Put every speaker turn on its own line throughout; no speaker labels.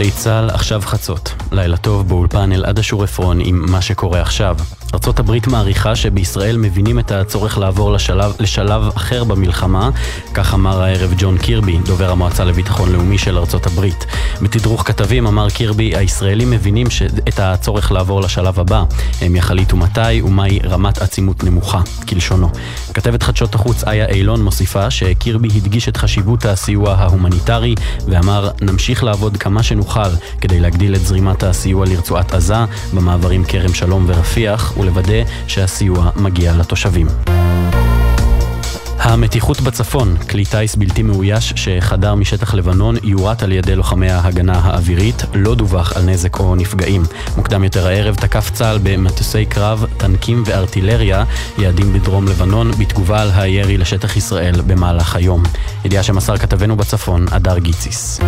גלי צה"ל, עכשיו חצות. לילה טוב באולפן אלעד אשור עפרון עם מה שקורה עכשיו. ארצות הברית מעריכה שבישראל מבינים את הצורך לעבור לשלב, לשלב אחר במלחמה, כך אמר הערב ג'ון קירבי, דובר המועצה לביטחון לאומי של ארצות הברית. בתדרוך כתבים אמר קירבי, הישראלים מבינים את הצורך לעבור לשלב הבא. הם יחליטו מתי ומהי רמת עצימות נמוכה, כלשונו. כתבת חדשות החוץ איה אילון מוסיפה שקירבי הדגיש את חשיבות הסיוע ההומניטרי ואמר, נמשיך לעבוד כמה שנוכל כדי להגדיל את זרימת הסיוע לרצועת עזה, במעברים כרם שלום ורפיח, ולוודא שהסיוע מגיע לתושבים. המתיחות בצפון, כלי טיס בלתי מאויש שחדר משטח לבנון יורט על ידי לוחמי ההגנה האווירית, לא דווח על נזק או נפגעים. מוקדם יותר הערב תקף צה"ל במטוסי קרב, טנקים וארטילריה, יעדים בדרום לבנון, בתגובה על הירי לשטח ישראל במהלך היום. ידיעה שמסר כתבנו בצפון, הדר גיציס.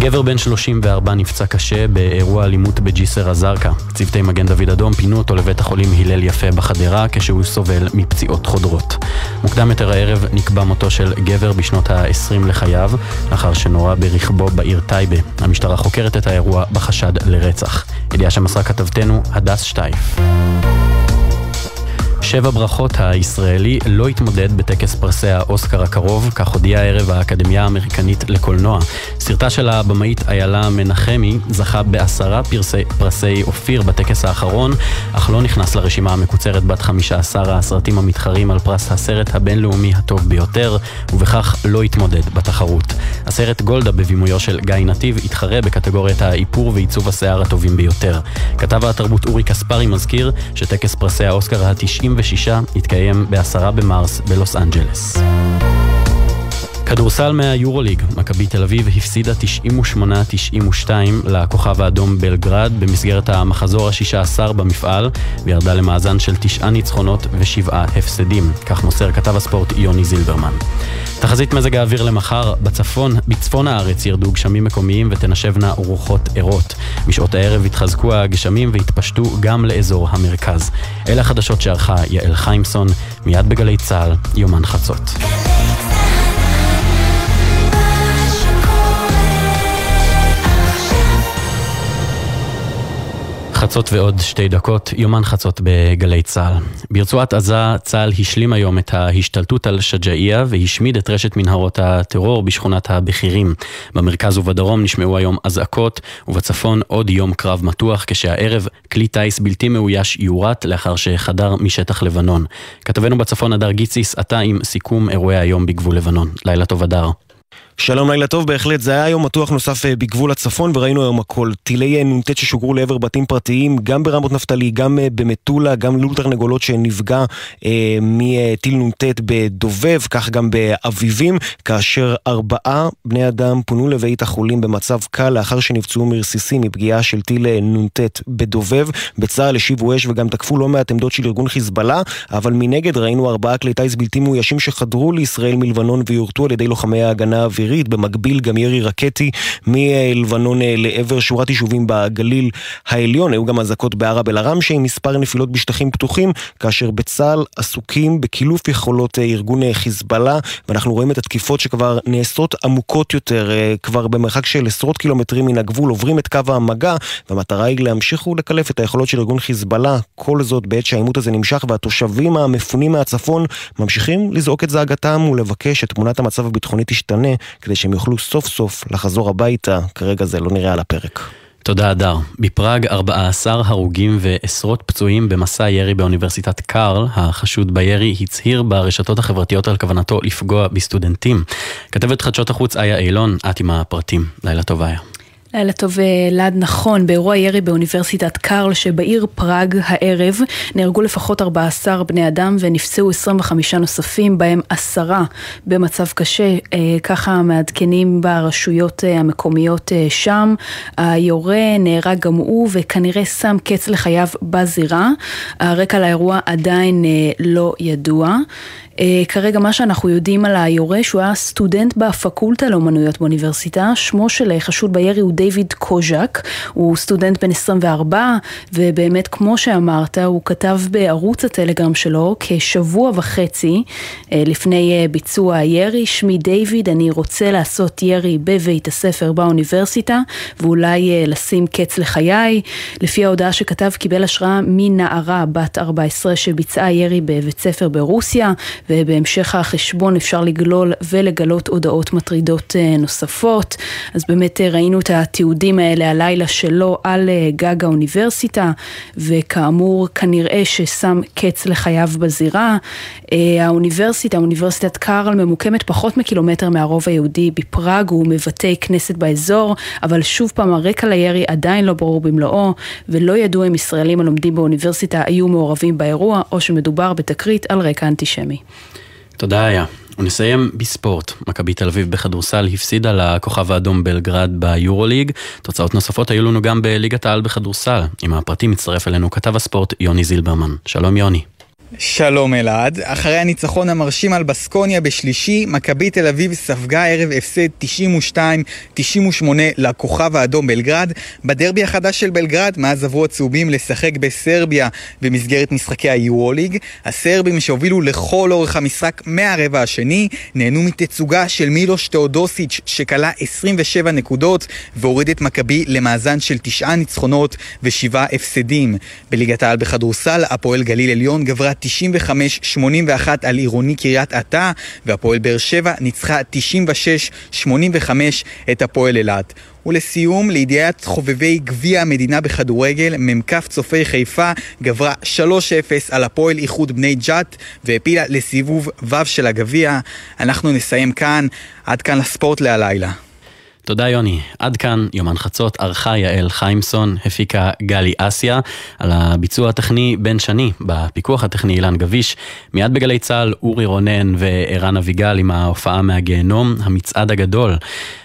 גבר בן 34 נפצע קשה באירוע אלימות בג'יסר א-זרקא. צוותי מגן דוד אדום פינו אותו לבית החולים הלל יפה בחדרה כשהוא סובל מפציעות חודרות. מוקדם יותר הערב נקבע מותו של גבר בשנות ה-20 לחייו, לאחר שנורה ברכבו בעיר טייבה. המשטרה חוקרת את האירוע בחשד לרצח. ידיעה שמסרה כתבתנו הדס שטייף. שבע ברכות הישראלי לא התמודד בטקס פרסי האוסקר הקרוב, כך הודיעה הערב האקדמיה האמריקנית לקולנוע. סרטה של הבמאית איילה מנחמי זכה בעשרה פרסי, פרסי אופיר בטקס האחרון, אך לא נכנס לרשימה המקוצרת בת 15 הסרטים המתחרים על פרס הסרט הבינלאומי הטוב ביותר, ובכך לא התמודד בתחרות. הסרט גולדה בבימויו של גיא נתיב התחרה בקטגוריית האיפור ועיצוב השיער הטובים ביותר. כתב התרבות אורי קספרי מזכיר שטקס פרסי האוסקר ה-90 יתקיים ב-10 במרס בלוס אנג'לס. כדורסל מהיורוליג, מכבי תל אביב הפסידה 98-92 לכוכב האדום בלגרד במסגרת המחזור ה-16 במפעל וירדה למאזן של תשעה ניצחונות ושבעה הפסדים, כך מוסר כתב הספורט יוני זילברמן. תחזית מזג האוויר למחר, בצפון, בצפון הארץ ירדו גשמים מקומיים ותנשבנה רוחות ערות. בשעות הערב יתחזקו הגשמים ויתפשטו גם לאזור המרכז. אלה החדשות שערכה יעל חיימסון, מיד בגלי צה"ל, יומן חצות. חצות ועוד שתי דקות, יומן חצות בגלי צה"ל. ברצועת עזה צה"ל השלים היום את ההשתלטות על שג'אעיה והשמיד את רשת מנהרות הטרור בשכונת הבכירים. במרכז ובדרום נשמעו היום אזעקות, ובצפון עוד יום קרב מתוח, כשהערב כלי טיס בלתי מאויש יורט לאחר שחדר משטח לבנון. כתבנו בצפון הדר גיציס, עתה עם סיכום אירועי היום בגבול לבנון. לילה טוב הדר.
שלום לילה טוב, בהחלט זה היה יום מתוח נוסף אה, בגבול הצפון וראינו היום הכל. טילי אה, נ"ט ששוגרו לעבר בתים פרטיים, גם ברמות נפתלי, גם אה, במטולה, גם לול תרנגולות שנפגע אה, מטיל נ"ט בדובב, כך גם באביבים, כאשר ארבעה בני אדם פונו לבית החולים במצב קל לאחר שנפצעו מרסיסים מפגיעה של טיל נ"ט בדובב. בצה"ל השיבו אש וגם תקפו לא מעט עמדות של ארגון חיזבאללה, אבל מנגד ראינו ארבעה כלי טיס בלתי מאוישים שחדרו לישראל מלבנון ויורטו על ידי לוחמי ההגנה האווירית. האווירית, במקביל גם ירי רקטי מלבנון אה, לעבר שורת יישובים בגליל העליון. היו גם אזעקות בערב אל-עראמשה עם מספר נפילות בשטחים פתוחים, כאשר בצה"ל עסוקים בקילוף יכולות אה, ארגון אה, חיזבאללה, ואנחנו רואים את התקיפות שכבר נעשות עמוקות יותר, כבר במרחק של עשרות קילומטרים מן הגבול, עוברים את קו המגע, והמטרה היא להמשיך ולקלף את היכולות של ארגון חיזבאללה, כל זאת בעת שהעימות הזה נמשך והתושבים המפונים מהצפון ממשיכים לזעוק את זעקתם ולבקש שתמונת המצב הביטחוני תשתנה, כדי שהם יוכלו סוף סוף לחזור הביתה, כרגע זה לא נראה על הפרק.
תודה, אדר. בפראג 14 הרוגים ועשרות פצועים במסע ירי באוניברסיטת קארל. החשוד בירי הצהיר ברשתות החברתיות על כוונתו לפגוע בסטודנטים. כתבת חדשות החוץ איה אילון, את עם הפרטים. לילה טוב, איה.
לילה טוב אלעד נכון, באירוע ירי באוניברסיטת קארל שבעיר פראג הערב נהרגו לפחות 14 בני אדם ונפצעו 25 נוספים, בהם עשרה במצב קשה, אה, ככה מעדכנים ברשויות אה, המקומיות אה, שם. היורה נהרג גם הוא וכנראה שם קץ לחייו בזירה. הרקע לאירוע עדיין לא ידוע. כרגע מה שאנחנו יודעים על היורש, הוא היה סטודנט בפקולטה לאומנויות באוניברסיטה, שמו של חשוד בירי הוא דיוויד קוז'ק, הוא סטודנט בן 24, ובאמת כמו שאמרת, הוא כתב בערוץ הטלגרם שלו כשבוע וחצי לפני ביצוע הירי, שמי דיוויד, אני רוצה לעשות ירי בבית הספר באוניברסיטה, ואולי לשים קץ לחיי. לפי ההודעה שכתב, קיבל השראה מנערה בת 14 שביצעה ירי בבית ספר ברוסיה, ובהמשך החשבון אפשר לגלול ולגלות הודעות מטרידות נוספות. אז באמת ראינו את התיעודים האלה הלילה שלו על גג האוניברסיטה, וכאמור כנראה ששם קץ לחייו בזירה. האוניברסיטה, אוניברסיטת קארל, ממוקמת פחות מקילומטר מהרוב היהודי בפראג, הוא מבטא כנסת באזור, אבל שוב פעם הרקע לירי עדיין לא ברור במלואו, ולא ידוע אם ישראלים הלומדים באוניברסיטה היו מעורבים באירוע, או שמדובר בתקרית על רקע אנטישמי.
תודה היה. ונסיים בספורט. מכבי תל אביב בכדורסל הפסידה לכוכב האדום בלגרד ביורוליג. תוצאות נוספות היו לנו גם בליגת העל בכדורסל. עם הפרטים מצטרף אלינו כתב הספורט יוני זילברמן. שלום יוני.
שלום אלעד, אחרי הניצחון המרשים על בסקוניה בשלישי, מכבי תל אביב ספגה ערב הפסד 92-98 לכוכב האדום בלגרד. בדרבי החדש של בלגרד, מאז עברו הצהובים לשחק בסרביה במסגרת משחקי היורוליג, הסרבים שהובילו לכל אורך המשחק מהרבע השני, נהנו מתצוגה של מילוש תאודוסיץ' שכלה 27 נקודות והוריד את מכבי למאזן של תשעה ניצחונות ושבעה הפסדים. בליגת העל בכדורסל, הפועל גליל עליון גברה 95-81 על עירוני קריית אתא, והפועל באר שבע ניצחה 96-85 את הפועל אילת. ולסיום, לידיעת חובבי גביע המדינה בכדורגל, מ"כ צופי חיפה גברה 3-0 על הפועל איחוד בני ג'ת והפילה לסיבוב ו' של הגביע. אנחנו נסיים כאן, עד כאן לספורט להלילה.
תודה יוני. עד כאן יומן חצות, ערכה יעל חיימסון, הפיקה גלי אסיה, על הביצוע הטכני בן שני, בפיקוח הטכני אילן גביש, מיד בגלי צה"ל אורי רונן וערן אביגל עם ההופעה מהגיהנום, המצעד הגדול.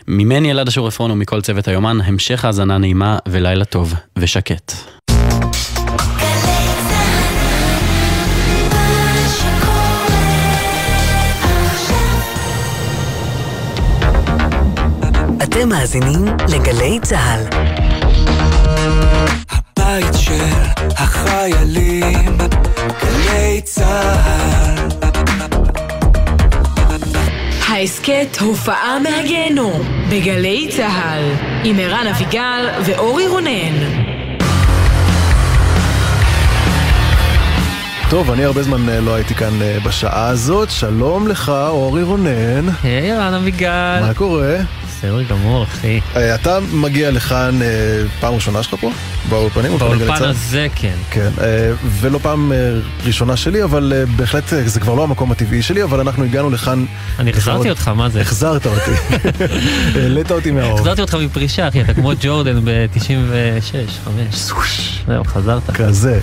ממני אלעד אשור עפרון ומכל צוות היומן, המשך האזנה נעימה ולילה טוב ושקט.
אתם מאזינים לגלי צה"ל. הבית של החיילים, גלי צה"ל.
ההסכת הופעה מהגיהנום, בגלי צה"ל, עם ערן אביגל ואורי רונן.
טוב, אני הרבה זמן לא הייתי כאן בשעה הזאת. שלום לך, אורי רונן.
היי, ערן אביגל.
מה קורה?
בסדר גמור, אחי.
אתה מגיע לכאן פעם ראשונה שלך פה? באולפנים?
באולפן הזה כן.
כן, ולא פעם ראשונה שלי, אבל בהחלט זה כבר לא המקום הטבעי שלי, אבל אנחנו הגענו לכאן...
אני החזרתי אותך, מה זה?
החזרת אותי. העלית אותי מהאור.
החזרתי אותך מפרישה, אחי, אתה כמו ג'ורדן ב-96, 5. זהו, חזרת.
כזה.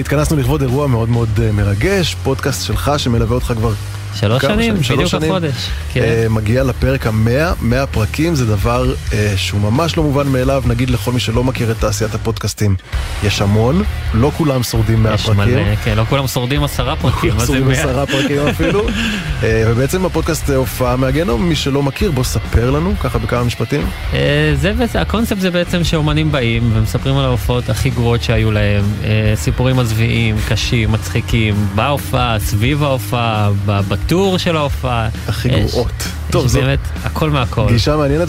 התכנסנו לכבוד אירוע מאוד מאוד מרגש, פודקאסט שלך שמלווה אותך כבר...
שלוש שנים, בדיוק החודש.
כן. מגיע לפרק המאה, מאה פרקים, זה דבר אה, שהוא ממש לא מובן מאליו, נגיד לכל מי שלא מכיר את תעשיית הפודקאסטים, יש המון, לא כולם שורדים מאה פרקים.
מלא, כן, לא כולם שורדים עשרה פרקים,
מה זה מאה? שורדים עשרה פרקים אפילו. אה, ובעצם הפודקאסט הופעה מהגיהנום, מי שלא מכיר, בוא ספר לנו, ככה בכמה משפטים.
אה, זה בעצם, הקונספט זה בעצם שאומנים באים ומספרים על ההופעות הכי גרועות שהיו להם, אה, סיפורים מזוויעים, קשים, מצחיקים, בהופעה, סביב ההופעה, בטור של ההופעה.
הכי גרועות.
טוב, זה באמת הכל מהכל.
גישה מעניינת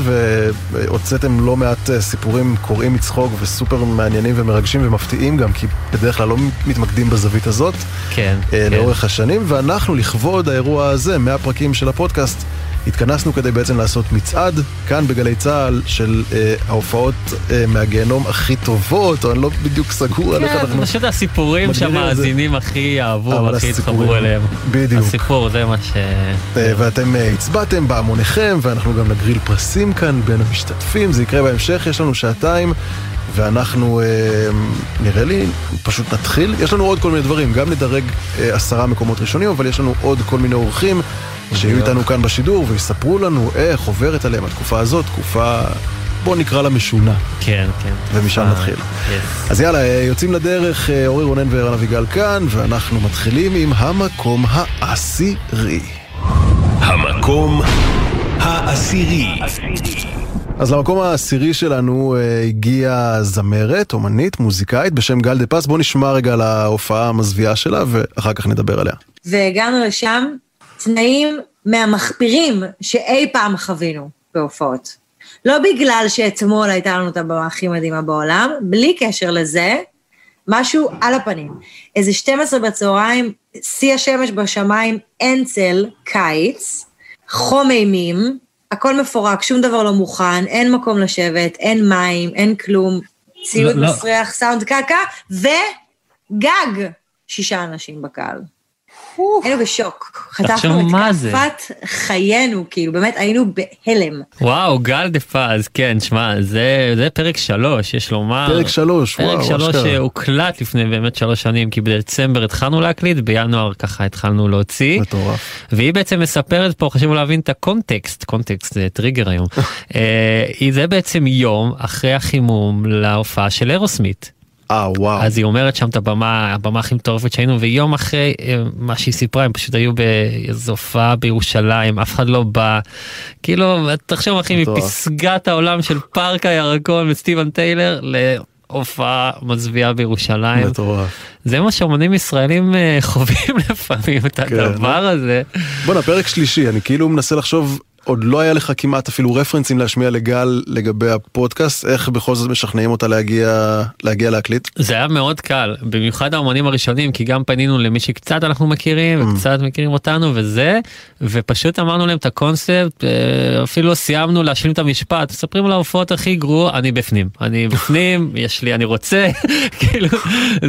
והוצאתם לא מעט סיפורים קוראים מצחוק וסופר מעניינים ומרגשים ומפתיעים גם, כי בדרך כלל לא מתמקדים בזווית הזאת.
כן.
לאורך
כן.
השנים, ואנחנו לכבוד האירוע הזה, מהפרקים של הפודקאסט, התכנסנו כדי בעצם לעשות מצעד כאן בגלי צה"ל של אה, ההופעות אה, מהגיהנום הכי טובות, או אני לא בדיוק סגור
כן,
על איך אנחנו...
כן, זה פשוט הסיפורים שהמאזינים הכי אהבו והכי התחברו אליהם.
בדיוק.
הסיפור זה מה ש...
אה, ואתם אה, הצבעתם בהמוניכם, ואנחנו גם נגריל פרסים כאן בין המשתתפים, זה יקרה בהמשך, יש לנו שעתיים. ואנחנו, אה, נראה לי, פשוט נתחיל. יש לנו עוד כל מיני דברים, גם נדרג אה, עשרה מקומות ראשונים, אבל יש לנו עוד כל מיני אורחים שיהיו איתנו כאן בשידור ויספרו לנו איך עוברת עליהם התקופה הזאת, תקופה בוא נקרא לה משונה.
כן, כן.
ומשם נתחיל.
yes.
אז יאללה, אה, יוצאים לדרך, אורי רונן וערן אביגל כאן, ואנחנו מתחילים עם המקום העשירי.
המקום העשירי.
אז למקום העשירי שלנו אה, הגיעה זמרת, אומנית, מוזיקאית בשם גל דה פס. בואו נשמע רגע על ההופעה המזוויעה שלה, ואחר כך נדבר עליה.
והגענו לשם, תנאים מהמחפירים שאי פעם חווינו בהופעות. לא בגלל שאתמול הייתה לנו את הבמה הכי מדהימה בעולם, בלי קשר לזה, משהו על הפנים. איזה 12 בצהריים, שיא השמש בשמיים, אין צל, קיץ, חום אימים, הכל מפורק, שום דבר לא מוכן, אין מקום לשבת, אין מים, אין כלום, ציוד
לא, לא.
מסריח, סאונד קקה, וגג שישה אנשים בקהל. היינו בשוק. חטפנו את
זה.
כאפת חיינו, כאילו, באמת היינו בהלם.
וואו, גל דה פז, כן, שמע, זה, זה פרק שלוש, יש לומר.
פרק שלוש, וואו,
פרק שלוש
אשכרה.
שהוקלט לפני באמת שלוש שנים, כי בדצמבר התחלנו להקליט, בינואר ככה התחלנו להוציא.
מטורף.
והיא בעצם מספרת פה, חשוב להבין את הקונטקסט, קונטקסט זה טריגר היום. אה, זה בעצם יום אחרי החימום להופעה של אירוסמית.
אה, וואו.
אז היא אומרת שם את הבמה, הבמה הכי מטורפת שהיינו, ויום אחרי אה, מה שהיא סיפרה, הם פשוט היו באיזו הופעה בירושלים, אף אחד לא בא. כאילו, תחשוב אחי. מפסגת העולם של פארק הירקון וסטיבן טיילר להופעה מזוויעה בירושלים.
מטורף.
זה מה שאומנים ישראלים אה, חווים לפעמים, את
כן.
הדבר הזה.
בואנה, פרק שלישי, אני כאילו מנסה לחשוב, עוד לא היה לך כמעט אפילו רפרנסים להשמיע לגל לגבי הפודקאסט, איך בכל זאת משכנעים אותה להגיע, להגיע להקליט?
זה היה מאוד קל, במיוחד האומנים הראשונים, כי גם פנינו למי שקצת אנחנו מכירים, וקצת מכירים אותנו וזה, ופשוט אמרנו להם את הקונספט, אה, אפילו לא סיימנו להשלים את המשפט, מספרים על ההופעות הכי גרוע, אני בפנים, אני בפנים, יש לי, אני רוצה, כאילו,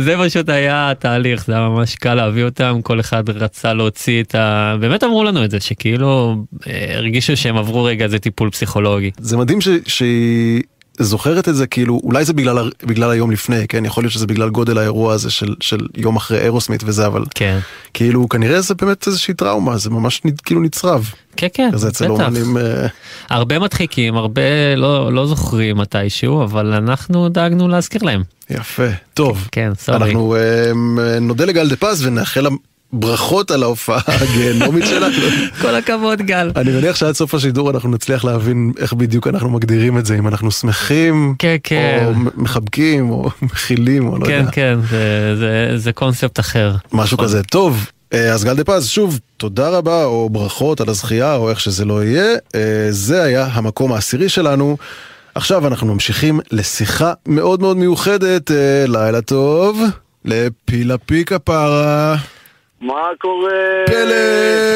זה פשוט היה התהליך, זה היה ממש קל להביא אותם, כל אחד רצה להוציא את ה... באמת אמרו לנו את זה, שכאילו אה, הרגישו שהם עברו רגע איזה טיפול פסיכולוגי.
זה מדהים ש, שהיא זוכרת את זה, כאילו, אולי זה בגלל, בגלל היום לפני, כן? יכול להיות שזה בגלל גודל האירוע הזה של, של יום אחרי אירוסמית וזה, אבל
כן.
כאילו, כנראה זה באמת איזושהי טראומה, זה ממש כאילו נצרב.
כן, כן,
כזה אצל. אומנים... אה,
הרבה מדחיקים, הרבה לא, לא זוכרים מתישהו, אבל אנחנו דאגנו להזכיר להם.
יפה. טוב,
כן, סורי.
אנחנו אה, נודה לגל דה פז ונאחל ברכות על ההופעה הגיהנומית שלנו.
כל הכבוד, גל.
אני מניח שעד סוף השידור אנחנו נצליח להבין איך בדיוק אנחנו מגדירים את זה, אם אנחנו שמחים,
כן, כן.
או מחבקים, או מכילים, או לא
כן,
יודע.
כן, זה, זה, זה קונספט אחר.
משהו כזה. טוב, אה, אז גל דה פז, שוב, תודה רבה, או ברכות על הזכייה, או איך שזה לא יהיה. אה, זה היה המקום העשירי שלנו. עכשיו אנחנו ממשיכים לשיחה מאוד מאוד מיוחדת. אה, לילה טוב, לפילה פיקה פרה.
מה קורה?
פלא!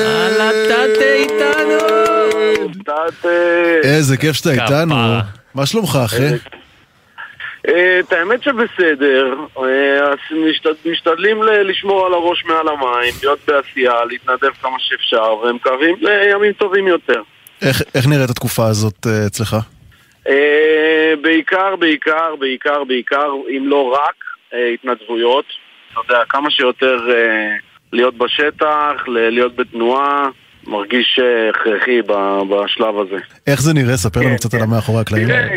הלאה, תתה איתנו!
תתה.
איזה כיף שאתה. איתנו. מה שלומך, אחי?
אה, את האמת שבסדר, אה, משתדלים לשמור על הראש מעל המים, להיות בעשייה, להתנדב כמה שאפשר, ומקווים לימים טובים יותר.
איך איך נראית התקופה הזאת אה, אצלך?
אה, בעיקר, בעיקר, בעיקר, בעיקר, אם לא רק, אה, התנדבויות. אתה יודע, כמה שיותר אה, להיות בשטח, להיות בתנועה, מרגיש אה, הכרחי בשלב הזה.
איך זה נראה? ספר לנו
כן,
קצת
כן.
על המאחורי הקלעים.
תראה,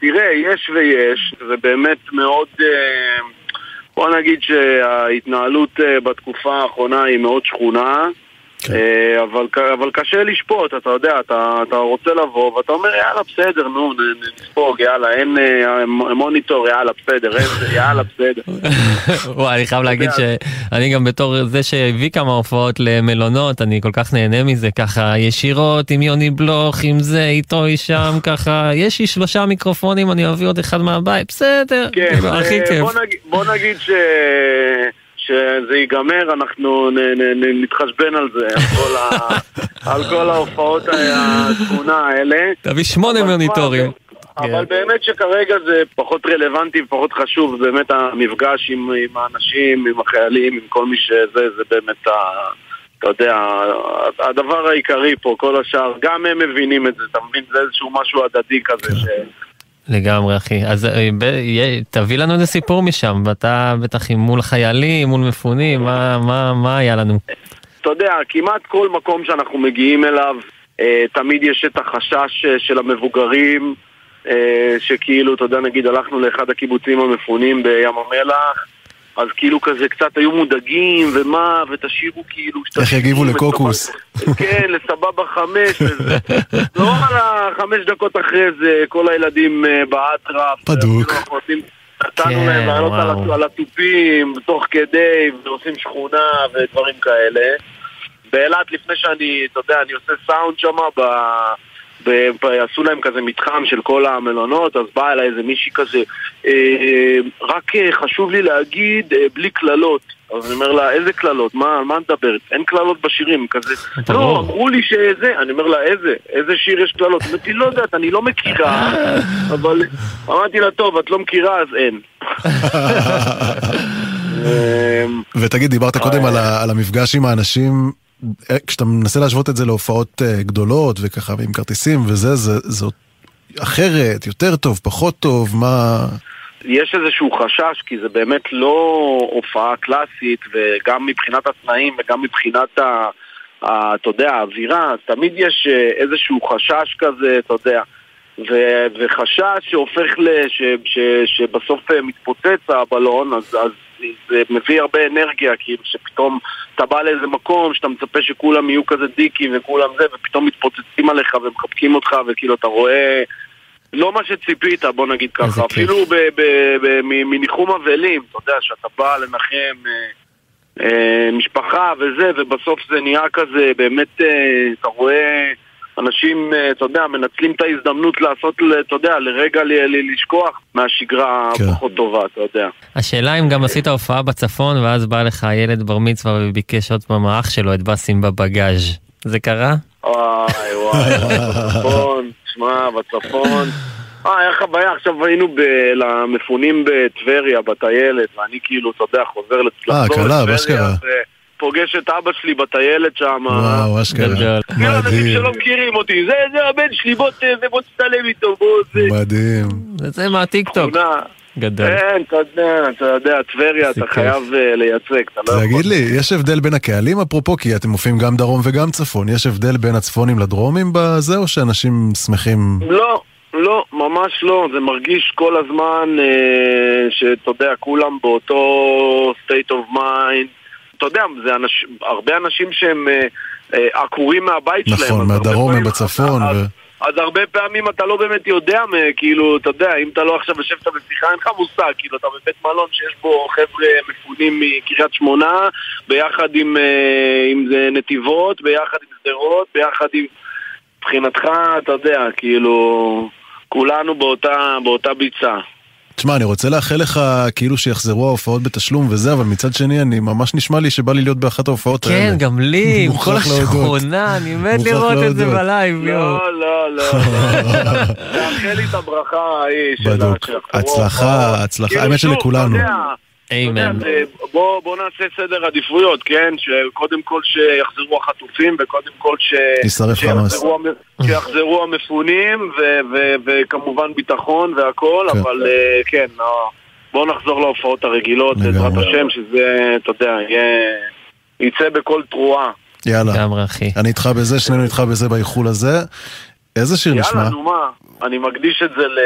תראה, יש ויש, זה באמת מאוד... אה, בוא נגיד שההתנהלות אה, בתקופה האחרונה היא מאוד שכונה,
כן.
אה, אבל, אבל קשה לשפוט, אתה יודע, אתה, אתה רוצה לבוא ואתה אומר יאללה בסדר, נו, נספוג, יאללה, אין אה, מוניטור, יאללה בסדר, אין, יאללה בסדר.
וואי, אני חייב להגיד שאני גם בתור זה שהביא כמה הופעות למלונות, אני כל כך נהנה מזה, ככה ישירות עם יוני בלוך, עם זה, איתו, שם, ככה, יש לי שלושה מיקרופונים, אני אביא עוד אחד מהבית, בסדר,
כן,
הכי
אה,
כיף.
בוא נגיד ש... שזה ייגמר, אנחנו נתחשבן על זה, על כל, ההופעות השכונה האלה.
תביא שמונה מוניטורים.
אבל באמת שכרגע זה פחות רלוונטי ופחות חשוב, באמת המפגש עם, עם האנשים, עם החיילים, עם כל מי שזה, זה באמת ה... אתה יודע, הדבר העיקרי פה, כל השאר, גם הם מבינים את זה, אתה מבין? זה איזשהו משהו הדדי כזה ש...
לגמרי אחי, אז אה, תביא לנו איזה סיפור משם, ואתה בטח מול חיילים, מול מפונים, מה- מה מה היה לנו?
אתה יודע, כמעט כל מקום שאנחנו מגיעים אליו, אה, תמיד יש את החשש אה, של המבוגרים, שכאילו, אתה יודע, נגיד הלכנו לאחד הקיבוצים המפונים בים המלח, אז כאילו כזה קצת היו מודאגים, ומה, ותשאירו כאילו...
איך יגיבו לקוקוס?
כן, לסבבה חמש, וזה. לא על החמש דקות אחרי זה, כל הילדים אה, באטרף.
בדוק.
אפילו אחותי- נתנו
כן,
להם לעלות על התופים, תוך כדי, ועושים שכונה ודברים כאלה. באילת, לפני שאני, אתה יודע, אני עושה סאונד שם, ב... ב- ב- עשו להם כזה מתחם של כל המלונות, אז באה אליי איזה מישהי כזה, אה, רק אה, חשוב לי להגיד, אה, בלי קללות. אז אני אומר לה, איזה קללות? מה, על מה את מדברת? אין קללות בשירים, כזה. לא, אמרו לי שזה. אני אומר לה, איזה? איזה שיר יש קללות? לי, לא יודעת, אני לא מכירה, אבל אמרתי לה, טוב, את לא מכירה, אז אין. אמ,
ותגיד, דיברת קודם על המפגש עם האנשים, כשאתה מנסה להשוות את זה להופעות אה, גדולות וככה, ועם כרטיסים וזה, זה זה אחרת, יותר טוב, פחות טוב, מה...
יש איזשהו חשש, כי זה באמת לא הופעה קלאסית, וגם מבחינת התנאים וגם מבחינת ה... אתה יודע, האווירה, תמיד יש אה, איזשהו חשש כזה, אתה יודע. ו- וחשש שהופך ל... שבסוף אה, מתפוצץ הבלון, אז, אז זה מביא הרבה אנרגיה, כאילו שפתאום אתה בא לאיזה מקום שאתה מצפה שכולם יהיו כזה דיקים וכולם זה, ופתאום מתפוצצים עליך ומחבקים אותך, וכאילו אתה רואה... לא מה שציפית, בוא נגיד ככה. אפילו מניחום אבלים, אתה יודע, שאתה בא לנחם אה, אה, משפחה וזה, ובסוף זה נהיה כזה, באמת, אה, אתה רואה אנשים, אה, אתה יודע, מנצלים את ההזדמנות לעשות, ל- אתה יודע, לרגע לשכוח מהשגרה
כן.
הפחות טובה, אתה יודע.
השאלה אם גם עשית הופעה בצפון ואז בא לך ילד בר מצווה וביקש עוד פעם האח שלו את באסים בבגאז'. זה קרה?
וואי וואי, בצפון, שמע, בצפון. אה, היה חוויה, עכשיו היינו ב- למפונים בטבריה, בטיילת, ואני כאילו, אתה יודע, חוזר לת-
אה, קלה,
לטבריה,
באשכרה.
ופוגש את אבא שלי בטיילת שם.
וואו, אשכרה.
גדול.
כן, אנשים
מדהים,
שלא מכירים אותי, זה, זה הבן שלי, בוא זה, בוא תצטלם איתו, בוא, זה...
מדהים.
זה מהטיקטוק.
שכונה.
גדול.
כן, אתה יודע, אתה יודע, טבריה, אתה. חייב אה, לייצג, אתה לא יכול.
תגיד לי, יש הבדל בין הקהלים אפרופו, כי אתם מופיעים גם דרום וגם צפון, יש הבדל בין הצפונים לדרומים בזה, או שאנשים שמחים...
לא, לא, ממש לא. זה מרגיש כל הזמן אה, שאתה יודע, כולם באותו state of mind. אתה יודע, זה אנש, הרבה אנשים שהם אה, אה, עקורים מהבית שלהם.
נכון,
אז הרבה
מהדרום הם בצפון,
אז,
ו...
אז הרבה פעמים אתה לא באמת יודע, כאילו, אתה יודע, אם אתה לא עכשיו יושבת בשיחה, אין לך מושג, כאילו, אתה בבית מלון שיש בו חבר'ה מפונים מקריית שמונה, ביחד עם, אה, עם זה נתיבות, ביחד עם שדרות, ביחד עם... מבחינתך, אתה יודע, כאילו, כולנו באותה, באותה ביצה.
תשמע, אני רוצה לאחל לך כאילו שיחזרו ההופעות בתשלום וזה, אבל מצד שני, אני ממש נשמע לי שבא לי להיות באחת ההופעות האלה.
כן, גם לי, עם כל. השכונה, אני מת לראות את זה. בלייב, יואו.
לא, לא, לא. תאחל לי את הברכה ההיא של הקרוב.
הצלחה, הצלחה,
כאילו,
האמת שלכולנו.
אתה יודע, בוא, בוא נעשה סדר עדיפויות, כן? שקודם כל שיחזרו החטופים, וקודם כל ש... שיחזרו, המ- שיחזרו המפונים, ו- ו- וכמובן ביטחון והכל,
כן.
אבל אה, כן, לא, בואו נחזור להופעות הרגילות. בעזרת השם, שזה, אתה יודע, יהיה... יצא בכל תרועה.
יאללה.
לגמרי, אחי.
אני איתך בזה, שנינו איתך בזה באיחול הזה. איזה שיר נשמע?
יאללה, נו מה, אני מקדיש את זה ל-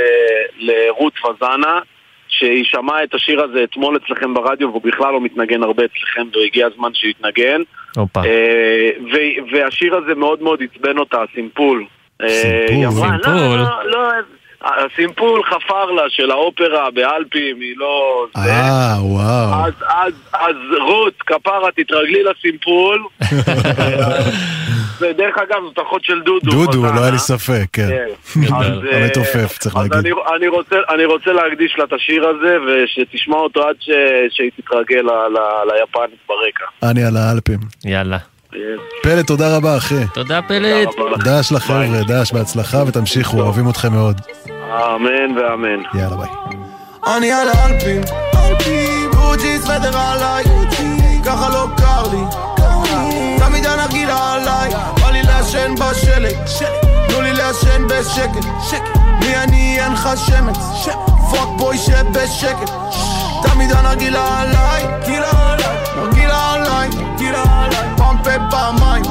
לרות וזנה, שהיא שמעה את השיר הזה אתמול אצלכם ברדיו, והוא בכלל לא מתנגן הרבה אצלכם, והגיע הזמן שיתנגן. אה, והשיר הזה מאוד מאוד עצבן אותה, הסימפול. אה,
סימפול.
סימפול?
לא, לא, לא, הסימפול חפר לה של האופרה באלפים, היא לא...
אה, וואו.
אז, אז, אז רות, כפרה, תתרגלי לסימפול. ודרך אגב, זאת אחות של דודו.
דודו. לא היה לי ספק, כן.
כן. אה,
המתופף, צריך
אז
להגיד.
אני, אני, רוצה, אני רוצה להקדיש לה את השיר הזה, ושתשמע אותו עד ש, שהיא תתרגל ל, ל, ליפנית ברקע.
אני על האלפים.
יאללה.
פלט, תודה רבה, אחי.
תודה פלט.
דש לחבר'ה, דש, בהצלחה ותמשיכו, אוהבים אתכם מאוד.
אמן ואמן.
יאללה, ביי.
אני על האלפים, גוג'י סוודר עליי, ככה לא קר לי, תמיד הנרגילה עליי, בא לי לעשן בשלג, תנו לי לעשן בשקט, מי אני אין לך שמץ, fuck boy שב בשקט, תמיד הנרגילה עליי, נרגילה עליי, פעם פה פעמיים,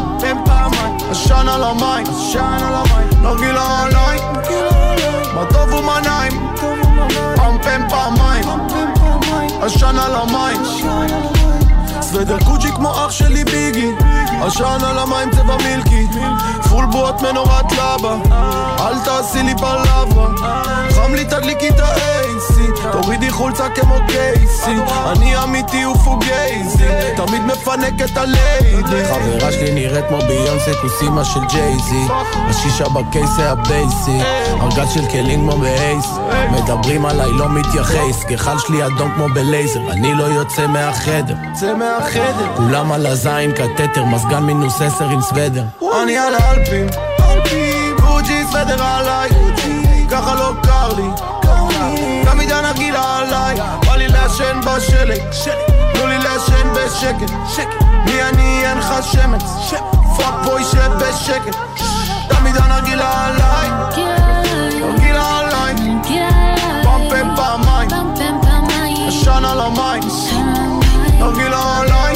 עשן על המים, נרגילה עליי, מה טוב ומה נעים. פעם פעם פעמיים. עשן על המים. סוודר קוג'י כמו אח שלי ביגי עשן על המים צבע מילקי. פול בוט מנורת לבה אל תעשי לי בלברה חם לי תדליקי את ה-AC תורידי חולצה כמו קייסי. אני אמיתי ופוגייזי תמיד מפנק את הליידי. חברה שלי נראית כמו ביונסה כוס אימא של ג'ייזי. השישה בקייס זה הבייסי. ארגז של כלים כמו באייס. מדברים עליי לא מתייחס. גחל שלי אדום כמו בלייזר. אני לא יוצא מהחדר. יוצא מהחדר. כולם על הזין קטטר מזגן מינוס עשר עם סוודר. אני על האלפים גוג'י סוודר עליי. ככה לא קר לי. תמיד הנרגילה עליי. בא לי לעשן בשלג. תנו לי לעשן בשקט. מי אני? אין לך שמץ. fuck boy שב בשקט תמיד הנרגילה עליי. נרגילה עליי. פעם פעם פעמיים. עשן על המים. נרגילה עליי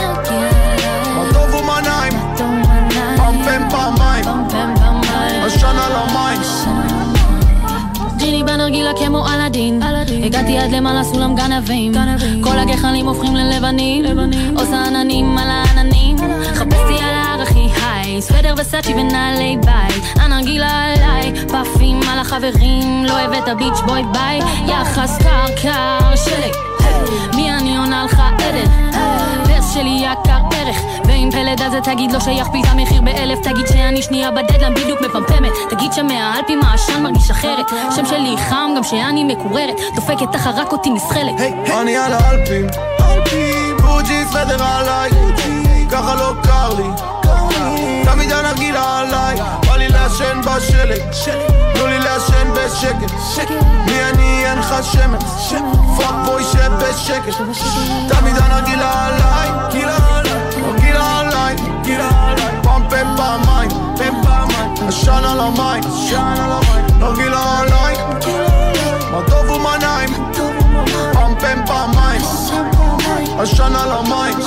כמו אלאדין. הגעתי עד למעלה סולם גנבים. כל הגחלים הופכים ללבנים. עושה עננים על העננים. חפשתי על ההר הכי היי. סוודר וסאצ'י ונעלי בית. הנרגילה עליי פאפים על החברים. לא הבאת ביץ' בוי ביי. יחס קר קר שלי מי אני עונה לך עדן שלי יקר ערך ואם פלד אז תגיד לו שיכפיל את המחיר באלף תגיד שאני שנייה בדדלן בדיוק מפמפמת. תגיד שמהאלפים העשן מרגיש אחרת. שם שלי חם גם שאני מקוררת. דופקת תחת רק אותי נסחלת.
אני על האלפים. גוג'י סוודר עליי. ככה לא קר לי. תמיד הנרגילה עליי לעשן בשלג תנו לי לעשן בשקט מי אני אין לך שמץ fuck boy שב בשקט. תמיד הנרגילה עליי נרגילה עליי פעם פעם פעמיים עשן על המים נרגילה עליי. מה טוב ומה נעים. פעם פעם פעמיים. עשן על המים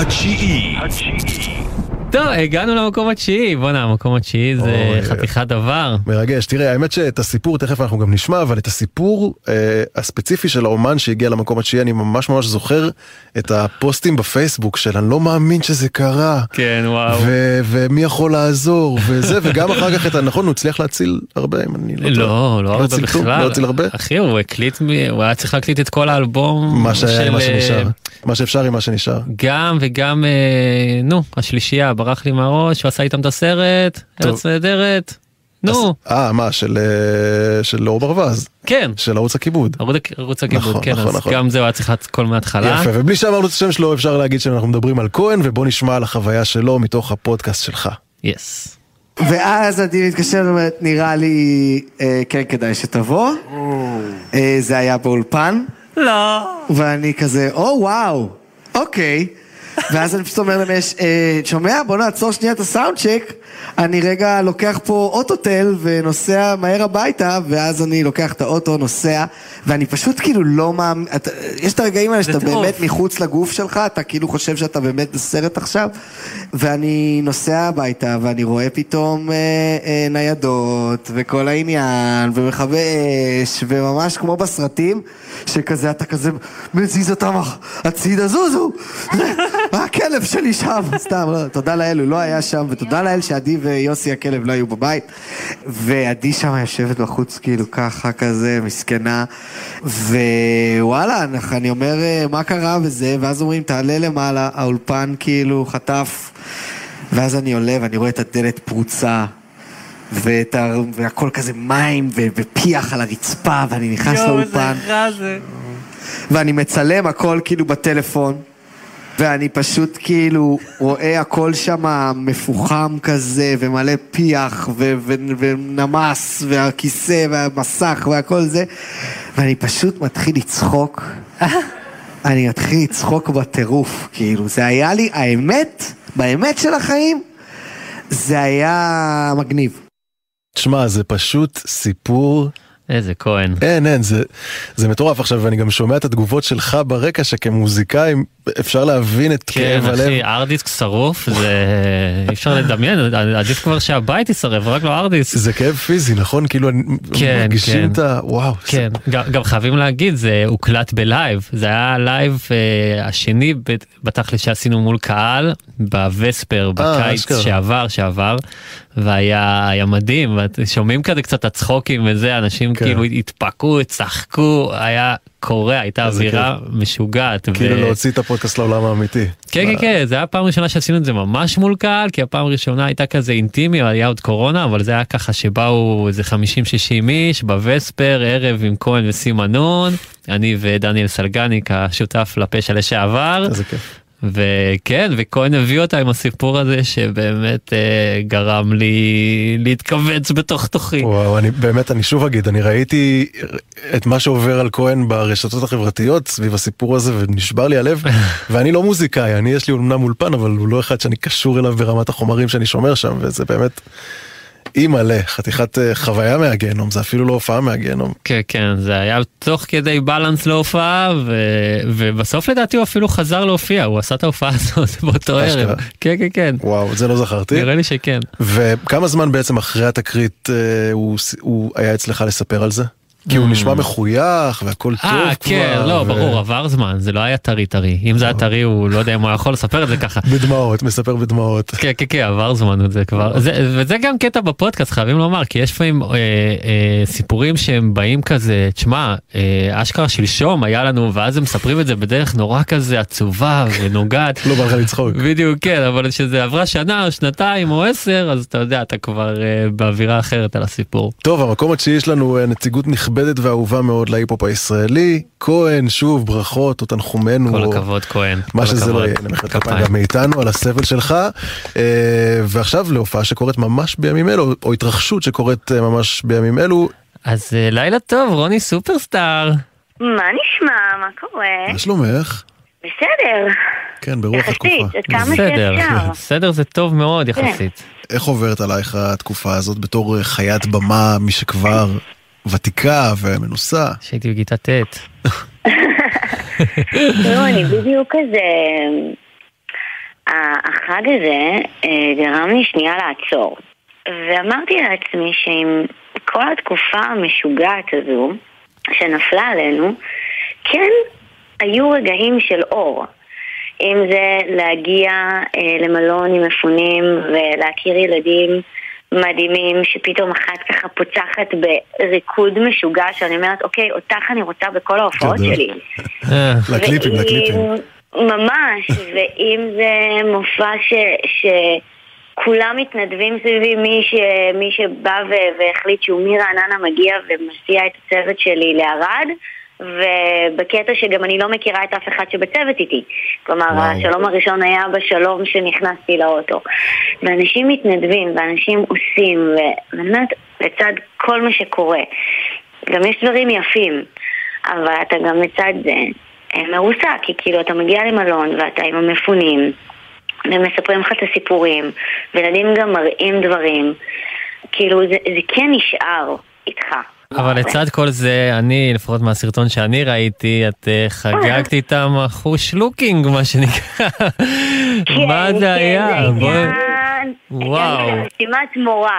התשיעי.
טוב, הגענו למקום התשיעי. בואנה, המקום התשיעי זה חתיכת דבר.
מרגש. תראה, האמת שאת הסיפור תכף אנחנו גם נשמע, אבל את הסיפור אה, הספציפי של האומן שהגיע למקום התשיעי, אני ממש ממש זוכר את הפוסטים בפייסבוק של אני לא מאמין שזה קרה.
כן, וואו.
ו- ומי יכול לעזור, וזה, וגם אחר כך את. נכון, הוא הצליח להציל הרבה, אם אני לא טועה.
לא, לא הרבה
כלום?
בכלל.
לא הציל הרבה?
אחי, הוא הקליט, הוא היה צריך להקליט את כל האלבום.
מה שהיה עם מה
של,
שנשאר.
אה,
מה שאפשר עם מה שנשאר.
גם וגם, אה, נו, השלישייה, ברח לי מהראש, הוא עשה איתם את הסרט. ארץ נהדרת. נו,
אה, מה, של אה, של אור ברווז.
כן.
של ערוץ הכיבוד.
ערוץ- הכיבוד,
נכון,
כן,
נכון,
אז
נכון.
גם זה הוא היה צריך הכל מההתחלה.
יפה, ובלי שאמרנו את השם שלו אפשר להגיד שאנחנו מדברים על כהן, ובוא נשמע על החוויה שלו מתוך הפודקאסט שלך.
יס.
ואז עדי מתקשר ואומרת, נראה לי, אה, כן כדאי שתבוא. אה, זה היה באולפן.
לא.
ואני כזה, או וואו, אוקיי. ואז אני פשוט אומר למש, אה, שומע? בוא נעצור שנייה את הסאונד צ'ק. אני רגע לוקח פה אוטוטל ונוסע מהר הביתה, ואז אני לוקח את האוטו, נוסע, ואני פשוט כאילו לא מאמין, אתה- יש את הרגעים האלה שאתה
טירוף.
באמת מחוץ לגוף שלך, אתה כאילו חושב שאתה באמת בסרט עכשיו, ואני נוסע הביתה ואני רואה פתאום אה, אה, ניידות וכל העניין, ומכבי אש, וממש כמו בסרטים, שכזה אתה כזה מזיז אותם הצידה, זוזו, זה, הכלב שלי שם, סתם, לא, תודה לאל, הוא לא היה שם, ותודה לאל שעדי ויוסי הכלב לא היו בבית, ועדי שם יושבת בחוץ כאילו ככה כזה, מסכנה, ווואלה, אני אומר אה, מה קרה וזה, ואז אומרים תעלה למעלה, האולפן כאילו חטף, ואז אני עולה ואני רואה את הדלת פרוצה. ואת ה... והכל כזה מים ו- ופיח על הרצפה ואני נכנס לאולפן
רע זה.
ואני מצלם הכל כאילו בטלפון, ואני פשוט כאילו רואה הכל שם מפוחם כזה, ומלא פיח, ו- ו- ונמס, והכיסא, והמסך, והכל זה, ואני פשוט מתחיל לצחוק. אני מתחיל לצחוק בטירוף, כאילו, זה היה לי, האמת, באמת של החיים, זה היה מגניב.
תשמע, זה פשוט סיפור...
איזה כהן.
אין, אין, זה, זה מטורף. עכשיו, אני גם שומע את התגובות שלך ברקע, שכמוזיקאי אפשר להבין את
כן,
כאב הלב.
אחי, ארדיסק שרוף, זה אי אפשר לדמיין, עדיף כבר שהבית יישרף, רק לא ארדיסק.
זה כאב פיזי, נכון? כאילו,
כן,
מרגישים
כן.
את ה... וואו.
כן, גם, גם חייבים להגיד, זה הוקלט בלייב, זה היה הלייב אה, השני בתכלס שעשינו מול קהל, בווספר, בקיץ
אשכרה.
שעבר, שעבר, והיה היה מדהים, שומעים כזה קצת הצחוקים וזה, אנשים
כן.
כאילו התפקעו, צחקו, היה קורע, הייתה אווירה משוגעת.
כאילו
ו-
להוציא את הפודקאסט לעולם האמיתי.
כן, כן, כן, זה היה פעם ראשונה שעשינו את זה ממש מול קהל, כי הפעם הראשונה הייתה כזה אינטימי, היה עוד קורונה, אבל זה היה ככה שבאו איזה 50-60 איש בווספר, ערב עם כהן וסימנון, אני ודניאל סלגניק, השותף לפשע לשעבר.
איזה כיף.
וכן, וכהן הביא אותה עם הסיפור הזה שבאמת אה, גרם לי להתכווץ בתוך תוכי.
וואו, אני באמת, אני שוב אגיד, אני ראיתי את מה שעובר על כהן ברשתות החברתיות סביב הסיפור הזה ונשבר לי הלב, ואני לא מוזיקאי, אני יש לי אומנם אולפן, אבל הוא לא אחד שאני קשור אליו ברמת החומרים שאני שומר שם, וזה באמת אימא'לה, חתיכת אה, חוויה מהגיהנום, זה אפילו לא הופעה מהגיהנום.
כן, כן, זה היה תוך כדי בלנס להופעה, ו... ובסוף לדעתי הוא אפילו חזר להופיע, הוא עשה את ההופעה הזאת באותו. ערב. כן, כן, כן.
וואו, זה לא זכרתי.
נראה לי שכן.
וכמה זמן בעצם אחרי התקרית אה, הוא, הוא היה אצלך לספר על זה? כי הוא נשמע מחוייך והכל טוב כבר.
Mm. אה, כן, לא, ברור, עבר זמן, זה לא היה טרי טרי. אם זה היה טרי, הוא לא יודע אם הוא יכול לספר את זה ככה.
בדמעות, מספר בדמעות.
כן, כן, כן, עבר זמן את זה כבר. זה, וזה גם קטע בפודקאסט, חייבים לומר, כי יש לפעמים אה, אה, סיפורים שהם באים כזה, תשמע, אה, אשכרה שלשום היה לנו, ואז הם מספרים את זה בדרך נורא כזה עצובה ונוגעת.
לא בא לך לצחוק.
בדיוק, כן, אבל כשזה עברה שנה או שנתיים או עשר, אז אתה יודע, אתה כבר אה, באווירה אחרת על הסיפור.
טוב, המקום התשיעי יש לנו אה, נציגות נכבדת ואהובה מאוד להיפ-הופ הישראלי. כהן, שוב, ברכות או תנחומינו.
כל הכבוד, כהן.
מה שזה לא. יהיה, נמחא כפיים. גם מאיתנו על הסבל שלך. אה, ועכשיו להופעה שקורית ממש בימים אלו, או התרחשות שקורית אה, ממש בימים אלו.
אז אה, לילה טוב, רוני סופרסטאר.
מה נשמע? מה קורה?
מה שלומך?
בסדר.
כן, ברוח התקופה.
יחסית, עד כמה
בסדר,
שאפשר.
בסדר זה טוב מאוד. יחסית.
איך עוברת עלייך התקופה הזאת בתור חיית במה, מי שכבר ותיקה ומנוסה?
שהייתי בכיתה ט'.
תראו, אני בדיוק כזה... ה- החג הזה אה, גרם לי שנייה לעצור. ואמרתי לעצמי שעם כל התקופה המשוגעת הזו שנפלה עלינו, כן היו רגעים של אור. אם זה להגיע אה, למלון עם מפונים ולהכיר ילדים מדהימים שפתאום אחת ככה פוצחת בריקוד משוגע שאני אומרת, אוקיי, אותך אני רוצה בכל ההופעות. שלי.
לקליפים,
ואם-
לקליפים.
ממש, ואם זה מופע ש... שכולם מתנדבים סביבי, מי, ש... מי שבא ו... והחליט שהוא מרעננה מגיע ומסיע את הצוות שלי לערד, ובקטע שגם אני לא מכירה את אף אחד שבצוות איתי. כלומר,
וואו.
השלום הראשון היה בשלום שנכנסתי לאוטו. ואנשים מתנדבים, ואנשים עושים, ו- ואני אומרת, לצד כל מה שקורה, גם יש דברים יפים, אבל אתה גם לצד זה אה, מרוסק, כי כאילו אתה מגיע למלון ואתה עם המפונים, ומספרים לך את הסיפורים, וילדים גם מראים דברים, כאילו זה, זה כן נשאר איתך.
אבל לצד כל זה, אני, לפחות מהסרטון שאני ראיתי, את אה, חגגת איתם אחוש לוקינג, מה שנקרא. מה
כן,
זה היה?
עניין-
וואו.
משימת מורל.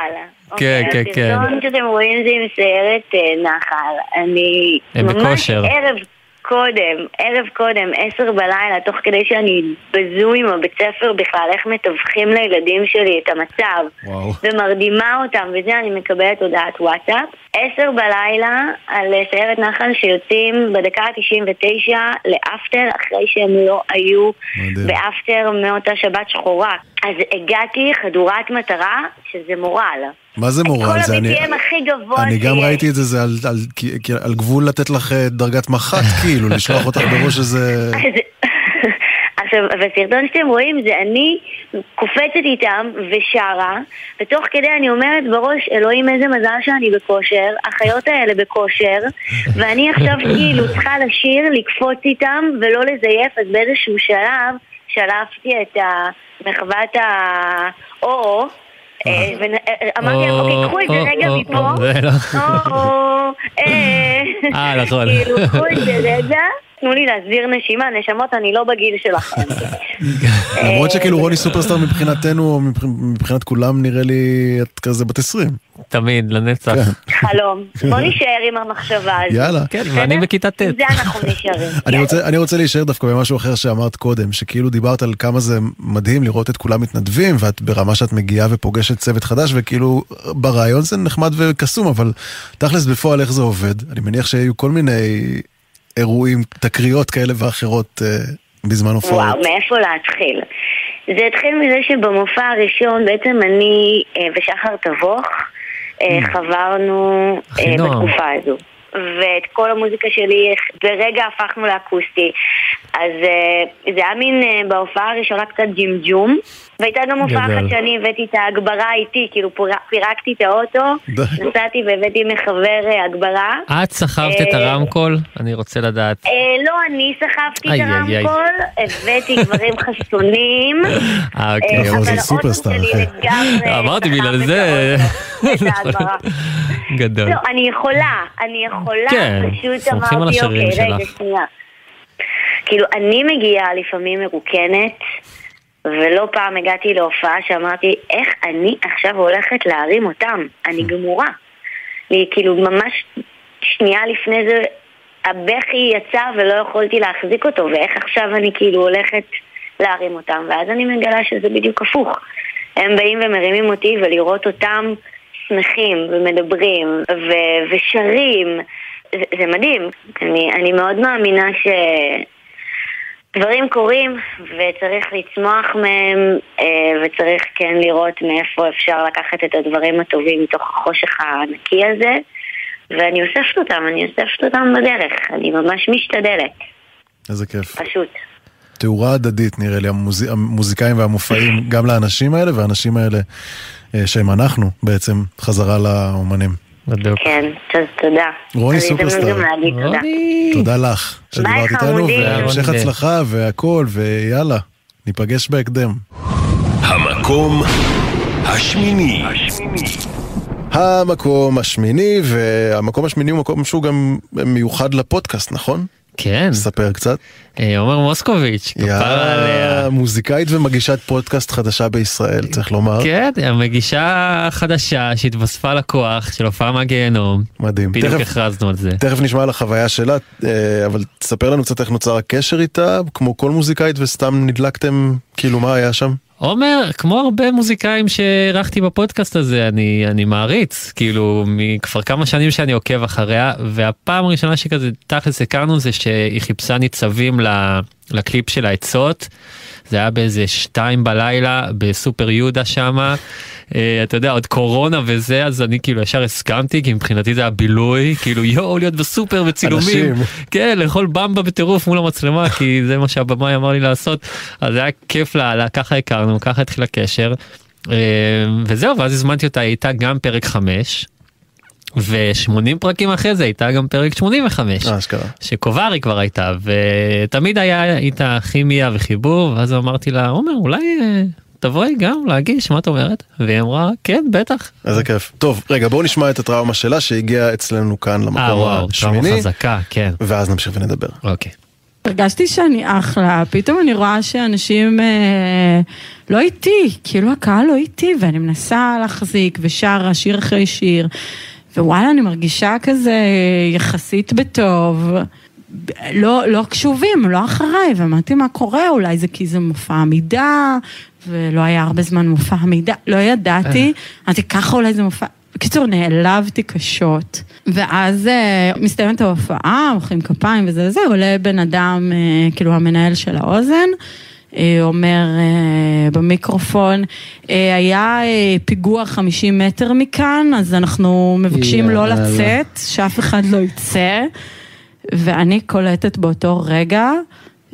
כן,
אוקיי,
כן, כן.
הסרטון שאתם רואים זה עם סיירת אה, נחל. אני
הם
ממש. ערב קודם, ערב קודם, עשר בלילה, תוך כדי שאני בזום עם הבית ספר בכלל, איך מתווכים לילדים שלי את המצב.
וואו.
ומרדימה אותם, וזה אני מקבלת הודעת וואטסאפ. עשר בלילה על אה, סיירת נחל שיוצאים בדקה ה-99 לאפטר, אחרי שהם לא היו באפטר מאותה שבת שחורה. אז הגעתי חדורת מטרה, שזה מורל.
מה זה מורל?
כל
זה אני-
ה-BPM הכי גבוה
אני גם
שיש.
ראיתי את זה, זה על, על, כי- על גבול לתת לך אה, דרגת מח"ט, כאילו, לשלוח אותך בראש איזה...
עכשיו, בסרטון שאתם רואים זה אני קופצת איתם ושרה, ותוך כדי אני אומרת בראש, אלוהים איזה מזל שאני בכושר, החיות האלה בכושר, ואני עכשיו כאילו צריכה לשיר, לקפוץ איתם ולא לזייף, אז באיזשהו שלב שלפתי את מחוות ה-או-או, אה, ואמרתי להם, אוקיי, קחו את זה רגע מפה.
לא.
אה,
אה, נכון.
כאילו, קחו את זה רגע, תנו לי להסביר נשימה, נשמות, אני לא בגיל שלכם.
למרות שכאילו רוני סופרסטאר מבחינתנו, מבחינת כולם נראה לי את כזה בת 20.
תמיד, לנצח.
חלום. בוא נישאר עם המחשבה הזאת.
יאללה.
כן? ואני בכיתה ט'.
זה אנחנו נשארים.
אני רוצה, אני רוצה להישאר דווקא במשהו אחר שאמרת קודם, שכאילו דיברת על כמה זה מדהים לראות את כולם מתנדבים, ואת ברמה שאת מגיעה ופוגשת צוות חדש, וכאילו ברעיון זה נחמד וקסום, אבל תכלס בפועל איך זה עובד? אני מניח שהיו כל מיני אירועים, תקריות כאלה ואחרות אה, בזמן הופעות.
וואו, מאיפה להתחיל? זה התחיל מזה שבמופע הראשון בעצם אני אה, ושחר תבוך אה, חברנו אה,
אחינועם.
בתקופה הזו. ואת כל המוזיקה שלי ברגע הפכנו לאקוסטי. אז אה, זה היה מין אה, בהופעה הראשונה קצת ג'ימג'ום, והייתה גם הופעה. אחת שאני הבאתי את ההגברה איתי, כאילו פיר- פירקתי את האוטו. נסעתי והבאתי מחבר אה, הגברה.
את סחבת את הרמקול? אני רוצה לדעת.
לא, אני סחבתי את. הרמקול, הבאתי גברים חסונים.
אה, אוקיי. אבל
האוטו שלי. לגמרי
אמרתי, בגלל זה... גדול.
לא, אני יכולה, אני יכולה,
כן,
פשוט אמרתי, אוקיי, רגע,
שלך."
שנייה. כאילו, אני מגיעה לפעמים מרוקנת, ולא פעם הגעתי להופעה שאמרתי, איך אני עכשיו הולכת להרים אותם? אני גמורה. לי, כאילו, ממש שנייה לפני זה, הבכי יצא ולא יכולתי להחזיק אותו, ואיך עכשיו אני כאילו הולכת להרים אותם, ואז אני מגלה שזה בדיוק הפוך. הם באים ומרימים אותי, ולראות אותם שמחים ומדברים ו- ושרים, זה, זה מדהים. אני, אני מאוד מאמינה ש... דברים קורים וצריך לצמוח מהם אה, וצריך כן לראות מאיפה אפשר לקחת את הדברים הטובים מתוך החושך הענקי הזה ואני אוספת אותם, אני אוספת אותם בדרך, אני ממש משתדלת,
איזה כיף.
פשוט.
תאורה הדדית נראה לי, המוז... המוזיקאים והמופעים, גם לאנשים האלה, והאנשים האלה אה, שהם אנחנו בעצם, חזרה לאומנים.
בדיוק.
כן, אז תודה.
רוני סופרסטאר.
להגיד תודה.
תודה לך שדיברת
ביי,
איתנו. והמשך
רוני.
הצלחה והכל, ויאללה, ניפגש בהקדם.
המקום השמיני.
המקום השמיני, והמקום השמיני הוא מקום שהוא גם מיוחד לפודקאסט, נכון?
כן.
ספר קצת.
אה, עומר מוסקוביץ', כפרה עליה.
מוזיקאית ומגישת פודקאסט חדשה בישראל, צריך לומר.
כן, המגישה החדשה שהתווספה לכוח של הופעה מהגיהנום.
מדהים.
בדיוק הכרזנו על זה.
תכף נשמע על החוויה שלה, אה, אבל תספר לנו קצת איך נוצר הקשר איתה, כמו כל מוזיקאית, וסתם נדלקתם, כאילו מה היה שם?
עומר, כמו הרבה מוזיקאים שאירחתי בפודקאסט הזה, אני, אני מעריץ, כאילו, מכבר כמה שנים שאני עוקב אחריה, והפעם הראשונה שכזה תכלס הכרנו זה שהיא חיפשה ניצבים לקליפ של העצות. זה היה באיזה שתיים בלילה בסופר יהודה שמה. אה, אתה יודע, עוד קורונה וזה, אז אני כאילו ישר הסכמתי, כי מבחינתי זה היה בילוי, כאילו יואו, להיות בסופר בצילומים.
אנשים.
כן, לאכול במבה בטירוף מול המצלמה, כי זה מה שהבמאי אמר לי לעשות. אז היה כיף לה, ככה הכרנו, ככה התחיל הקשר. אה, וזהו, ואז הזמנתי אותה, הייתה גם פרק 5. ו-80 פרקים אחרי זה הייתה גם פרק 85,
אה, אשכרה.
שקוברי כבר הייתה, ותמיד היה איתה כימיה וחיבור, ואז אמרתי לה, עומר, אולי אה, תבואי גם להגיש, מה את אומרת? והיא אמרה, כן, בטח.
איזה כיף. טוב, רגע, בואו נשמע את הטראומה שלה שהגיעה אצלנו כאן
אה,
למקום
וואו, טראומה
השמיני,
חזקה, כן.
ואז נמשיך ונדבר.
אוקיי.
הרגשתי שאני אחלה, פתאום אני רואה שאנשים אה, לא איתי, כאילו הקהל לא איתי, ואני מנסה להחזיק ושרה שיר אחרי שיר, ווואלה, אני מרגישה כזה יחסית בטוב. לא, לא קשובים, לא אחריי, ואמרתי מה קורה, אולי זה כי זה מופע עמידה, ולא היה הרבה זמן מופע עמידה, לא ידעתי, אמרתי ככה אולי זה מופע, בקיצור נעלבתי קשות, ואז אה, מסתיימת ההופעה, מוחאים כפיים וזה וזה, עולה בן אדם, אה, כאילו המנהל של האוזן, אה, אומר אה, במיקרופון, אה, היה אה, פיגוע 50 מטר מכאן, אז אנחנו מבקשים לא. לצאת, שאף אחד לא יצא. ואני קולטת באותו רגע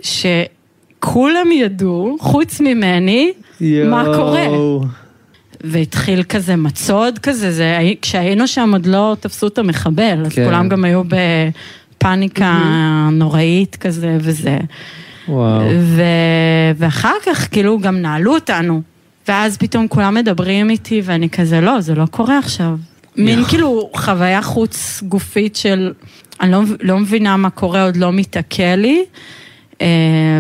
שכולם ידעו, חוץ ממני, מה קורה. והתחיל כזה מצוד כזה, זה, כשהיינו שם עוד לא תפסו את המחבל, אז
כן.
כולם גם היו בפאניקה נוראית כזה וזה.
וואו.
ו... ואחר כך כאילו גם נעלו אותנו. ואז פתאום כולם מדברים איתי, ואני כזה, לא, זה לא קורה עכשיו. מין כאילו חוויה חוץ גופית של, אני לא, לא מבינה מה קורה, עוד לא מתעכל לי. אה,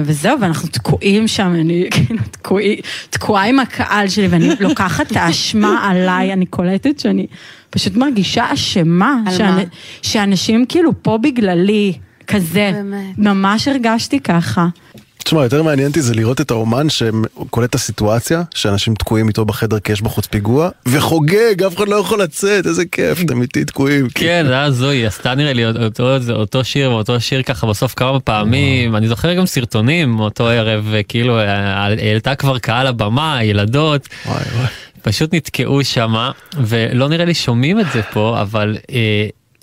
וזהו, ואנחנו תקועים שם, אני כאילו תקועי- תקועה עם הקהל שלי, ואני לוקחת את האשמה עליי, אני קולטת שאני פשוט מרגישה אשמה.
על
שאנ-
מה?
שאנשים כאילו פה בגללי, כזה.
באמת.
ממש הרגשתי ככה.
תשמע, יותר מעניין אותי זה לראות את האומן שקולט את הסיטואציה, שאנשים תקועים איתו בחדר כי יש בחוץ פיגוע, וחוגג, אף אחד לא יכול לצאת, איזה כיף, אתם איתי תקועים.
כן, זה היה זוהי, עשתה נראה לי אותו, זה אותו שיר ואותו שיר ככה בסוף כמה פעמים, אני זוכר גם סרטונים מאותו ערב, כאילו אה, העלתה כבר קהל הבמה, ילדות, פשוט נתקעו שמה, ולא נראה לי שומעים את זה פה, אבל...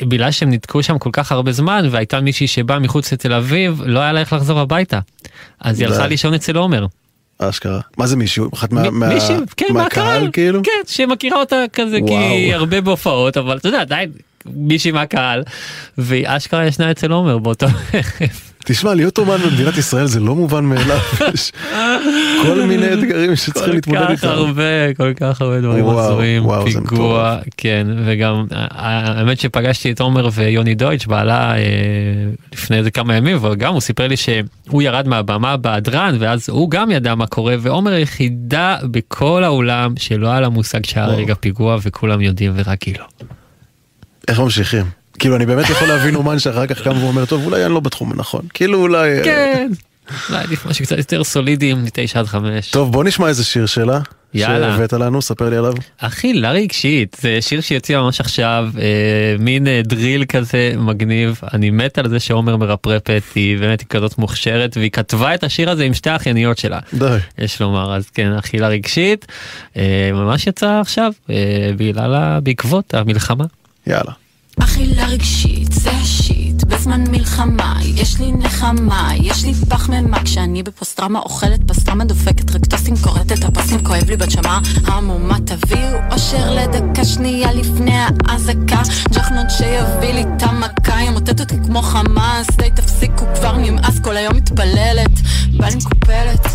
בגלל שהם נתקעו שם כל כך הרבה זמן והייתה מישהי שבאה מחוץ לתל אביב לא היה לה איך לחזור הביתה אז היא. הלכה לישון אצל עומר.
אשכרה. מה זה מישהו? אחת מה-
מ-
מה-
מישהי, כן, מהקהל,
כאילו?
כן, שמכירה אותה כזה, כי היא
וואו.
הרבה בהופעות, אבל אתה יודע, עדיין מישהי מהקהל, והיא אשכרה ישנה אצל עומר באותו
תשמע, להיות אומן במדינת ישראל זה לא מובן מאליו, יש כל מיני אתגרים שצריכים להתמודד
כל כך
איתם.
הרבה, כל כך הרבה דברים
זה
פיגוע, כן, וגם ה- האמת שפגשתי את עומר ויוני דויטש, בעלה, אה, לפני איזה כמה ימים, וגם הוא סיפר לי שהוא ירד מהבמה בהדרן, ואז הוא גם ידע מה קורה, ועומר היחידה בכל האולם שלא היה לה מושג שהיה. רגע פיגוע, וכולם יודעים ורק היא לא.
איך ממשיכים? כאילו, אני באמת יכול להבין אומן שאחר כך קם ואומר, טוב, אולי אני לא בתחום הנכון. כאילו, אולי... אה,
כן. אולי עדיף משהו קצת יותר סולידי מתשע עד חמש.
טוב, בוא נשמע איזה שיר שלה.
יאללה.
שהבאת לנו, ספר לי עליו.
אכילה רגשית, זה שיר שיוצא ממש עכשיו, אה, מין אה, דריל כזה מגניב, אני מת על זה שעומר מרפרפת, היא באמת היא כזאת מוכשרת, והיא כתבה את השיר הזה עם שתי האחייניות שלה.
די.
יש לומר, אז כן, אכילה רגשית, אה, ממש יצא עכשיו, אה, בגלל, בעקבות המלחמה.
יאללה.
אכילה רגשית, בזמן מלחמה, יש לי נחמה, יש לי פחמימה, כשאני בפוסט-טראומה אוכלת פסטרמה דופקת רקטוסים, כורתת הפסים, כואב לי בנשמה, המומה תביאו אושר לדקה שנייה לפני האזעקה, ג'חנון שיביא לי את המכה, ימוטט אותי כמו חמאס, די תפסיקו כבר נמאס, כל היום מתפללת, בא לי מקופלת,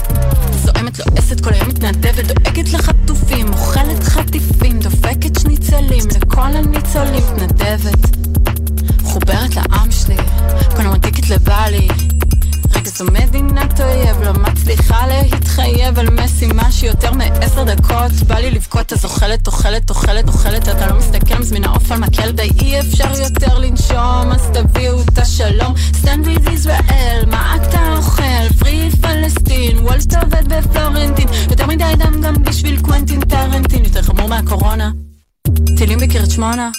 זועמת לועסת, כל היום מתנדבת, דואגת לחטופים, אוכלת חטיפים, דופקת שניצלים, לכל הניצולים מתנדבת. מחוברת לעם שלי, מדליקת לבעלי. רגע זו מדינת אויב, לא מצליחה להתחייב על משימה שיותר מעשר דקות. בא לי לבכות, אז אוכלת, אוכלת, אוכלת, אוכלת, אתה לא מסתכל, מזמינה עוף על מקל, די אי אפשר יותר לנשום, אז תביאו את השלום. stand with Israel, מה אתה אוכל? free Palestine, וולט עובד בפלורנטין, יותר מדי דם גם בשביל קוונטין טרנטין, יותר חמור מהקורונה. טילים בקריית שמונה.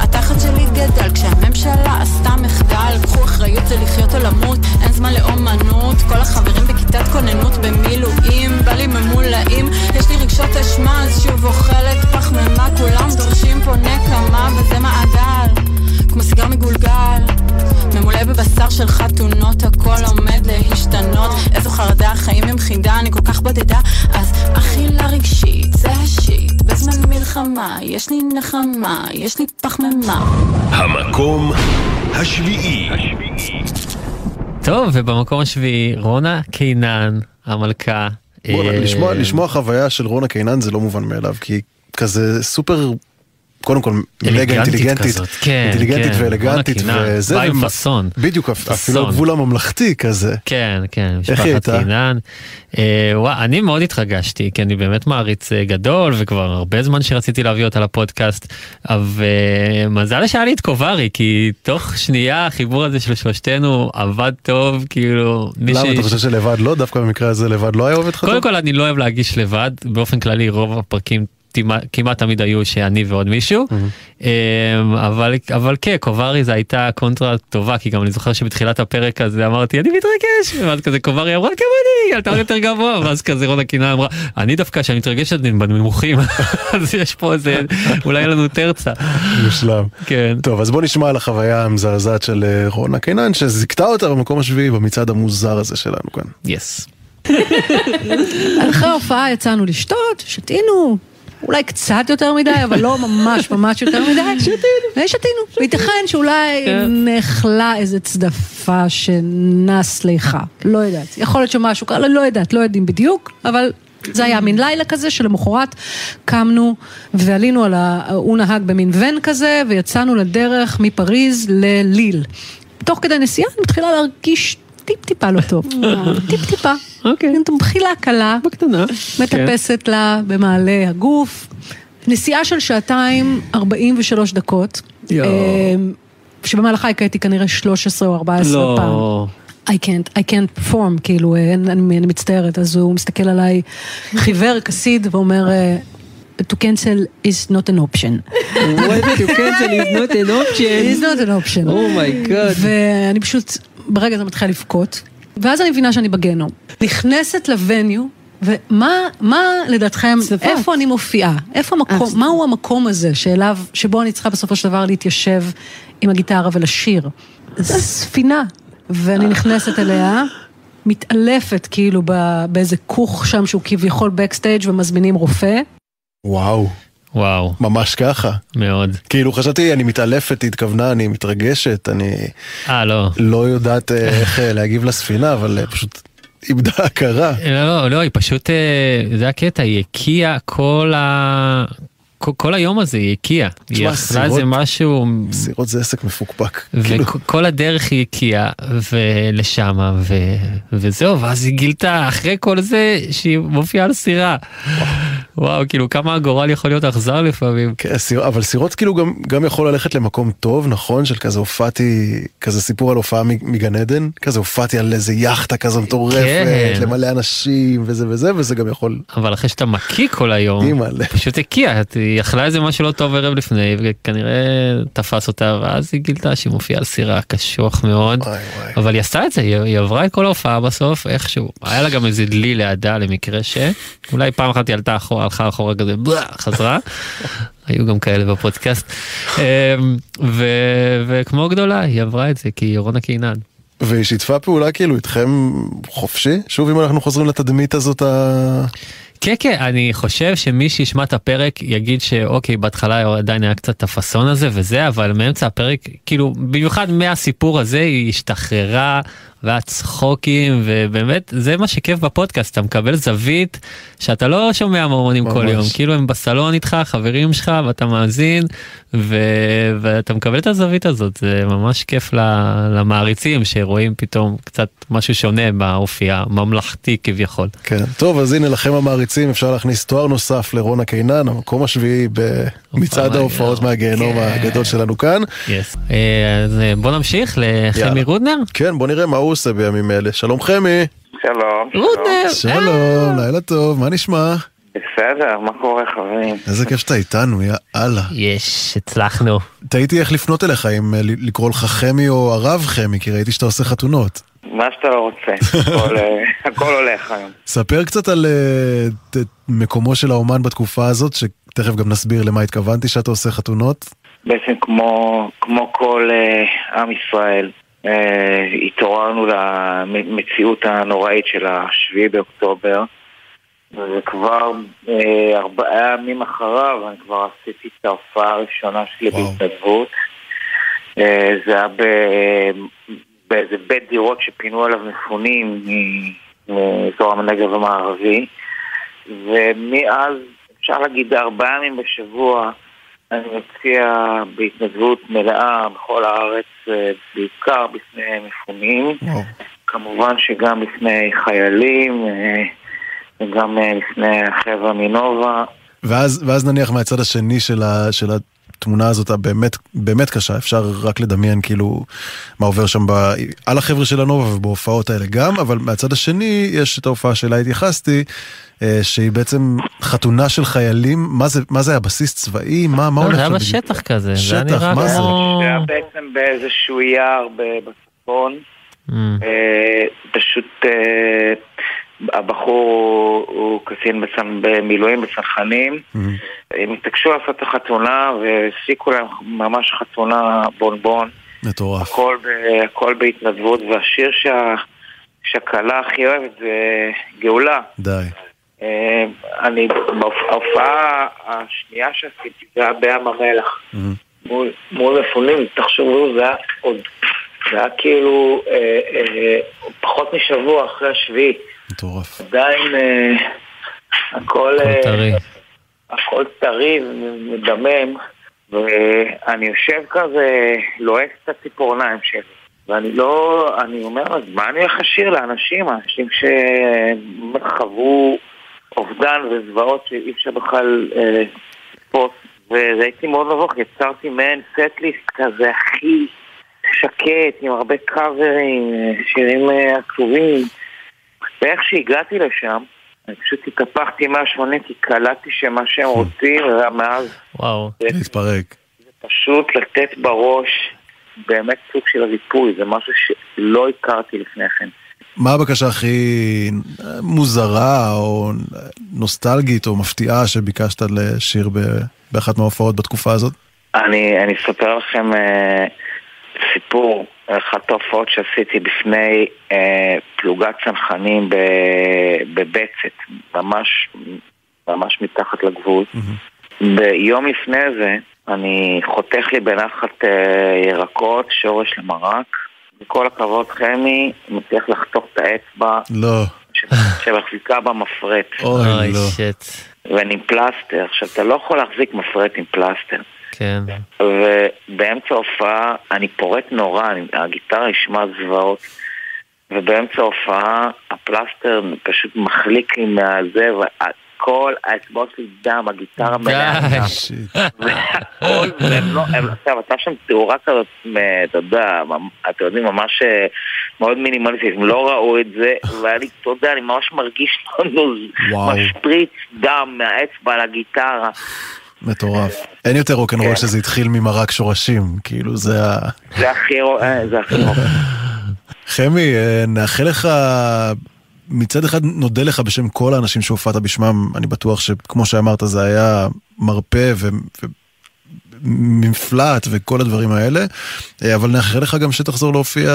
התחת שלי גדל כשהממשלה עשתה מחדל קחו אחריות זה לחיות או למות אין זמן לאומנות. כל החברים בכיתת כוננות במילואים בא לי ממולאים. יש לי רגשות אשמה אז שוב אוכלת פחמימה כולם דורשים פה נקמה וזה מעגל כמו סיגר מגולגל ממולא בבשר של חתונות הכל עומד להשתנות איזו חרדה החיים הם חידה אני כל כך בודדה אז אכילה רגשית זה השיט בזמן מלחמה יש לי נחמה יש לי פחמימה
המקום השביעי.
טוב, ובמקום השביעי, רונה קינן, המלכה.
בוא,
אה,
לשמוע- לשמוע חוויה של רונה קינן זה לא מובן מאליו, כי כזה סופר, קודם כל,
אלגנטית
אינטליגנטית,
כן,
אינטליגנטית
כן,
ואלגנטית, וזה,
באה עם פאסון.
בדיוק. אפילו הגבול הממלכתי כזה.
כן, כן,
איך היא הייתה?
קינן. אה, וואי, אני מאוד התרגשתי, כי אני באמת מעריץ אה, גדול, וכבר הרבה זמן שרציתי להביא אותה לפודקאסט, אבל אה, מזל שהיה לי את קוברי, כי תוך שנייה החיבור הזה של שלושתנו עבד טוב, כאילו...
למה
ש-
אתה חושב שלבד לא? דווקא במקרה הזה לבד לא היה עובד לך?
קודם כל אני לא אוהב להגיש לבד, באופן כללי רוב הפרקים כמעט תמיד היו שאני ועוד מישהו, אמ, אבל, אבל כן, קוברי זה הייתה קונטרה טובה, כי גם אני זוכר שבתחילת הפרק הזה אמרתי אני מתרגש, ואז כזה קוברי אמרה גם אני, עלתה יותר גבוה, ואז כזה רונה קינה אמרה, אני דווקא כשאני מתרגשת אני בנמוכים, אז יש פה איזה, אולי יהיה לנו תרצה.
מושלם.
כן.
טוב, אז בוא נשמע על החוויה המזעזעת של אה, רונה קינן, שזיכתה אותה במקום השביעי במצעד המוזר הזה שלנו כאן.
יס.
אחרי ההופעה יצאנו לשתות, שתינו, אולי קצת יותר מדי, אבל לא ממש ממש יותר מדי. שתינו. שתינו. וייתכן שאולי נחלה איזה צדפה שנס ליחה. לא יודעת. יכול להיות שמשהו קרה, לא יודעת, לא יודעים בדיוק, אבל זה היה מין לילה כזה שלמחרת קמנו ועלינו על ה... הוא נהג במין ון כזה ויצאנו לדרך מפריז לליל. תוך כדי נסיעה אני מתחילה להרגיש טיפ-טיפה לא טוב. טיפ-טיפה. אוקיי. בחילה קלה.
בקטנה.
מטפסת לה במעלה הגוף. נסיעה של שעתיים 43 דקות.
יואו.
אה, שבמהלכה הקראתי כנראה 13 או 14 פעם.
לא.
I can't, I can't perform, כאילו, אה, אני, אני, אני מצטערת, אז הוא מסתכל עליי חיוור, כסיד, ואומר, אה, to cancel is not an option.
What to cancel is not an option.
is not an option.
Oh my God.
ואני פשוט, ברגע זה מתחילה לבכות, ואז אני מבינה שאני בגנו. נכנסת לווניו, ומה מה לדעתכם, איפה אני מופיעה? איפה המקום, מהו המקום הזה שאליו, שבו אני צריכה בסופו של דבר להתיישב עם הגיטרה ולשיר? זו ספינה, ואני נכנסת אליה. מתעלפת כאילו ב- באיזה כוך שם שהוא כביכול בקסטייג' ומזמינים רופא.
וואו.
וואו.
ממש ככה.
מאוד.
כאילו חשבתי, אני מתעלפת, היא התכוונה, אני מתרגשת, אני
אה, לא.
לא יודעת אה, איך אה, להגיב לספינה, אבל אה, פשוט איבדה הכרה.
לא, לא, לא, היא פשוט, זה הקטע, היא הקיאה כל ה... כל- כל היום הזה היא הקיאה. היא אכלה איזה משהו...
סירות זה עסק מפוקפק. כאילו.
וכל הדרך היא הקיאה ולשמה ו... וזהו ואז היא גילתה אחרי כל זה שהיא מופיעה על סירה. וואו כאילו כמה הגורל יכול להיות אכזר לפעמים.
כן, סיר- אבל סירות כאילו גם, גם יכול ללכת למקום טוב, נכון? של כזה הופעתי, כזה סיפור על הופעה מגן עדן, כזה הופעתי על איזה יאכטה כזו מטורפת,
כן.
למלא אנשים וזה וזה, וזה גם יכול...
אבל אחרי שאתה מקיא כל היום. פשוט הקיאה, היא אכלה איזה משהו לא טוב ערב לפני וכנראה תפס אותה ואז היא גילתה שהיא מופיעה על סירה קשוח מאוד. אבל היא עשתה את זה, היא, היא עברה את כל ההופעה בסוף איכשהו. היה לה גם איזה דלי לידה למקרה ש... אולי פעם אחת היא עלתה אחורה, הלכה אחורה כזה, חזרה. היו גם כאלה בפודקאסט. אמ, ו- וכמו גדולה, היא עברה את זה כי היא רונה קינן.
והיא שיתפה פעולה כאילו איתכם חופשי? שוב אם אנחנו חוזרים לתדמית הזאת ה...
כן כן אני חושב שמי שישמע את הפרק יגיד שאוקיי בהתחלה עדיין היה קצת הפאסון הזה וזה אבל מאמצע הפרק כאילו במיוחד מהסיפור הזה היא השתחררה והיה צחוקים ובאמת זה מה שכיף בפודקאסט אתה מקבל זווית שאתה לא שומע מהאומנים כל. יום כאילו הם בסלון איתך חברים שלך ואתה מאזין ו... ואתה מקבל את הזווית הזאת זה ממש כיף ל... למעריצים שרואים פתאום קצת משהו שונה באופי הממלכתי כביכול.
כן. טוב, אז הנה לכם המעריצים, אפשר להכניס תואר נוסף לרונה קינן, המקום השביעי במצעד ההופעות מהגיהנום הגדול שלנו כאן.
Yes. אה, אז אה, בוא נמשיך לחמי. רודנר.
כן, בוא נראה מה הוא עושה בימים אלה. שלום חמי.
שלום.
רודנר.
שלום, לילה טוב, מה נשמע?
בסדר, מה קורה חברים?
איזה כיף שאתה איתנו, יא אללה.
יש, הצלחנו.
תהיתי איך לפנות אליך, אם אה, ל- לקרוא לך חמי או הרב חמי, כי ראיתי שאתה עושה חתונות.
מה שאתה לא רוצה, הכל, אה, הכל הולך היום.
ספר קצת על אה, ת- מקומו של האומן בתקופה הזאת, שתכף גם נסביר למה התכוונתי שאתה עושה חתונות.
בעצם כמו, כמו כל אה, עם ישראל, אה, התעוררנו למציאות הנוראית של השביעי באוקטובר, וכבר אה, ארבעה ימים אחריו אני כבר עשיתי את ההופעה הראשונה שלי בהתנדבות. אה, זה היה באיזה בית דירות שפינו עליו מפונים מאזור הנגב המערבי, ומאז, אפשר להגיד, ארבעה ימים בשבוע אני מציע בהתנדבות מלאה בכל הארץ, אה, בעיקר בפני מפונים, כמובן שגם בפני חיילים, אה, וגם אה, בפני החבר'ה מנובה.
ואז, ואז נניח מהצד השני של, ה, של התמונה הזאת הבאמת באמת קשה, אפשר רק לדמיין כאילו מה עובר שם ב, על החבר'ה של הנובה ובהופעות האלה גם, אבל מהצד השני יש את ההופעה שאליה התייחסתי, אה, שהיא בעצם חתונה של חיילים, מה זה, מה זה היה, בסיס צבאי? מה, מה
לא,
הולך
זה היה
שם?
בשטח כזה, זה היה
שטח,
נראה? כמו...
זה היה בעצם באיזשהו יער בצפון.
Mm.
אה, פשוט אה, הבחור הוא- קצין בצנ- במילואים בצנחנים. הם התעקשו לעשות את החתונה והפסיקו להם ממש חתונה בונבון.
מטורף.
הכל, ב- הכל בהתנדבות, והשיר שה, שהכלה הכי אוהבת זה גאולה.
די.
אה, אני, בהופעה השנייה שעשיתי זה היה בים המלח. מול, מול מפונים, תחשבו, זה היה עוד, זה היה כאילו אה, אה, פחות משבוע אחרי השביעי.
מטורף.
עדיין, אה, הכל...
הכל
אה,
טרי.
הכל טרי ומדמם, ואני יושב כזה, לועס את הציפורניים שלי. ואני לא, אני אומר, אז מה אני הולך לשיר לאנשים? אנשים שחוו אובדן וזוועות שאי אפשר בכלל אה, לצפות. והייתי מאוד נבוך, יצרתי מעין סט-ליסט כזה הכי שקט, עם הרבה קאברים, אה, שירים אה, עצובים. ואיך שהגעתי לשם, אני פשוט התהפכתי 180 כי קלטתי שמה שהם רוצים, ומאז
וואו.
להתפרק.
פשוט לתת בראש באמת סוג של ריפוי, זה משהו שלא הכרתי לפני כן.
מה הבקשה הכי מוזרה או נוסטלגית או מפתיעה שביקשת לשיר באחת מההופעות בתקופה הזאת?
אני, אני אספר לכם אה, סיפור, אחת ההופעות שעשיתי בפני אה, פלוגת צנחנים ב- בבצת, ממש, ממש מתחת לגבול. ביום לפני זה אני חותך לי בנחת אה, ירקות, שורש למרק, וכל הכבוד חמי, מצליח לחתוך את האצבע
לא.
שמחזיקה במפרט.
אוי, לא.
שיט.
ואני עם פלסטר. עכשיו, אתה לא יכול להחזיק מפרט עם פלסטר.
כן.
ובאמצע ההופעה אני פורט נורא, אני, הגיטרה ישמע זוועות. ובאמצע ההופעה הפלסטר פשוט מחליק לי מהזה, וכל האצבעות שלי דם, הגיטרה מלאה דם. והכל, והם לא, הם, עכשיו, הייתה שם תאורה כזאת, אתה יודע, אתם יודעים, ממש אה, מאוד מינימליסטית, הם לא ראו את זה, והיה לי, אתה יודע, אני ממש מרגיש לנו
וואו.
משפריץ דם מהאצבע לגיטרה.
מטורף. אין יותר רוקנרול שזה התחיל ממרק שורשים, כאילו זה ה...
זה הכי הכי רואה.
חמי, אה, נאחל לך, מצד אחד נודה לך בשם כל האנשים שהופעת בשמם, אני בטוח שכמו שאמרת זה היה מרפא ו... מפלט וכל הדברים האלה, אה, אבל נאחל לך גם שתחזור להופיע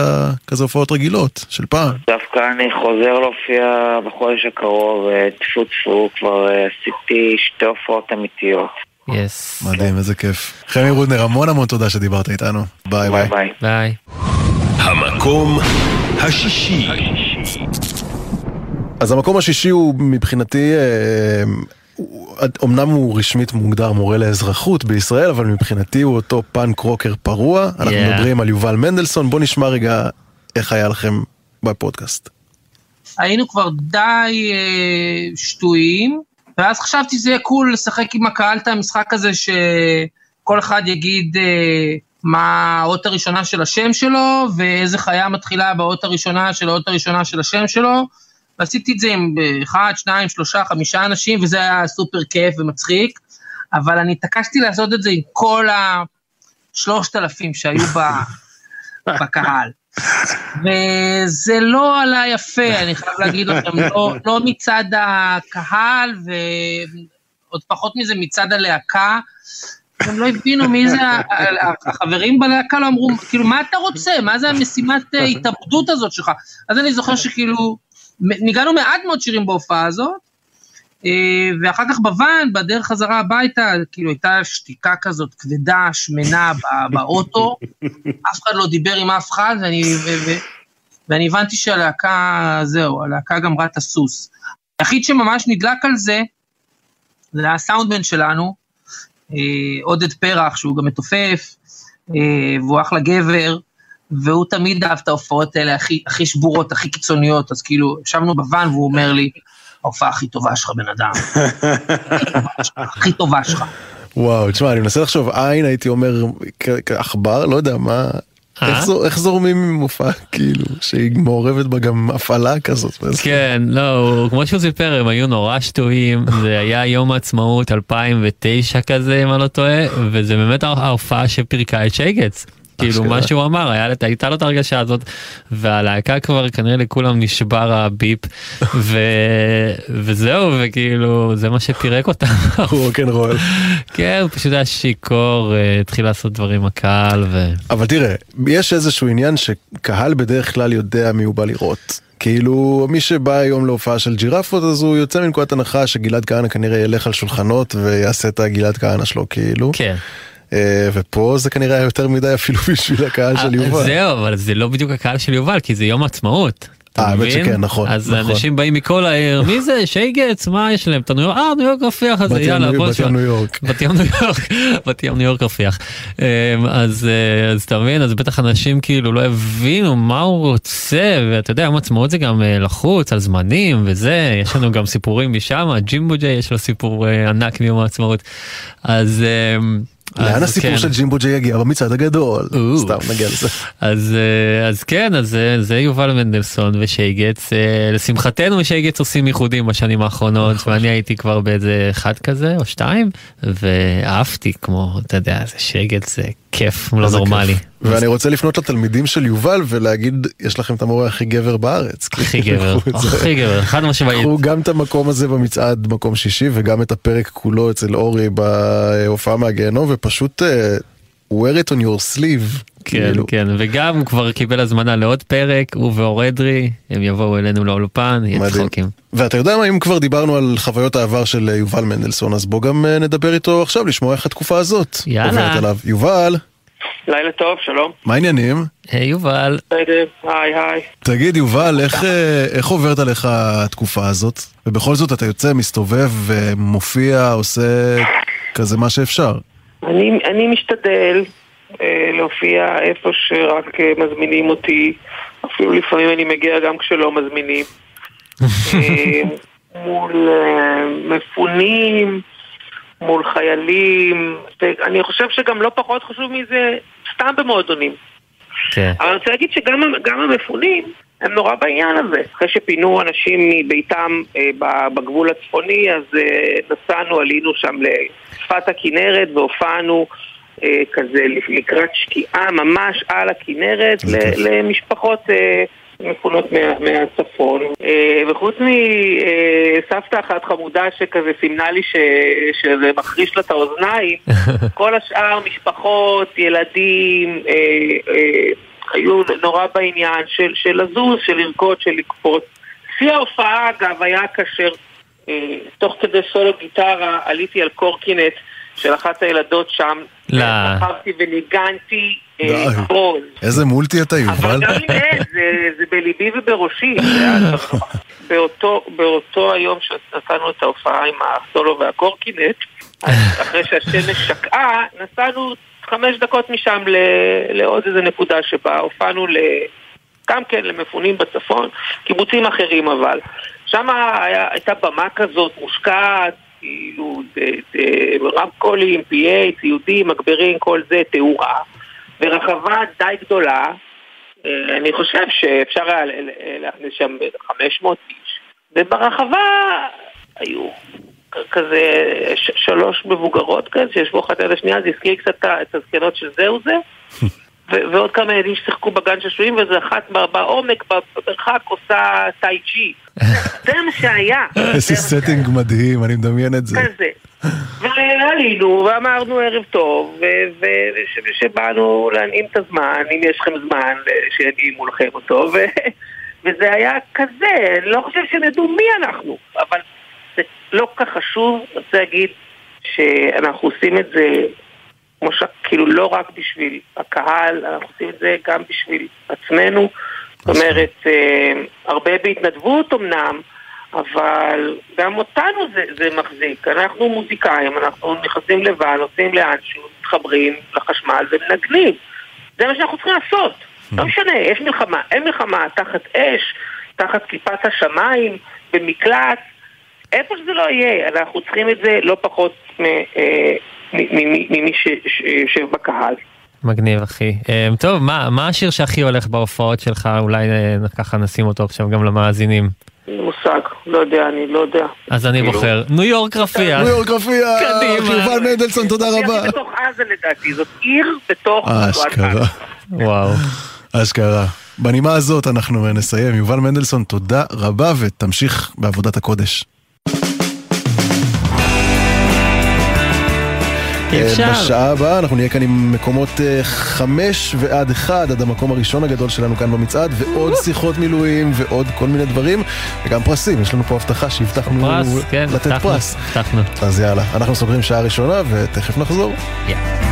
כזה הופעות רגילות של פעם.
דווקא אני חוזר להופיע בחודש הקרוב, אה, טפו טפו, כבר אה, עשיתי שתי הופעות אמיתיות.
יס.
מדהים, איזה כיף. חמי רודנר, המון המון תודה שדיברת איתנו. ביי ביי.
ביי.
ביי.
המקום השישי.
אז המקום השישי הוא מבחינתי, אה, הוא- אמנם הוא רשמית מוגדר מורה לאזרחות בישראל, אבל מבחינתי הוא אותו פאנק רוקר פרוע. אנחנו
Yeah.
מדברים על יובל מנדלסון, בוא נשמע רגע איך היה לכם בפודקאסט.
היינו כבר די אה, שטויים, ואז חשבתי שזה יהיה cool לשחק עם הקהל את המשחק הזה שכל אחד יגיד אה, מה האות הראשונה של השם שלו, ואיזה חיה מתחילה באות הראשונה של האות הראשונה של השם שלו. ועשיתי את זה עם אה, אחד, שניים, שלושה, חמישה אנשים, וזה היה סופר כיף ומצחיק, אבל אני התעקשתי לעשות את זה עם כל השלושת אלפים שהיו ב, בקהל. וזה לא עלה יפה, אני חייב להגיד לכם, לא, לא מצד הקהל ועוד פחות מזה מצד הלהקה. הם לא הבינו מי זה, החברים בלהקה לא אמרו, כאילו, מה אתה רוצה? מה זה המשימת התאבדות הזאת שלך? אז אני זוכר שכאילו, ניגענו מעט מאוד שירים בהופעה הזאת, ואחר כך בוואן, בדרך חזרה הביתה, כאילו הייתה שתיקה כזאת כבדה, שמנה באוטו, אף אחד לא דיבר עם אף אחד, ואני, ו, ו, ואני הבנתי שהלהקה, זהו, הלהקה גמרה את הסוס. היחיד שממש נדלק על זה, זה הסאונדמן שלנו, אה, עודד פרח, שהוא גם מתופף, אה, והוא אחלה גבר, והוא תמיד אהב את ההופעות האלה הכי, הכי שבורות, הכי קיצוניות, אז כאילו, ישבנו בוואן והוא אומר לי, ההופעה הכי טובה שלך, בן אדם. הכי טובה שלך.
וואו, תשמע, אני מנסה לחשוב עין, הייתי אומר, כעכבר, לא יודע, מה...
אה?
איך זו- איך זורמים עם מופע, כאילו, שהיא מעורבת בה גם הפעלה כזאת.
כן, לא, כמו שהוא סיפר, הם היו נורא שטויים, זה היה יום העצמאות 2009 כזה, אם אני לא טועה, וזה באמת ההופעה שפירקה את שייגץ. כאילו מה שהוא אמר היה הייתה לו את הרגשה הזאת והלהקה כבר כנראה לכולם נשבר הביפ ו... וזהו וכאילו זה מה שפירק אותם.
רוקנרול.
כן הוא פשוט היה שיכור אה, התחיל לעשות דברים הקהל ו...
אבל תראה, יש איזשהו עניין שקהל בדרך כלל יודע מי הוא בא לראות. כאילו, מי שבא היום להופעה של ג'ירפות, אז הוא יוצא מנקודת הנחה שגלעד כהנא כנראה ילך על שולחנות ויעשה את הגלעד כהנא שלו, כאילו.
כן.
אה, ופה זה כנראה יותר מדי אפילו בשביל הקהל של
אה,
יובל.
זהו אבל זה לא בדיוק הקהל של יובל כי זה יום עצמאות.
אה, האמת? שכן, נכון,
אז
נכון.
אנשים באים מכל העיר, מי זה? שייגץ? מה יש להם? אתה ניו יורק? אה, ניו יורק רפיח, אז
בת
יאללה, בוא
בת
נשמע.
ים ניו יורק.
בת ים ניו יורק, בת ים ניו יורק רפיח. אמ, אז אה, אז אתה מבין, אז בטח אנשים כאילו לא הבינו מה הוא רוצה, ואתה יודע, יום עצמאות זה גם לחוץ על זמנים וזה, יש לנו גם סיפורים משם, ג'ימבו ג'יי יש לו סיפור ענק מיום העצמאות. אז...
לאן הסיפור
כן.
של ג'ימבו ג'יי יגיע במצעד הגדול? סתם נגיע לזה.
אז, אה, אז כן, אז זה, זה יובל מנדלסון ושייגץ. אה, לשמחתנו שייגץ עושים ייחודים בשנים האחרונות,
נכון.
ואני הייתי כבר באיזה אחד כזה או שתיים, ואהבתי כמו, אתה יודע, זה שייגץ זה כיף לא נורמלי.
ואני רוצה לפנות לתלמידים של יובל ולהגיד, יש לכם את המורה הכי גבר בארץ.
הכי גבר,
את זה.
הכי גבר, חד משמעית.
קחו גם את המקום הזה במצעד מקום שישי וגם את הפרק כולו אצל אורי בהופעה מהגיהנום ופשוט אה, wear it on your sleeve.
כן,
כאילו.
כן, וגם הוא כבר קיבל הזמנה לעוד פרק, הוא ואור אדרי, הם יבואו אלינו לאולפן, יהיה. צחוקים.
ואתה יודע מה, אם כבר דיברנו על חוויות העבר של אה, יובל מנדלסון, אז בוא גם אה, נדבר איתו עכשיו, לשמוע איך התקופה הזאת
יאללה.
עוברת עליו. יובל,
לילה טוב, שלום.
מה העניינים?
היי יובל.
היי היי.
תגיד יובל, איך, אה, איך עוברת עליך התקופה הזאת? ובכל זאת אתה יוצא, מסתובב, ומופיע, עושה כזה מה שאפשר.
אני, אני משתדל להופיע איפה שרק אה, מזמינים אותי, אפילו לפעמים אני מגיע גם כשלא מזמינים. אה, מול אה, מפונים, מול חיילים, אני חושב שגם לא פחות חשוב מזה, סתם במועדונים.
כן.
אבל אני רוצה להגיד שגם גם המפונים הם נורא בעניין הזה. אחרי שפינו אנשים מביתם אה, בגבול הצפוני, אז אה, נסענו, עלינו שם לשפת הכנרת והופענו אה, כזה לקראת שקיעה ממש על הכנרת למשפחות אה, מפונות מה, מהצפון. אה, וחוץ מסבתא אחת חמודה שכזה סימנה לי ש, שזה מחריש לה את האוזניים, כל השאר משפחות, ילדים, אה, אה, היו נורא בעניין של, של לזוז, של לרקוד, של לקפוץ. שיא ההופעה אגב היה כאשר אה, תוך כדי סולו גיטרה עליתי על קורקינט של אחת הילדות שם,
לא.
רכבתי וניגנתי אה,
די.
גרון.
איזה מולטי אתה יובל.
גם אם אין, זה, זה בליבי ובראשי. באותו, באותו היום שנתנו את ההופעה עם הסולו והקורקינט, אחרי שהשמש שקעה, נסענו חמש דקות משם ל, לעוד איזה נקודה שבה הופענו ל... גם כן למפונים בצפון, קיבוצים אחרים אבל. שם הייתה במה כזאת מושקעת, כאילו, רמקולים, PA, ציודים, מגברים, כל זה, תאורה. ורחבה די גדולה, אה, אני חושב שאפשר היה להכניס שם 500 איש. וברחבה היו כזה שלוש מבוגרות כאלה שישבו אחת ליד השנייה, זה הזכיר קצת את הזקנות של זהו זה. ו- ועוד כמה ילדים ששיחקו בגן שעשועים, ואיזה אחת בעומק, במרחק, עושה טאי צ'י. זה מה שהיה.
איזה סטינג מדהים, אני מדמיין את זה.
כזה. ועלינו ואמרנו ערב טוב, ושבאנו להנעים את הזמן, אם יש לכם זמן, שינעימו לכם אותו, וזה היה כזה, אני לא חושב שידעו מי אנחנו, אבל זה לא כך חשוב, אני רוצה להגיד שאנחנו עושים את זה, כמו ש... כאילו לא רק בשביל הקהל, אנחנו עושים את זה גם בשביל עצמנו, זאת אומרת, אה, הרבה בהתנדבות אמנם, אבל גם אותנו זה, זה מחזיק. אנחנו מוזיקאים, אנחנו נכנסים לבן, נוסעים לאנשהו, מתחברים לחשמל ומנגנים. זה מה שאנחנו צריכים לעשות. לא משנה, יש מלחמה, אין מלחמה, תחת אש, תחת כיפת השמיים, במקלט, איפה שזה לא יהיה, אנחנו צריכים את זה לא פחות אה, ממי שיושב בקהל.
מגניב אחי. אמ, טוב, מה, מה השיר שהכי הולך בהופעות שלך? אולי אה, ככה נשים אותו עכשיו גם למאזינים.
מושג, לא יודע, אני לא יודע.
אז אני
כאילו-
בוחר ניו יורק רפיח.
ניו יורק רפיח,
קדימה.
יובל מנדלסון, תודה רבה.
היא בתוך עזה לדעתי, זאת עיר בתוך...
אשכרה.
וואו.
אשכרה. בנימה הזאת אנחנו נסיים. יובל מנדלסון, תודה רבה ותמשיך בעבודת הקודש.
אפשר.
אה, בשעה הבאה אנחנו נהיה כאן עם מקומות אה, חמש ועד אחד, עד המקום הראשון הגדול שלנו כאן במצעד, ועוד שיחות מילואים ועוד כל מיני דברים, וגם פרסים, יש לנו פה הבטחה שהבטחנו
פרס, כן,
לתת פרס.
הבטחנו.
אז יאללה, אנחנו סוגרים שעה ראשונה ותכף נחזור.
אמרתם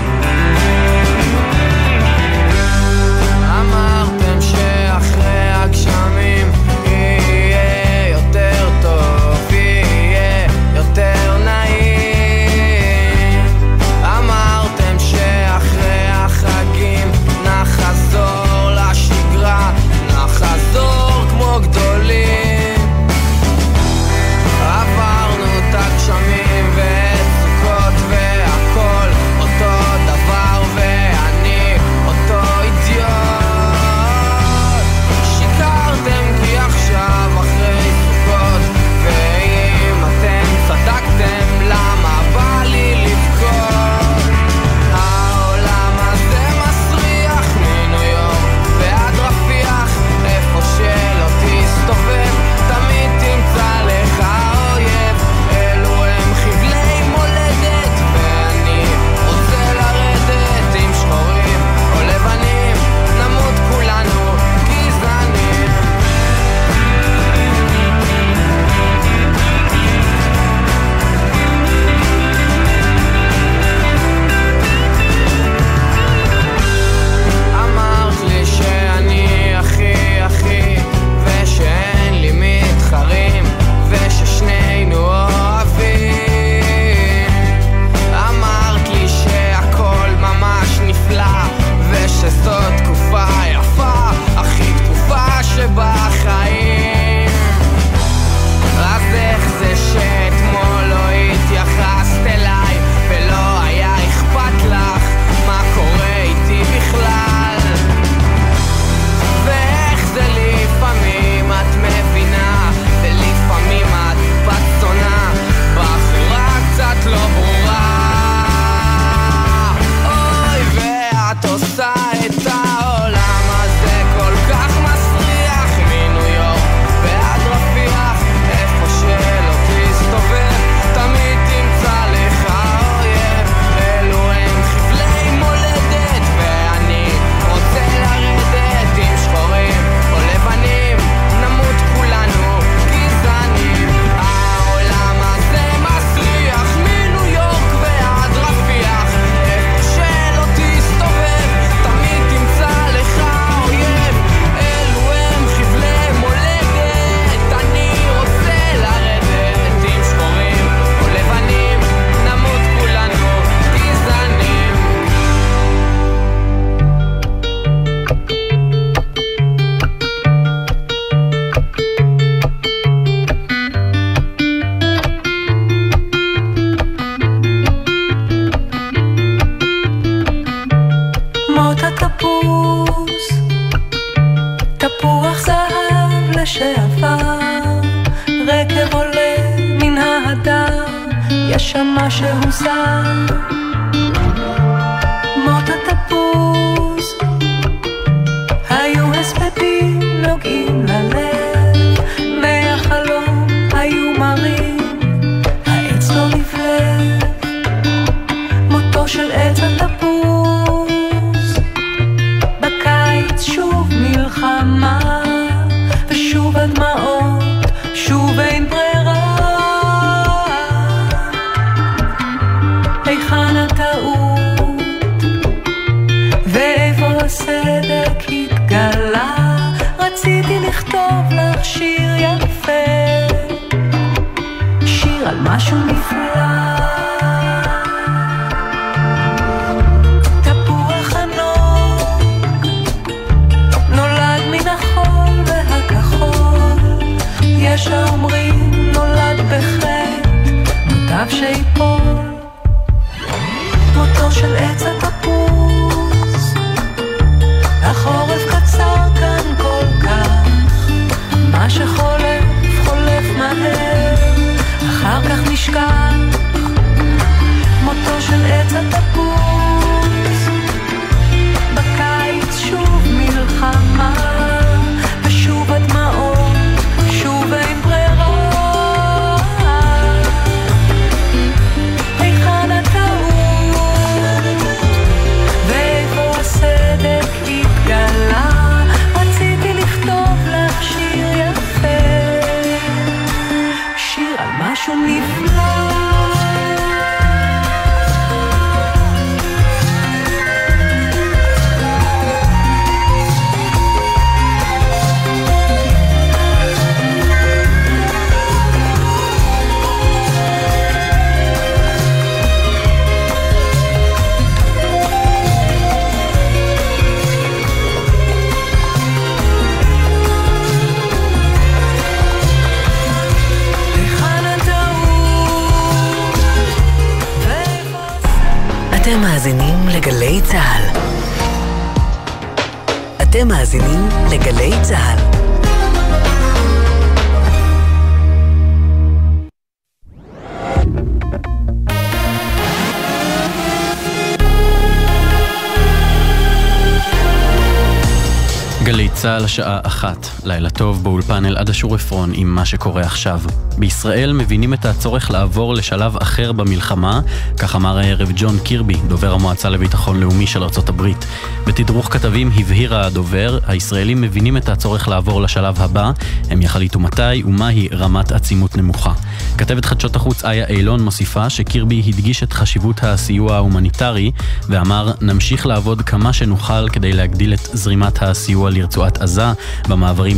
צה"ל
השעה אחת, לילה טוב באולפן אלעד אשור עפרון עם מה שקורה עכשיו. בישראל מבינים את הצורך לעבור לשלב אחר במלחמה, כך אמר הערב ג'ון קירבי, דובר המועצה לביטחון לאומי של ארצות הברית. בתדרוך כתבים הבהיר הדובר, הישראלים מבינים את הצורך לעבור לשלב הבא, הם יחליטו מתי ומהי רמת עצימות נמוכה. כתבת חדשות החוץ איה אילון מוסיפה שקירבי הדגיש את חשיבות הסיוע ההומניטרי ואמר נמשיך לעבוד כמה שנוכל כדי להגדיל את זרימת הסיוע לרצועת עזה במעברים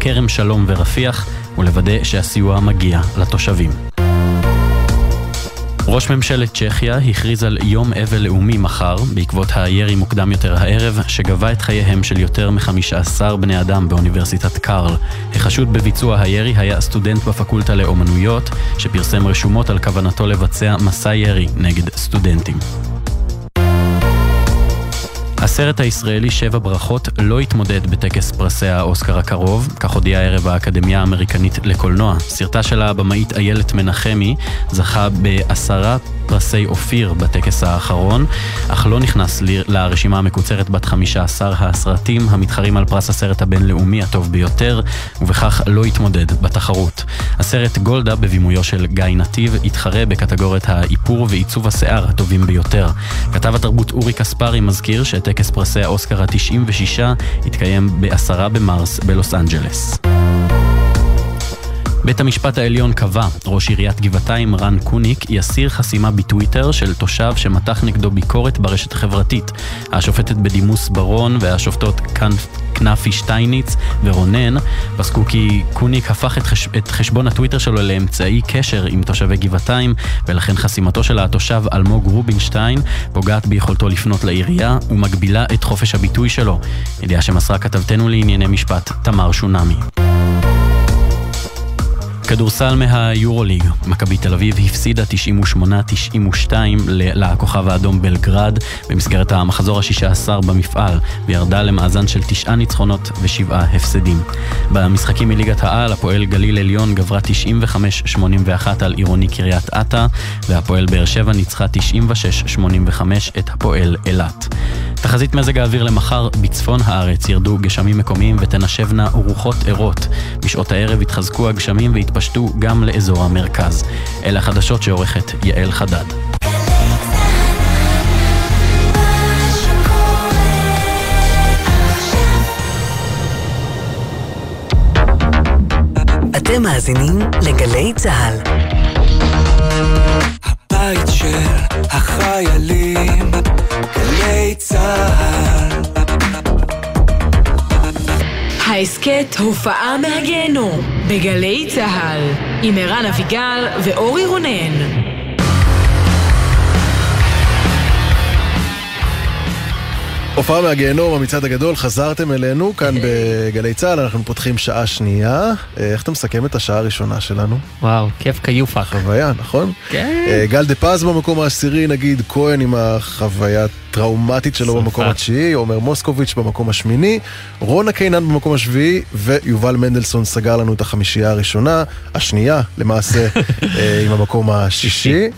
כרם שלום ורפיח ולוודא שהסיוע מגיע לתושבים. ראש ממשלת צ'כיה הכריז על יום אבל לאומי מחר, בעקבות הירי מוקדם יותר הערב, שגבה את חייהם של יותר מ-15 בני אדם באוניברסיטת קארל. החשוד בביצוע הירי היה סטודנט בפקולטה לאומנויות, שפרסם רשומות על כוונתו לבצע מסע ירי נגד סטודנטים. הסרט הישראלי שבע ברכות לא יתמודד בטקס פרסי האוסקר הקרוב, כך הודיעה הערב האקדמיה האמריקנית לקולנוע. סרטה של הבמאית איילת מנחמי זכה בעשרה פרסי אופיר בטקס האחרון, אך לא נכנס לרשימה המקוצרת בת 15 הסרטים המתחרים על פרס הסרט הבינלאומי הטוב ביותר, ובכך לא יתמודד בתחרות. הסרט גולדה בבימויו של גיא נתיב יתחרה בקטגוריית האיפור ועיצוב השיער הטובים ביותר. כתב התרבות אורי קספרי מזכיר שטקס פרסי האוסקר ה-96 יתקיים ב-10 במרס בלוס אנג'לס. בית המשפט העליון קבע, ראש עיריית גבעתיים רן קוניק יסיר חסימה בטוויטר של תושב שמתח נגדו ביקורת ברשת החברתית. השופטת בדימוס ברון והשופטות כנפי שטייניץ ורונן פסקו כי קוניק הפך את, חש... את חשבון הטוויטר שלו לאמצעי קשר עם תושבי גבעתיים ולכן חסימתו של התושב אלמוג רובינשטיין פוגעת ביכולתו לפנות לעירייה ומגבילה את חופש הביטוי שלו. ידיעה שמסרה כתבתנו לענייני משפט תמר שונמי. בכדורסל מהיורוליג, מכבי תל אביב הפסידה 98-92 לכוכב האדום בלגרד במסגרת המחזור ה-16 במפעל, וירדה למאזן של תשעה ניצחונות ושבעה הפסדים. במשחקים מליגת העל, הפועל גליל עליון גברה 95-81 על עירוני קריית אתא, והפועל באר שבע ניצחה 96-85 את הפועל אילת. תחזית מזג האוויר למחר בצפון הארץ ירדו גשמים מקומיים ותנשבנה רוחות ערות. בשעות הערב יתחזקו הגשמים ויתפשטו גם לאזור המרכז. אלה החדשות שעורכת יעל חדד.
אתם מאזינים לגלי צה"ל.
הבית של החיילים, גלי צה"ל.
ההסכת הופעה מהגיהנום בגלי צה"ל עם ערן אביגל ואורי רונן.
הופעה מהגיהנום, המצעד הגדול, חזרתם אלינו כאן בגלי צה"ל, אנחנו פותחים שעה שנייה. אה, איך אתה מסכם את השעה הראשונה שלנו?
וואו, כיף כיופח.
חוויה, נכון?
כן.
אה, גל דה פז במקום העשירי, נגיד, כהן עם החוויה הטראומטית שלו. במקום התשיעי, עומר מוסקוביץ' במקום השמיני, רונה קינן במקום השביעי, ויובל מנדלסון סגר לנו את החמישייה הראשונה, השנייה למעשה, אה, עם המקום השישי.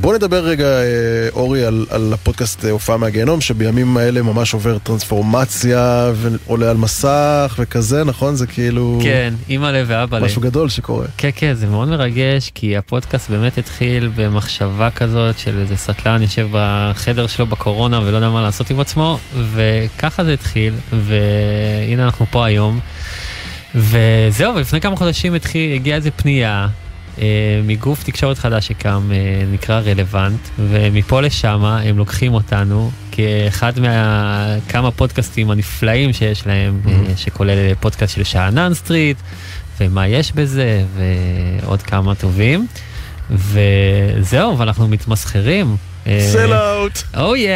בוא נדבר רגע, אה, אורי, על, על הפודקאסט אה, הופעה מהגיהנום, שבימים האלה ממש עובר טרנספורמציה ועולה על מסך וכזה, נכון? זה כאילו...
כן, אימא'לה ואבא'לה.
משהו גדול שקורה.
כן, כן, זה מאוד מרגש, כי הפודקאסט באמת התחיל במחשבה כזאת של איזה סטלן יושב בחדר שלו בקורונה ולא יודע מה לעשות עם עצמו, וככה זה התחיל, והנה אנחנו פה היום. וזהו, ולפני כמה חודשים התחיל, הגיעה איזה פנייה מגוף תקשורת חדש שקם, אה, נקרא רלוונט, ומפה לשם הם לוקחים אותנו כאחד מכמה פודקאסטים הנפלאים שיש להם, אה, שכולל פודקאסט של שאנן סטריט, ומה יש בזה, ועוד כמה טובים. וזהו, ואנחנו מתמסחרים.
Sell out.
או יא,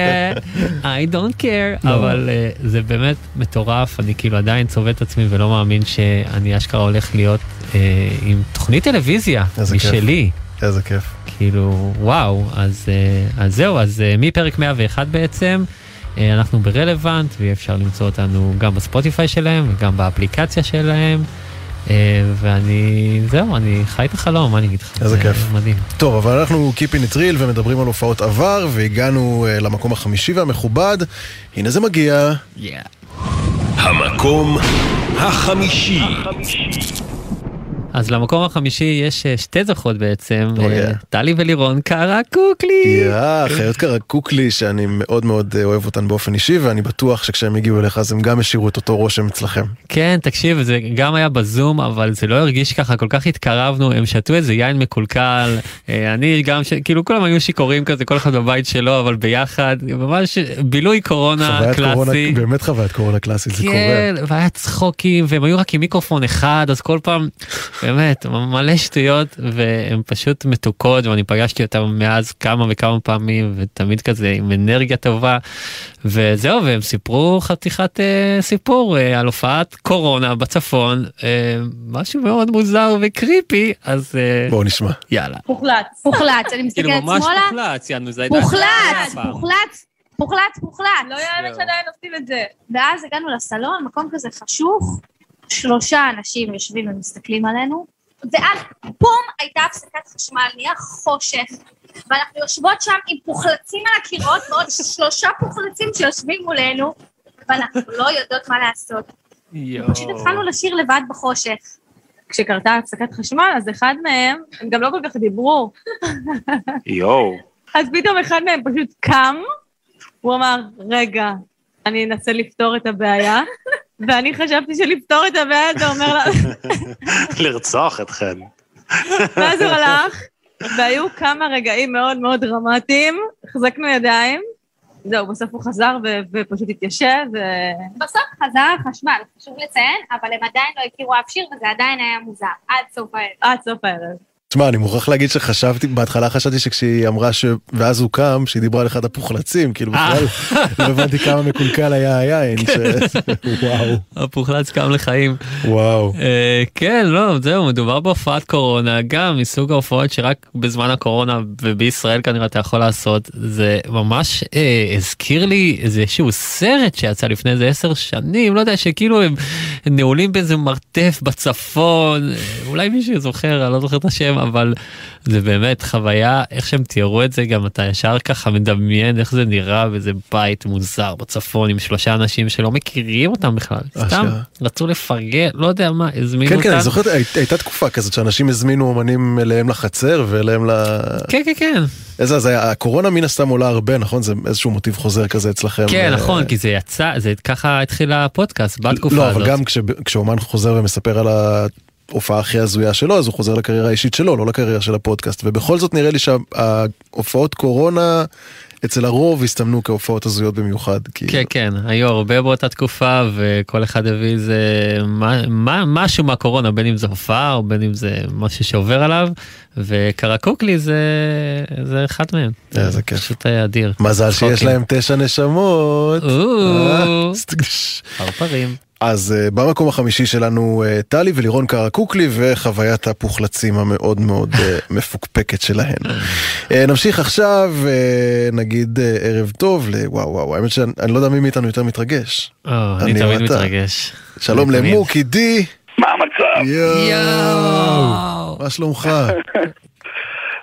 I don't care,
לא.
אבל אה, זה באמת מטורף, אני כאילו עדיין צובט את עצמי ולא מאמין שאני אשכרה הולך להיות אה, עם תוכנית טלוויזיה. משלי.
איזה כיף.
כאילו, וואו, אז, אה, אז זהו, אז אה, מפרק 101 בעצם, אנחנו ברלוונט, ויהיה אפשר למצוא אותנו גם בספוטיפיי שלהם וגם באפליקציה שלהם. אה, ואני, זהו, אני חי את החלום, מה אני אגיד לך?
איזה
זה
כיף.
מדהים.
טוב, אבל אנחנו Keeping it real ומדברים על הופעות עבר, והגענו אה, למקום החמישי והמכובד. הנה זה מגיע.
המקום החמישי.
אז למקום החמישי יש אה, שתי זוכות בעצם, אה,
yeah.
טלי ולירון קרקוקלי.
יא, חיות קרקוקלי, שאני מאוד מאוד אה, אוהב אותן באופן אישי, ואני בטוח שכשהם הגיעו אליך אז הם גם השאירו את אותו רושם אצלכם.
כן, תקשיב, זה גם היה בזום, אבל זה לא הרגיש ככה, כל כך התקרבנו, הם שתו איזה יין מקולקל, אה, אני גם. כאילו כולם היו שיכורים כזה, כל אחד בבית שלו, אבל ביחד, ממש בילוי קורונה, קלאסי.
באמת חוויית קורונה קלאסית, זה קורה.
כן, והיה צחוקים, והם היו רק עם מיקרופון אחד, אז כל פעם, באמת, מלא שטויות, והם פשוט מתוקות, ואני פגשתי אותם מאז כמה וכמה פעמים, ותמיד כזה עם אנרגיה טובה, וזהו, והם סיפרו חתיכת אה, סיפור אה, על הופעת קורונה בצפון, אה, משהו מאוד מוזר וקריפי, אז אה,
בואו נשמע.
יאללה.
מוחלט. מוחלט, אני
כאילו
מסתכלת
ממש
שמאלה,
מוחלץ, יענו, זה הייתה...
מוחלט,
פעם.
מוחלט, מוחלט, מוחלט. לא יאמן. שעדיין עושים את זה. ואז הגענו לסלון, מקום כזה חשוך, שלושה אנשים יושבים ומסתכלים עלינו, ואז בום, הייתה הפסקת חשמל, נהיה חושך, ואנחנו יושבות שם עם פוחלצים על הקירות, ועוד שלושה פוחלצים שיושבים מולנו, ואנחנו לא יודעות מה לעשות. פשוט התחלנו לשיר לבד בחושך. כשקרתה הפסקת חשמל, אז אחד מהם, הם גם לא כל כך דיברו,
יואו.
אז פתאום אחד מהם פשוט קם, הוא אמר, רגע, אני אנסה לפתור את הבעיה, ואני חשבתי שלפתור את הבעיה זה אומר לה...
לרצוח אתכן.
ואז הוא הלך, והיו כמה רגעים מאוד מאוד דרמטיים, החזקנו ידיים, זהו, בסוף הוא חזר ו- ופשוט התיישב, ו...
בסוף חזר החשמל, חשוב לציין, אבל הם עדיין לא הכירו אף שיר, וזה עדיין היה מוזר, עד סוף הערב.
עד סוף הערב.
תשמע, אני מוכרח להגיד שחשבתי, בהתחלה חשבתי שכשהיא אמרה ש... ואז הוא קם, שהיא דיברה על אחד הפוחלצים, כאילו בכלל לא הבנתי כמה מקולקל היה היין, ש... וואו.
הפוחלץ קם לחיים.
וואו.
אה, כן, לא, זהו, מדובר בהופעת קורונה, גם מסוג ההופעות שרק בזמן הקורונה ובישראל כנראה אתה יכול לעשות. זה ממש אה, הזכיר לי איזשהו סרט שיצא לפני איזה עשר שנים, לא יודע, שכאילו הם, נעולים באיזה מרתף בצפון, אה, אולי מישהו זוכר, אני לא זוכר את השם, אבל זה באמת חוויה, איך שהם תיארו את זה, גם אתה ישר ככה מדמיין איך זה נראה באיזה בית מוזר בצפון עם שלושה אנשים שלא מכירים אותם בכלל, סתם
אשכרה.
רצו לפרגן, לא יודע מה, הזמינו
כן,
אותם.
כן, אני זוכר, הי- הייתה תקופה כזאת שאנשים הזמינו אומנים אליהם לחצר ואליהם ל...
כן, כן, כן.
איזה, אז היה- הקורונה מן הסתם עולה הרבה, נכון? זה איזשהו מוטיב חוזר כזה אצלכם.
כן,
אה,
נכון, כי זה יצא, זה ככה התחיל הפודקאסט בתקופה
לא,
הזאת.
אבל גם כש- כשאומן חוזר ומספר על ההופעה הכי הזויה שלו, אז הוא חוזר לקריירה האישית שלו, לא לקריירה של הפודקאסט. ובכל זאת נראה לי שההופעות קורונה אצל הרוב הסתמנו כהופעות הזויות במיוחד. כי...
כן, כן, היו הרבה באותה תקופה וכל אחד הביא איזה מה, מה, משהו מהקורונה, בין אם זה הופעה או בין אם זה משהו שעובר עליו, וקרקוקלי זה, זה אחד מהם.
איזה כיף.
פשוט היה אדיר.
מזל שיש. להם תשע נשמות. אה.
פרפרים.
אז uh, במקום החמישי שלנו uh, טלי ולירון קרקוקלי וחוויית הפוחלצים המאוד מאוד uh, מפוקפקת שלהן. uh, נמשיך עכשיו, uh, נגיד uh, ערב טוב, ל- וואו האמת שאני אני לא יודע מי מאיתנו יותר מתרגש.
או, אני
או
תמיד
אתה.
מתרגש.
שלום
אני.
למוקי די.
מה המצב?
יואו. מה שלומך?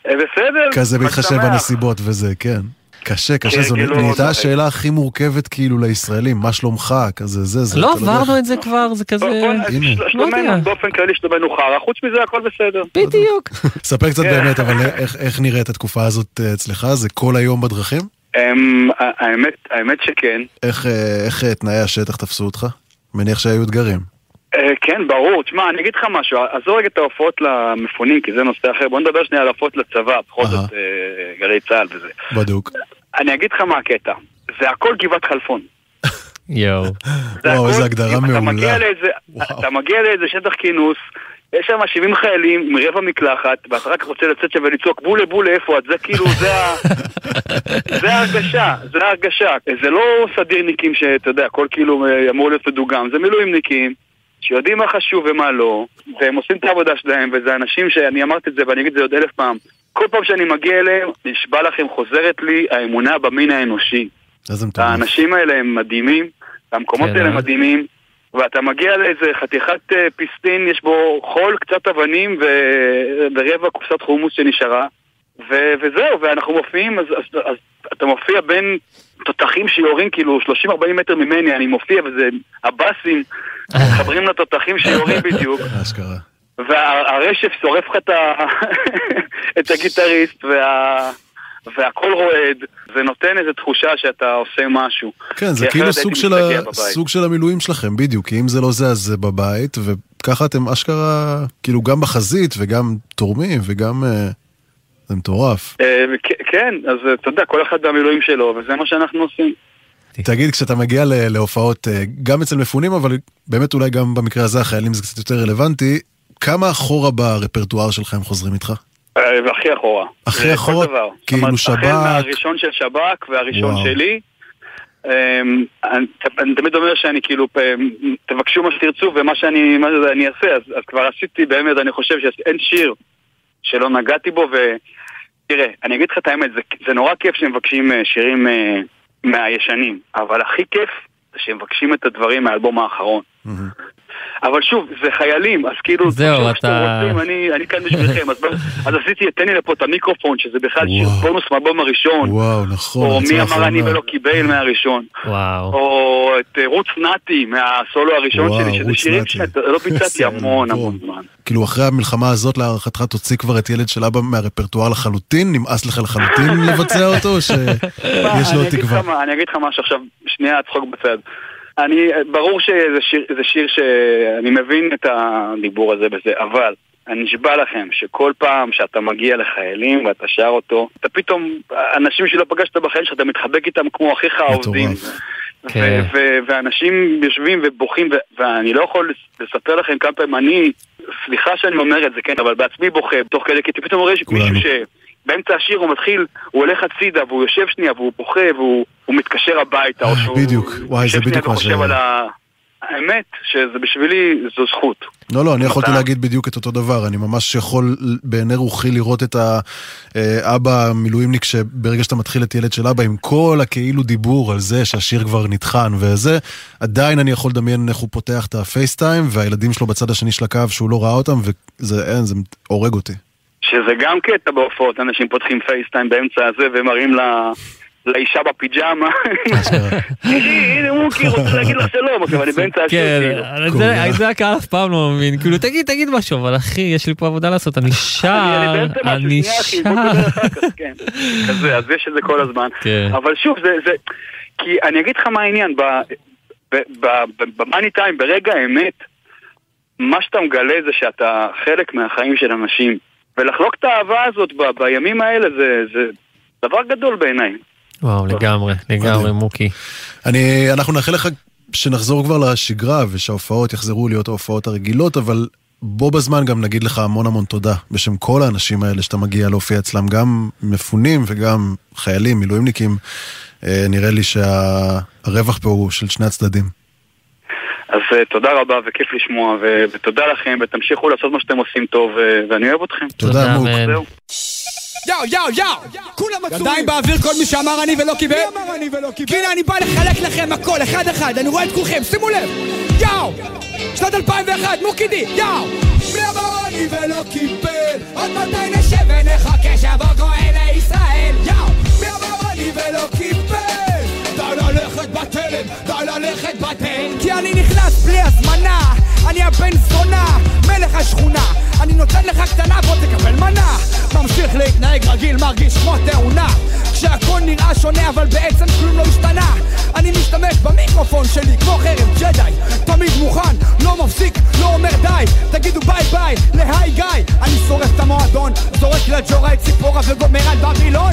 בסדר.
כזה בהתחשב. בנסיבות וזה, כן. קשה, קשה, זו
כהרגלו,
נהייתה
לא
השאלה הכי מורכבת כאילו לישראלים, מה שלומך, כזה זה, זה.
לא עברנו את זה כבר, זה כזה...
הנה.
לא יודע.
שלומנו, באופן כללי שלומנו חרא, חוץ מזה הכל בסדר.
בדיוק.
ספר קצת
כן.
באמת, אבל איך- איך נראית התקופה הזאת אה, אצלך? זה כל היום בדרכים?
אמ, האמת, האמת שכן.
איך, אה, איך אה, תנאי השטח תפסו אותך? מניח שהיו אתגרים.
אה, כן, ברור. תשמע, אני אגיד לך משהו, עזוב רגע את ההופעות למפונים, כי זה נושא אחר. בוא נדבר שנייה על ההופעות לצבא, בכל זאת אה, גלי צה"ל וזה.
בדוק.
אני אגיד לך מה הקטע. זה הכל גבעת חלפון.
יואו.
וואו, איזה הגדרה
אתה
מעולה.
אתה מגיע לאיזה שטח כינוס, יש שם 70 חיילים עם רבע מקלחת, ואתה רק רוצה לצאת שם ולצעוק בולה בולה איפה את, זה כאילו, זה ה... זה ההרגשה, זה ההרגשה. זה לא סדירניקים שאתה יודע, הכל כאילו אה, אמור להיות מדוגם, זה מילואימניקים. שיודעים מה חשוב ומה לא, והם עושים את העבודה שלהם, וזה אנשים שאני אמרתי את זה ואני אגיד את זה עוד אלף פעם. כל פעם שאני מגיע אליהם, נשבע לכם, חוזרת לי האמונה במין האנושי. האנשים האלה הם מדהימים, והמקומות
כן,
האלה
אה?
מדהימים, ואתה מגיע לאיזה חתיכת אה, פיסטין, יש בו חול, קצת אבנים ו... ורבע קופסת חומוס שנשארה, ו... וזהו, ואנחנו מופיעים, אז, אז, אז אתה מופיע בין תותחים שיורים כאילו 30-40 מטר ממני, אני מופיע וזה הבאסים מתחברים לתותחים שיורים בדיוק.
אשכרה.
והרשף שורף לך את, הגיטריסט וה... והכל רועד, זה נותן איזו תחושה שאתה עושה משהו.
כן, זה כאילו סוג של, ה... סוג של המילואים שלכם, בדיוק, כי אם זה לא זה אז זה בבית, וככה אתם אשכרה, כאילו גם בחזית וגם תורמים וגם... אה, זה מטורף.
אה, וכ- כן, אז אה, אתה יודע, כל אחד והמילואים שלו, וזה מה שאנחנו עושים.
תגיד, כשאתה מגיע להופעות, אה, גם אצל מפונים, אבל באמת אולי גם במקרה הזה החיילים זה קצת יותר רלוונטי, כמה אחורה ברפרטואר שלך הם חוזרים איתך?
והכי אחורה.
הכי אחורה? כאילו שב"כ?
החל מהראשון של שב"כ והראשון. שלי. אמ, אני תמיד אומר שאני כאילו, פ- תבקשו מה שתרצו ומה שאני אני אעשה, אז כבר עשיתי באמת, אני חושב שאין שיר שלא נגעתי בו, ותראה, אני אגיד לך את האמת, זה, זה נורא כיף שמבקשים אה, שירים אה, מהישנים, אבל הכי כיף זה שמבקשים את הדברים מהאלבום האחרון. אבל שוב, זה חיילים, אז כאילו,
זהו, אתה-
שאתם רוצים, אני, אני כאן בשבילכם, אז, אז עשיתי, תן לי לפה את המיקרופון, שזה בכלל שיר בונוס מהאלבום הראשון,
וואו, נכון.
או מי אמר אני. ולא קיבל מהראשון,
וואו.
או את אה, רוץ נתי מהסולו הראשון
וואו,
שלי, שזה שירים. שלא ביצעתי המון. המון זמן.
כאילו אחרי המלחמה הזאת להערכתך תוציא כבר את ילד של אבא מהרפרטואר לחלוטין? נמאס לך לחלוטין לבצע אותו או שיש לו
אני אגיד לך
תקווה?
אני אגיד לך משהו עכשיו, שנייה צחוק בצד. אני, ברור שזה שיר, זה שיר שאני מבין את הדיבור הזה בזה, אבל אני נשבע לכם שכל פעם שאתה מגיע לחיילים ואתה שר אותו, אתה פתאום, אנשים שלא פגשת בחיים שלך, אתה מתחבק איתם כמו אחיך העובדים.
כן.
ואנשים יושבים ובוכים, ואני לא יכול לס- לספר לכם כמה פעמים אני
סליחה שאני אומר את זה, כן, אבל בעצמי בוכה תוך כדי, כי פתאום רואה מישהו ש... באמצע השיר הוא מתחיל, הוא הולך הצידה והוא יושב שנייה והוא בוכה והוא הוא מתקשר הביתה או שהוא
בדיוק, וואי, זה בדיוק מה ש...
האמת שזה בשבילי זו זכות.
לא, לא, אני יכולתי להגיד בדיוק את אותו דבר, אני ממש יכול בעיני רוחי לראות את האבא המילואימניק שברגע שאתה מתחיל את ילד של אבא עם כל הכאילו דיבור על זה שהשיר כבר נטחן וזה, עדיין אני יכול לדמיין איך הוא פותח את הפייסטיים והילדים שלו בצד השני של הקו שהוא לא ראה אותם וזה אין, זה הורג אותי.
שזה גם קטע בהופעות, אנשים פותחים פייסטיים באמצע הזה ומראים לה... לאישה בפיג'מה. הנה מוקי רוצה להגיד לך שלום, עכשיו אני באמצע השיר.
כן,
כאילו.
אבל זה- הקהל אף פעם לא מבין, כאילו תגיד, תגיד משהו, אבל אחי, יש לי פה עבודה לעשות, אני שר, אני שר.
כן. אז יש את זה כל הזמן.
כן.
אבל שוב, זה, זה... כי אני אגיד לך מה העניין, במאני טיים, ברגע האמת, מה שאתה מגלה זה שאתה חלק מהחיים של אנשים. ולחלוק את האהבה הזאת ב- בימים האלה זה, זה דבר גדול בעיניי.
וואו, לגמרי, לגמרי, מוקי.
אני, אנחנו נאחל לך שנחזור כבר לשגרה ושההופעות יחזרו להיות ההופעות הרגילות, אבל בו בזמן גם נגיד לך המון המון תודה בשם כל האנשים האלה שאתה מגיע להופיע אצלם, גם מפונים וגם חיילים, מילואימניקים. אה, נראה לי שהרווח פה הוא של שני הצדדים.
אז אה, תודה רבה וכיף לשמוע, ו- ותודה לכם, ותמשיכו לעשות מה שאתם עושים טוב, ו- ואני אוהב אתכם.
תודה, מוק.
יאו, יאו, יאו! כולם עצורים! ידיים באוויר כל מי שאמר אני ולא קיבל? מי אמר אני ולא קיבל? כי הנה אני בא לחלק לכם הכל, אחד אחד, אני רואה את כולכם, שימו לב! יאו! שנת 2001, מוקידי, יאו! מי אמר אני ולא קיבל? עוד מתי נשב ונחכה שיבוא גואל לישראל? יאו! מי אמר אני ולא קיבל? בתלם, די ללכת בתלם כי אני נכנס בלי הזמנה אני הבן זונה, מלך השכונה. אני נותן לך קטנה, בוא תקבל מנה. ממשיך להתנהג רגיל, מרגיש כמו תאונה. כשהכל נראה שונה אבל בעצם כלום לא השתנה. אני משתמש במיקרופון שלי כמו חרב ג'די. תמיד מוכן, לא מפסיק, לא אומר די. תגידו ביי ביי להיי גיא. אני שורף את המועדון, זורק לג'ורה את ציפורה וגומר על בבילון.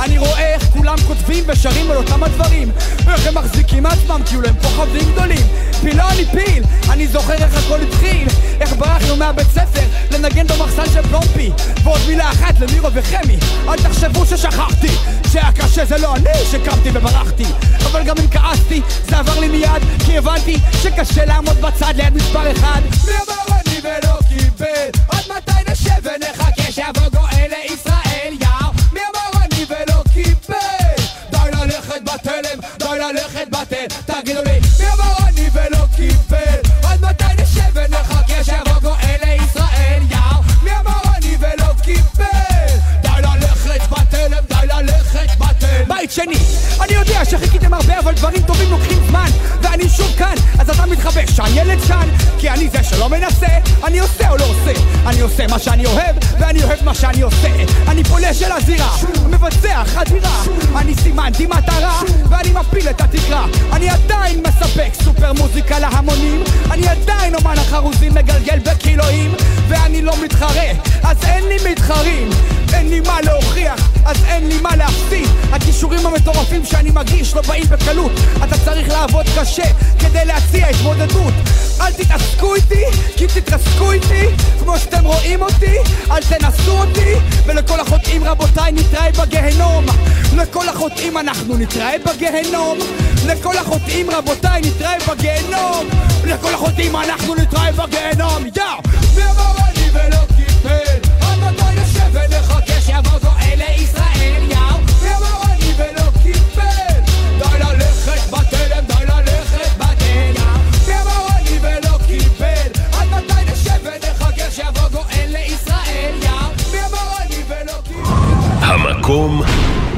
אני רואה איך כולם כותבים ושרים על אותם הדברים. איך הם מחזיקים עצמם כאילו הם כוכבים גדולים. פיל לא אני פיל, אני זוכר איך הכל התחיל איך ברחנו מהבית ספר לנגן במחסן של פלומפי. ועוד מילה אחת למירו וחמי אל תחשבו ששכחתי שהיה קשה זה לא אני שקמתי וברחתי. אבל גם אם כעסתי זה עבר לי מיד כי הבנתי שקשה לעמוד בצד ליד מספר אחד. מי אמר אני ולא קיבל? עד מתי נשב ונחכה שיבוא גואל לישראל? יאו מי אמר אני ולא קיבל? די ללכת בתלם די ללכת בתל תגידו לי עושה מה שאני אוהב ואני אוהב מה שאני עושה. אני פולש אל הזירה מבצע חדירה. אני סימנתי מטרה ואני מפיל את התקרה. אני עדיין מספק סופר מוזיקה להמונים. אני עדיין אומן החרוזים מגלגל בקילואים ואני לא מתחרה אז אין לי מתחרים. אין לי מה להוכיח אז אין לי מה להפסיד. הכישורים המטורפים שאני מגיש לא באים בקלות. אתה צריך לעבוד קשה כדי להציע התמודדות אל תתעסקו איתי כי תתרסקו איתי כמו שאתם רואים אותי אל תנסו אותי. ולכל החוטאים רבותיי נתראה בגיהנום לכל החוטאים אנחנו נתראה בגיהנום לכל החוטאים רבותיי נתראה בגיהנום לכל החוטאים אנחנו נתראה בגיהנום יאו! מי אמר אני ולא
המקום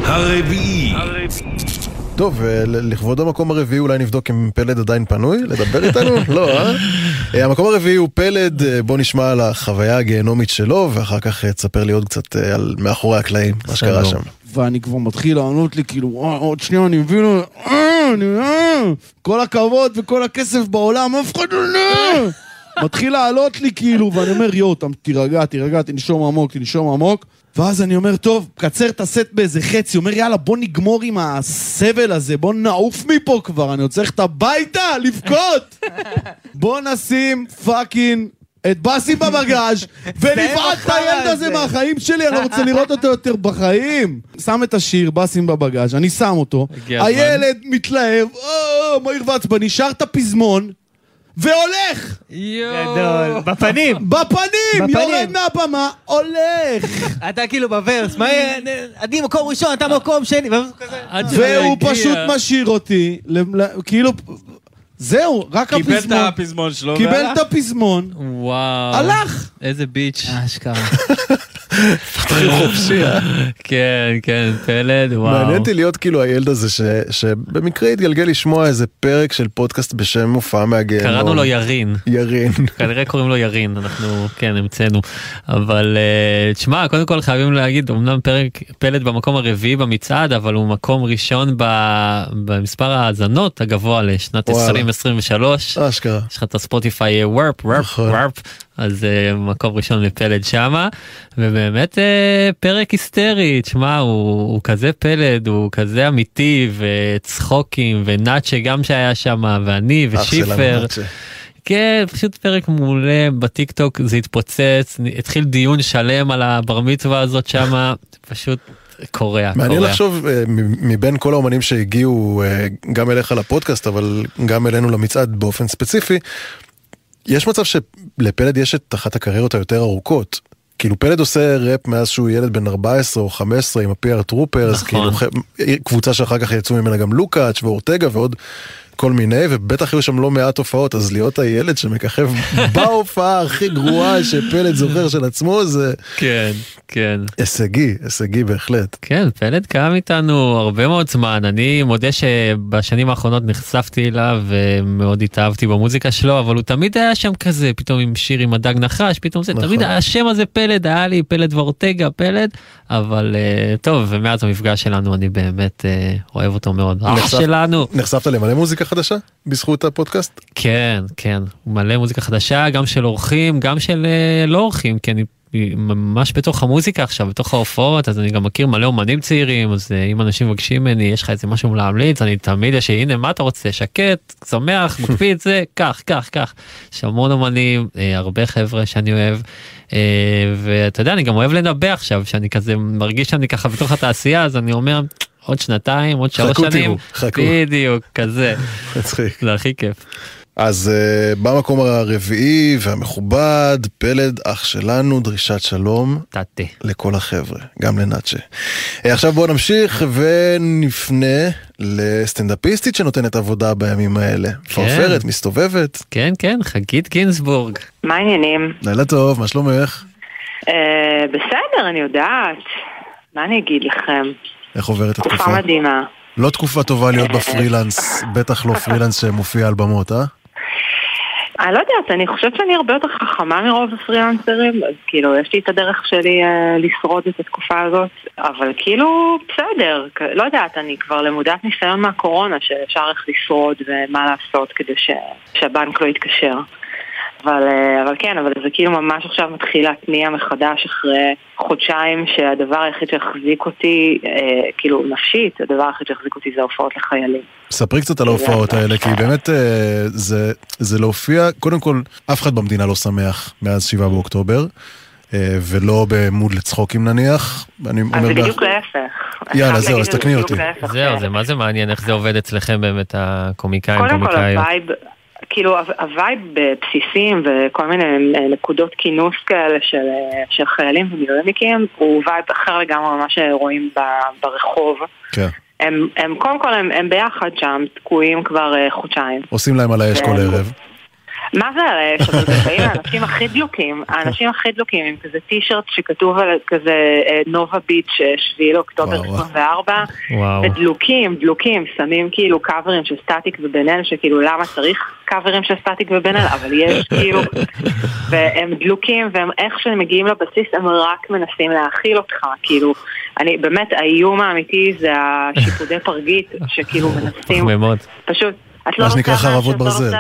הרביעי.
טוב, אה, לכבוד המקום הרביעי אולי נבדוק אם פלד עדיין פנוי לדבר איתנו? לא, אה? אה? המקום הרביעי הוא פלד, אה, בוא נשמע על החוויה הגיהנומית שלו, ואחר כך תספר לי עוד קצת על מאחורי הקלעים, מה שקרה שם.
ואני כבר מתחיל לענות לי, כאילו, "אה, עוד שנייה אני מבין, כל הכבוד וכל הכסף בעולם, אף אחד לא... אה." מתחיל לעלות לי, כאילו, ואני אומר, יואו, תירגע, תירגע, תנשום עמוק, תנשום עמוק. ואז אני אומר, טוב, קצר את הסט באיזה חצי, אומר, יאללה, בוא נגמור עם הסבל הזה, בוא נעוף מפה כבר, אני רוצה ללכת הביתה, לבכות! בוא נשים fucking את באסים בבגאז' ונבעט את הילד הזה מהחיים שלי, אני לא רוצה לראות אותו יותר בחיים. שם את השיר, באסים בבגאז', אני שם אותו. הילד מתלהב, "אה, מהיר ועצבני, שר את הפזמון, והולך!
גדול. בפנים.
בפנים!
בפנים.
יורד מהבמה, הולך!
אתה כאילו בוורס, מה יהיה? אני מקום ראשון, אתה מקום שני. ואז הוא כזה-
והוא פשוט משאיר אותי, כאילו, זהו, רק הפזמון.
קיבל את הפזמון שלו
קיבל
והלך.
את הפזמון,
וואו.
הלך.
איזה ביץ'.
אשכרה.
פתחים חופשי, אה?
כן, כן, פלד, וואו.
מעניין אותי להיות כאילו הילד הזה ש- שבמקרה התגלגל לשמוע איזה פרק של פודקאסט בשם מופע מהגיהנום.
קראנו לו ירין.
ירין.
כנראה קוראים לו ירין, אנחנו כן המצאנו. אבל אה, תשמע, קודם כל חייבים להגיד, אמנם פרק פלד במקום הרביעי במצעד, אבל הוא מקום ראשון ב- במספר ההאזנות הגבוה לשנת
וואלה.
2023.
אשכרה.
יש לך את הספוטיפיי וורפ, וורפ, וורפ, אז אה, מקום ראשון לפלד שמה, ובאמת אה, פרק היסטרי, תשמע, הוא, הוא כזה פלד, הוא כזה אמיתי, וצחוקים, ונאצ'ה גם שהיה שם, ואני, ושיפר. כן, פשוט פרק מעולה. בטיק טוק, זה התפוצץ, התחיל דיון שלם על הבר מצווה הזאת שמה, פשוט קורע,
מעניין
קורע.
לחשוב אה, מבין כל האומנים שהגיעו אה, גם אליך לפודקאסט אבל גם אלינו למצעד באופן ספציפי. יש מצב שלפלד יש את אחת הקריירות היותר ארוכות. כאילו פלד עושה ראפ מאז שהוא ילד בן 14 או 15 עם ה PR Trooper, אז
נכון.
כאילו קבוצה שאחר כך יצאו ממנה גם לוקאץ' ואורטגה ועוד כל מיני ובטח היו שם לא מעט הופעות אז להיות הילד שמככב בהופעה הכי גרועה שפלד זוכר של עצמו זה
כן, כן.
הישגי, הישגי בהחלט.
כן, פלד קיים איתנו הרבה מאוד זמן. אני מודה שבשנים האחרונות נחשפתי אליו ומאוד התאהבתי במוזיקה שלו, אבל הוא תמיד היה שם כזה, פתאום עם שיר עם הדג נחש, פתאום זה,
נכון.
תמיד השם הזה פלד, היה לי פלד ואורטגה, פלד, אבל אה, טוב, ומאז המפגש שלנו אני באמת אה, אוהב אותו מאוד. אח
נחשף-
שלנו.
נחשפת למלא מוזיקה חדשה? בזכות הפודקאסט?
כן, כן, מלא מוזיקה חדשה, גם של אורחים, גם של אה, לא אורחים, כי אני ממש בתוך המוזיקה עכשיו, בתוך ההופעות, אז אני גם מכיר מלא אומנים צעירים, אז אה, אם אנשים מבקשים ממני, יש לך איזה משהו להמליץ, אני תמיד יש, הנה, מה אתה רוצה, שקט, שמח, מקפיא את זה, כך, כך, כך. יש המון אומנים, אה, הרבה חבר'ה שאני אוהב, אה, ואתה יודע, אני גם אוהב לנבא עכשיו, שאני כזה מרגיש שאני ככה בתוך התעשייה, אז אני אומר, עוד שנתיים, עוד שלוש
חכו
שנים,
תראו, חכו.
בדיוק, כזה.
מצחיק.
זה הכי כיף.
אז uh, במקום הרביעי והמכובד, פלד אח שלנו, דרישת שלום.
תתה.
לכל החבר'ה, גם לנאצ'ה. Uh, עכשיו בואו נמשיך ונפנה לסטנדאפיסטית שנותנת עבודה בימים האלה. פרפרת, מסתובבת.
כן, כן, חגית גינזבורג.
מה העניינים?
לילה טוב, מה שלומך?
אה, בסדר, אני יודעת. מה אני אגיד לכם?
איך עוברת
תקופה
התקופה?
מדהימה.
לא תקופה טובה להיות בפרילנס, בטח לא פרילנס שמופיע על במות, אה?
אני לא יודעת, אני חושבת שאני הרבה יותר חכמה מרוב הפרילנסרים, אז כאילו, יש לי את הדרך שלי אה, לשרוד את התקופה הזאת, אבל כאילו, בסדר, לא יודעת, אני כבר למודת ניסיון מהקורונה, שאפשר איך לשרוד ומה לעשות כדי ש... שהבנק לא יתקשר. אבל, אה, אבל כן, אבל זה כאילו ממש עכשיו מתחיל להתניע מחדש אחרי חודשיים שהדבר היחיד שהחזיק אותי, אה, כאילו נפשית, הדבר היחיד שהחזיק אותי זה הופעות לחיילים.
ספרי קצת על ההופעות האלה, כי באמת אה, זה, זה להופיע, קודם כל, אף אחד במדינה לא שמח מאז 7 באוקטובר, אה, ולא ב mood לצחוקים נניח. אני
אז
אומר
זה
באח-
בדיוק להפך.
יאללה, זהו, אז תקני אותי.
זהו, זה מה זה מעניין, איך זה עובד אצלכם באמת, הקומיקאים,
קודם כל
קומיקאיות.
ה vibe, כאילו הו- ה vibe בבסיסים וכל מיני אה, נקודות כינוס כאלה של, אה, של חיילים ומילואימניקים הוא vibe אחר לגמרי ממה שרואים ב- ברחוב.
כן.
הם, הם קודם כל הם, הם ביחד שם תקועים כבר אה, חודשיים.
עושים להם על האש כל. ערב.
מה זה על האש? אבל זה באים האנשים הכי דלוקים, האנשים הכי דלוקים עם כזה טישרט שכתוב על כזה נובה ביץ' אה, 7 לאוקטובר 24
וואו.
ודלוקים, דלוקים, שמים כאילו קאברים של סטטיק ובן אל, שכאילו למה צריך קאברים של סטטיק ובן אל, אבל יש כאילו, והם דלוקים, והם איך שהם מגיעים לבסיס הם רק מנסים להאכיל אותך, כאילו, אני, באמת האיום האמיתי זה השיפודי פרגית, שכאילו מנסים. פשוט, את לא
מה שנקרא
רוצה
חרבות
לא
ברזל.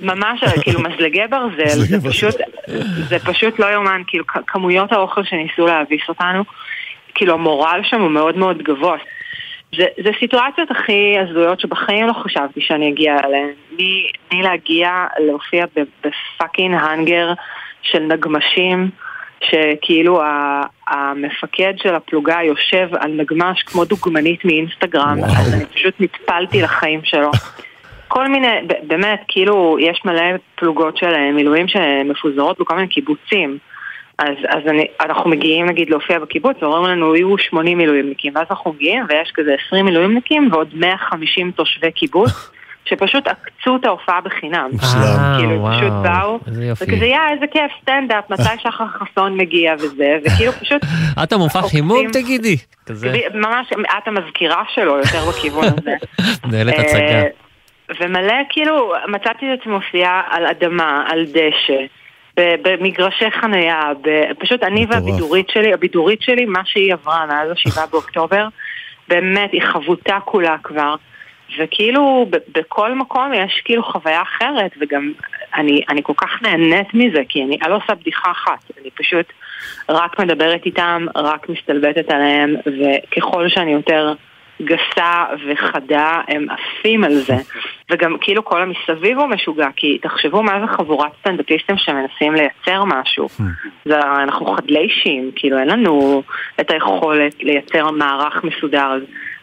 ממש, כאילו מזלגי ברזל, זה. פשוט, זה פשוט לא יאומן, כאילו כמויות האוכל שניסו להביס אותנו, כאילו המורל שם הוא מאוד מאוד גבוה. זה, זה סיטואציות הכי הזויות שבחיים לא חשבתי שאני אגיע אליהן. מי- מלהגיע להופיע ב fucking האנגר של נגמשים, שכאילו ה- המפקד של הפלוגה יושב על נגמש כמו דוגמנית מאינסטגרם, אז אני פשוט נטפלתי לחיים שלו. כל מיני, באמת, כאילו, יש מלא פלוגות של אה, מילואים שמפוזרות בכל מיני קיבוצים. אז, אז אני, אנחנו מגיעים נגיד להופיע בקיבוץ ואומרים לנו יהיו 80 מילואימניקים ואז אנחנו מגיעים ויש כזה 20 מילואימניקים ועוד 150 תושבי קיבוץ שפשוט עקצו את ההופעה בחינם.
אה,
כאילו
וואו,
פשוט באו,
איזה יופי.
וכזה יא איזה כיף סטנדאפ, מתי שחר חסון מגיע וזה, וכאילו פשוט
את המופע חימום תגידי. כזה.
ממש, את המזכירה שלו יותר בכיוון הזה.
מנהלת
אה,
הצגה.
ומלא, כאילו, מצאתי את עצמי מופיעה על אדמה, על דשא, במגרשי חנייה, פשוט אני והבידורית שלי, הבידורית שלי, מה שהיא עברה מאז השבעה באוקטובר, באמת, היא חבוטה כולה כבר. וכאילו, בכל מקום יש כאילו חוויה אחרת, וגם אני, אני כל כך נהנית מזה, כי אני, אני לא עושה בדיחה אחת, אני פשוט רק מדברת איתם, רק מסתלבטת עליהם, וככל שאני יותר גסה וחדה, הם עפים על זה. וגם כאילו כל המסביב הוא משוגע, כי תחשבו מה זה חבורת סטנדאפיסטים שמנסים לייצר משהו. זה, אנחנו חדלי אישים, כאילו אין לנו את היכולת לייצר מערך מסודר.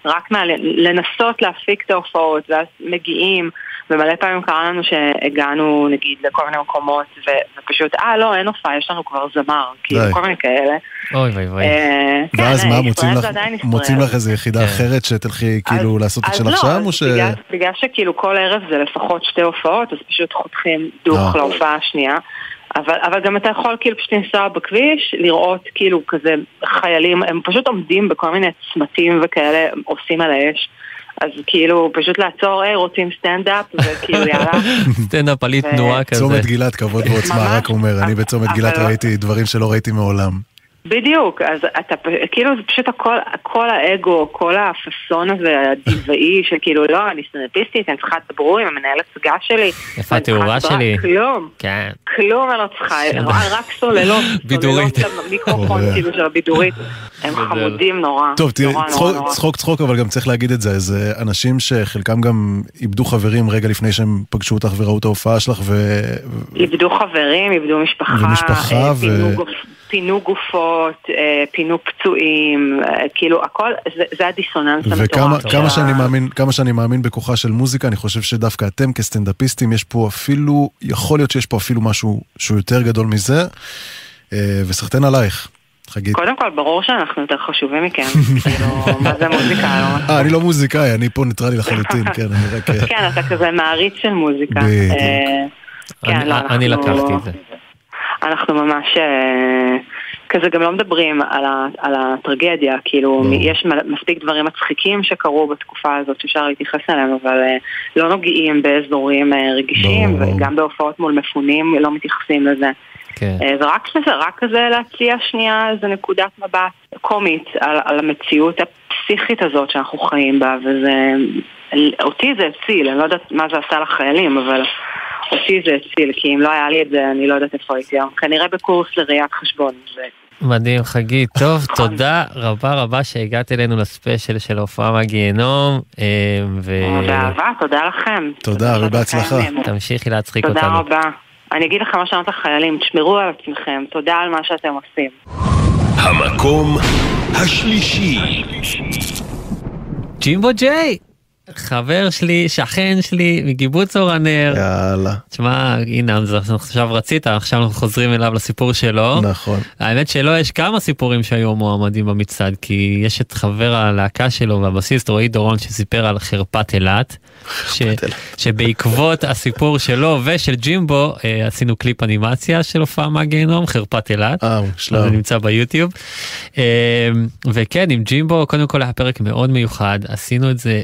רק מה, לנסות להפיק את ההופעות, ואז מגיעים, ומלא פעמים קרה לנו שהגענו נגיד לכל מיני מקומות, ו- ופשוט, אה לא, אין הופעה, יש לנו כבר זמר, כאילו. כל מיני כאלה.
אוי ואי ואי.
אה, כן,
ואז
אה,
מה, מוצאים
זה
לך-. מוצאים לך איזה יחידה
כן.
אחרת שתלכי כאילו לעשות את
אז
שלך
לא,
שם,
אז
או ש...
בגלל, בגלל שכאילו כל ערב זה לפחות שתי הופעות, אז פשוט חותכים דוך
אה.
להופעה השנייה. אבל, אבל גם אתה יכול כאילו פשוט לנסוע בכביש, לראות כאילו כזה חיילים, הם פשוט עומדים בכל מיני צמתים וכאלה, עושים על האש. אז כאילו פשוט לעצור, היי, רוצים סטנדאפ, וכאילו יאללה.
סטנדאפ עלי תנועה כזה.
צומת גילת, כבוד ועוצמה, רק אומר, אני בצומת גילת
אבל-
ראיתי דברים שלא ראיתי מעולם.
בדיוק, אז אתה, כאילו זה פשוט הכל, כל האגו, כל הפאסון הזה, הטבעי, שכאילו לא, אני סטנדאפיסטית, אני צריכה לדברו עם המנהל הצגה שלי.
איפה התאורה שלי?
כלום,
כן.
כלום אני לא צריכה. רק סוללות,
בידורית.
סוללות למיקרופון כאילו של הבידורית, הם חמודים נורא,
טוב, תראי. צחוק צחוק, אבל גם צריך להגיד את זה, זה אנשים שחלקם גם איבדו חברים רגע לפני שהם פגשו אותך וראו את ההופעה שלך, ו...
איבדו חברים, איבדו משפחה,
ומשפחה,
אה,
ו-
פינו גופ- פינו גופות, אה, פינו פצועים, אה, כאילו הכל, זה- זה הדיסוננס
וכמה
המטורף.
כמה
של
שאני מאמין, כמה שאני מאמין בכוחה של מוזיקה, אני חושב שדווקא אתם כסטנדאפיסטים, יש פה אפילו, יכול להיות שיש פה אפילו משהו שהוא יותר גדול מזה, אה, וסחטיין עלייך, חגית.
קודם כל, ברור שאנחנו יותר חשובים מכם, כאילו, מה זה מוזיקה? לא?
אה, אני לא מוזיקאי, אני פה ניטרלי לחלוטין, כן, אני רק...
כן, אתה כזה מעריץ של מוזיקה.
בדיוק.
אה, כן,
אני-
לא,
אני
אנחנו-
לקחתי את זה.
אנחנו ממש אה, כזה גם לא מדברים על, ה, על הטרגדיה, כאילו
לא.
יש מספיק דברים מצחיקים שקרו בתקופה הזאת שאפשר להתייחס אליהם, אבל אה, לא נוגעים באזורים אה, רגישים,
ברור.
וגם בהופעות מול מפונים לא מתייחסים לזה.
כן.
ורק כזה, רק כזה להציע שנייה איזה נקודת מבט קומית על, על המציאות הפסיכית הזאת שאנחנו חיים בה, וזה... אותי זה הציל, אני לא יודעת מה זה עשה לחיילים, אבל אותי זה הציל, כי אם לא היה לי את זה, אני לא יודעת איפה הייתי היום. כנראה בקורס לראיית חשבון.
מדהים חגית, טוב תודה רבה רבה שהגעת אלינו לספיישל של ההופעה מהגיהנום. אה, ו-
באהבה, תודה לכם.
תודה ובהצלחה.
תמשיכי להצחיק
תודה
אותנו.
רבה. אני אגיד לכם מה שאמרת לחיילים, תשמרו על עצמכם, תודה על מה שאתם עושים.
המקום השלישי.
ג'ימבו ג'יי, חבר שלי, שכן שלי, מקיבוץ אור הנר.
יאללה.
תשמע, הנה, עכשיו רצית, עכשיו אנחנו חוזרים אליו לסיפור שלו.
נכון.
האמת שלו יש כמה סיפורים שהיו מועמדים במצעד, כי יש את חבר הלהקה שלו והבסיסט רועי דורון שסיפר על חרפת אילת. ש... שבעקבות הסיפור שלו ושל ג'ימבו אה, עשינו קליפ אנימציה של הופעה מהגיהנום חרפת אילת.
אה.
זה נמצא ביוטיוב. אה, וכן עם ג'ימבו קודם כל היה פרק מאוד מיוחד עשינו את זה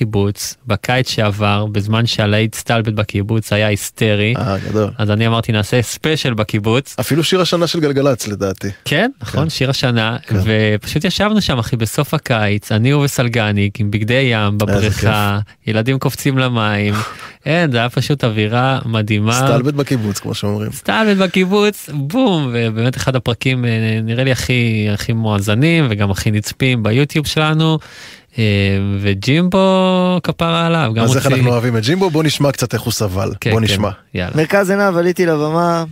בקיבוץ בקיץ שעבר בזמן שהלהיט סטלבט בקיבוץ היה היסטרי.
אה, גדול.
אז אני אמרתי נעשה special בקיבוץ.
אפילו שיר השנה של גלגלצ לדעתי.
כן, נכון, שיר השנה, ופשוט ישבנו שם אחי בסוף הקיץ, אני וסלגניק עם בגדי ים בבריכה, ילדים קופצים למים, אין, זה היה פשוט אווירה מדהימה.
סטלבט בקיבוץ, כמו שאומרים.
סטלבט בקיבוץ, בום, ובאמת אחד הפרקים אה, נראה לי הכי הכי מואזנים וגם הכי נצפים ביוטיוב שלנו. אה, וג'ימבו כפרה עליו,
אז איך אנחנו אוהבים את ג'ימבו? בוא נשמע קצת איך הוא סבל.
כן,
בוא
כן.
נשמע.
מרכז עיניו עליתי לבמה,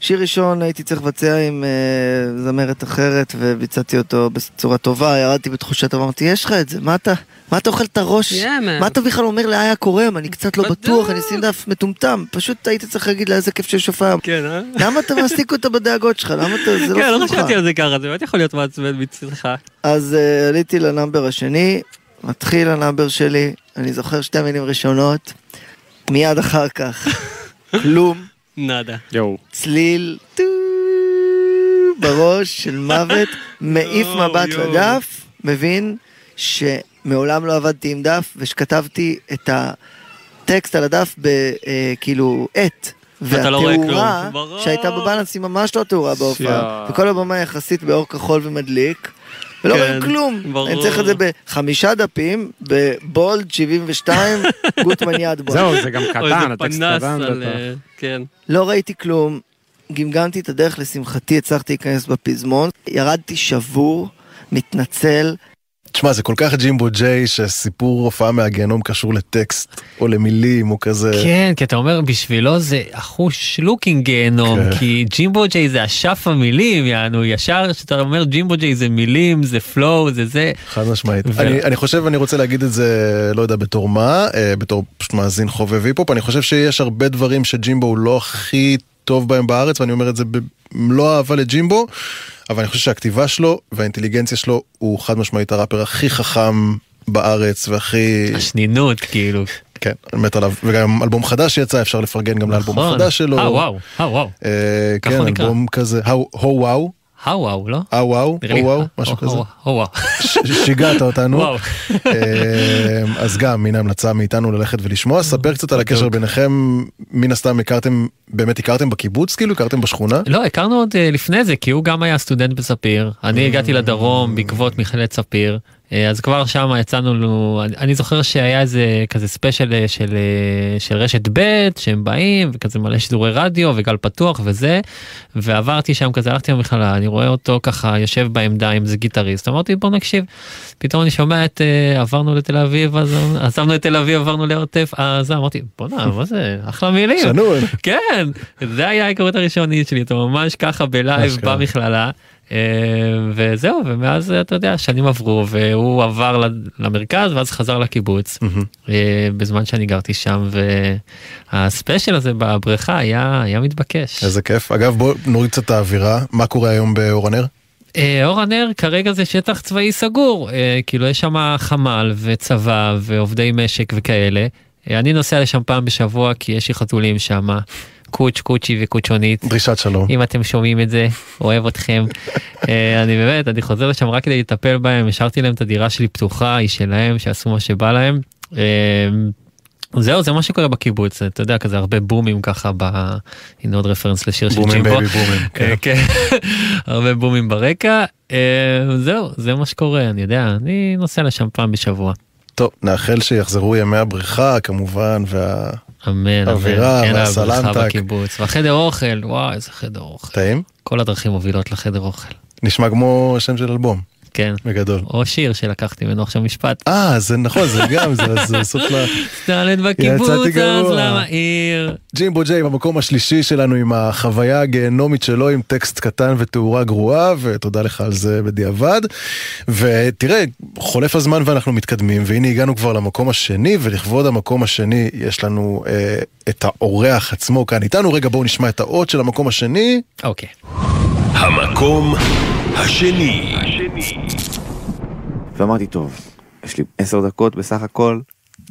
שיר ראשון הייתי צריך לבצע עם אה, זמרת אחרת וביצעתי אותו בצורה טובה, ירדתי בתחושה טובה, אמרתי, יש לך את זה, מה אתה, מה אתה אוכל את הראש?
Yeah.
מה אתה בכלל אומר לאיה קורם? אני קצת לא בטוח, אני סינדף מטומטם, פשוט היית צריך להגיד לה איזה כיף שיש הופעה.
כן, אה?
למה אתה מעסיק אותה בדאגות שלך? למה אתה, זה לא
כן, לא. חשבתי על זה ככה, זה באמת יכול להיות מעצבן מצדך.
אז אה, עליתי ל number השני, מתחיל ה number שלי, אני זוכר שתי מילים ראשונות, מיד אחר כך, כלום,
nada.
צליל טו בראש של מוות, מעיף מבט
יואו.
לדף, מבין שמעולם לא עבדתי עם דף, ושכתבתי את הטקסט על הדף בכאילו עט.
ואתה לא.
והתאורה. שהייתה בבלנס היא ממש לא תאורה בהופעה. וכל הבמה יחסית באור כחול ומדליק. ולא
כן,
רואים כלום,
ברור.
אני צריך את זה בחמישה דפים, בבולד 72, גוטמן יד בו.
זהו, זה גם קטן, הטקסט קטן
על... אה, כן.
לא ראיתי כלום, גמגמתי את הדרך, לשמחתי הצלחתי להיכנס בפזמון, ירדתי שבור, מתנצל.
תשמע, זה כל כך ג'ימבו ג'יי שסיפור הופעה מהגיהנום קשור לטקסט או למילים או כזה.
כן, כי אתה אומר, בשבילו זה אחושלוקינג גיהנום,
כן.
כי ג'ימבו ג'יי זה אשף המילים, יענו, ישר כשאתה אומר ג'ימבו ג'יי זה מילים, זה flow, זה זה.
חד משמעית.
ו-
אני, אני חושב, אני רוצה להגיד את זה, לא יודע בתור מה, אה, בתור פשוט מאזין חובב היפ-הופ, אני חושב שיש הרבה דברים שג'ימבו הוא לא הכי טוב בהם בארץ, ואני אומר את זה במלוא אהבה לג'ימבו, אבל אני חושב שהכתיבה שלו והאינטליגנציה שלו הוא חד משמעית הראפר הכי חכם בארץ והכי...
השנינות, כאילו.
כן, אני מת עליו, וגם אלבום חדש שיצא, אפשר לפרגן גם לאלבום
נכון.
החדש שלו.
אה, וואו, אה, וואו.
אה, כן. אלבום כזה, הו וואו.
אה, וואו, לא?
אה וואו,
נראה לי,
או וואו,
אה,
משהו כזה. שיגעת אותנו. אה, אז גם, הנה המלצה מאיתנו ללכת ולשמוע. ספר קצת על הקשר ביניכם, מן הסתם הכרתם, באמת הכרתם בקיבוץ כאילו? הכרתם בשכונה?
לא, הכרנו עוד אה, לפני זה, כי הוא גם היה סטודנט בספיר. אני הגעתי לדרום בעקבות מכללת ספיר. אה, אז כבר שם יצאנו לנו, אני, זוכר שהיה איזה כזה special אה, של, אה, של רשת ב' שהם באים וכזה מלא שידורי רדיו וגל פתוח וזה ועברתי שם כזה הלכתי למכללה אני רואה אותו ככה יושב בעמדה עם איזה גיטריסט אמרתי בוא נקשיב פתאום אני שומע את עברנו לתל אביב אז עזבנו את תל אביב עברנו לעוטף אז אמרתי בואנה מה זה אחלה מילים
שנון.
כן זה היה ההיכרות הראשונית שלי אתה ממש ככה בלייב. במכללה. אה, וזהו ומאז אתה יודע שנים עברו והוא עבר למרכז ואז חזר לקיבוץ אה, בזמן שאני גרתי שם והספיישל הזה בבריכה היה היה מתבקש.
איזה כיף. אגב, בוא נוריד קצת את האווירה. מה קורה היום באור הנר?
אה, אור הנר כרגע זה שטח צבאי סגור כאילו יש שם חמ"ל וצבא ועובדי משק וכאלה. אני נוסע לשם פעם בשבוע כי יש לי חתולים שם. קוץ' קוצ'י וקוצ'ונית.
דרישת שלום.
אם אתם שומעים את זה, אוהב אתכם. אה, אני באמת, אני חוזר לשם רק כדי לטפל בהם, השארתי להם את הדירה שלי פתוחה, היא שלהם, שיעשו מה שבא להם. אה, זהו, זה מה שקורה בקיבוץ, אתה יודע, כזה הרבה בומים ככה, ב... הנה עוד רפרנס לשיר של
בומים,
ג'ימבו.
baby, בומים,
אה, כן, הרבה בומים ברקע. זהו, זה מה שקורה, אני יודע, אני נוסע לשם פעם בשבוע.
טוב, נאחל שיחזרו ימי הבריכה כמובן, וה...
אמן,
האווירה
אמן. כן,
והסלנטק.
בקיבוץ. והחדר אוכל, וואי, איזה חדר אוכל.
טעים?
כל הדרכים מובילות לחדר אוכל.
נשמע כמו שם של אלבום.
כן.
בגדול.
או שיר שלקחתי ממנו עכשיו משפט.
אה, זה נכון, זה גם, זה סוף ל...
סטלנט בקיבוץ, אז. למה עיר?
ג'ימבו ג'יי במקום השלישי שלנו עם החוויה הגיהנומית שלו עם טקסט קטן ותאורה גרועה ותודה לך על זה בדיעבד. ותראה, חולף הזמן ואנחנו מתקדמים והנה הגענו כבר למקום השני ולכבוד המקום השני יש לנו אה, את האורח עצמו כאן איתנו. רגע בואו נשמע את האות של המקום השני.
אוקיי.
המקום השני.
ואמרתי, טוב, יש לי עשר דקות בסך הכל,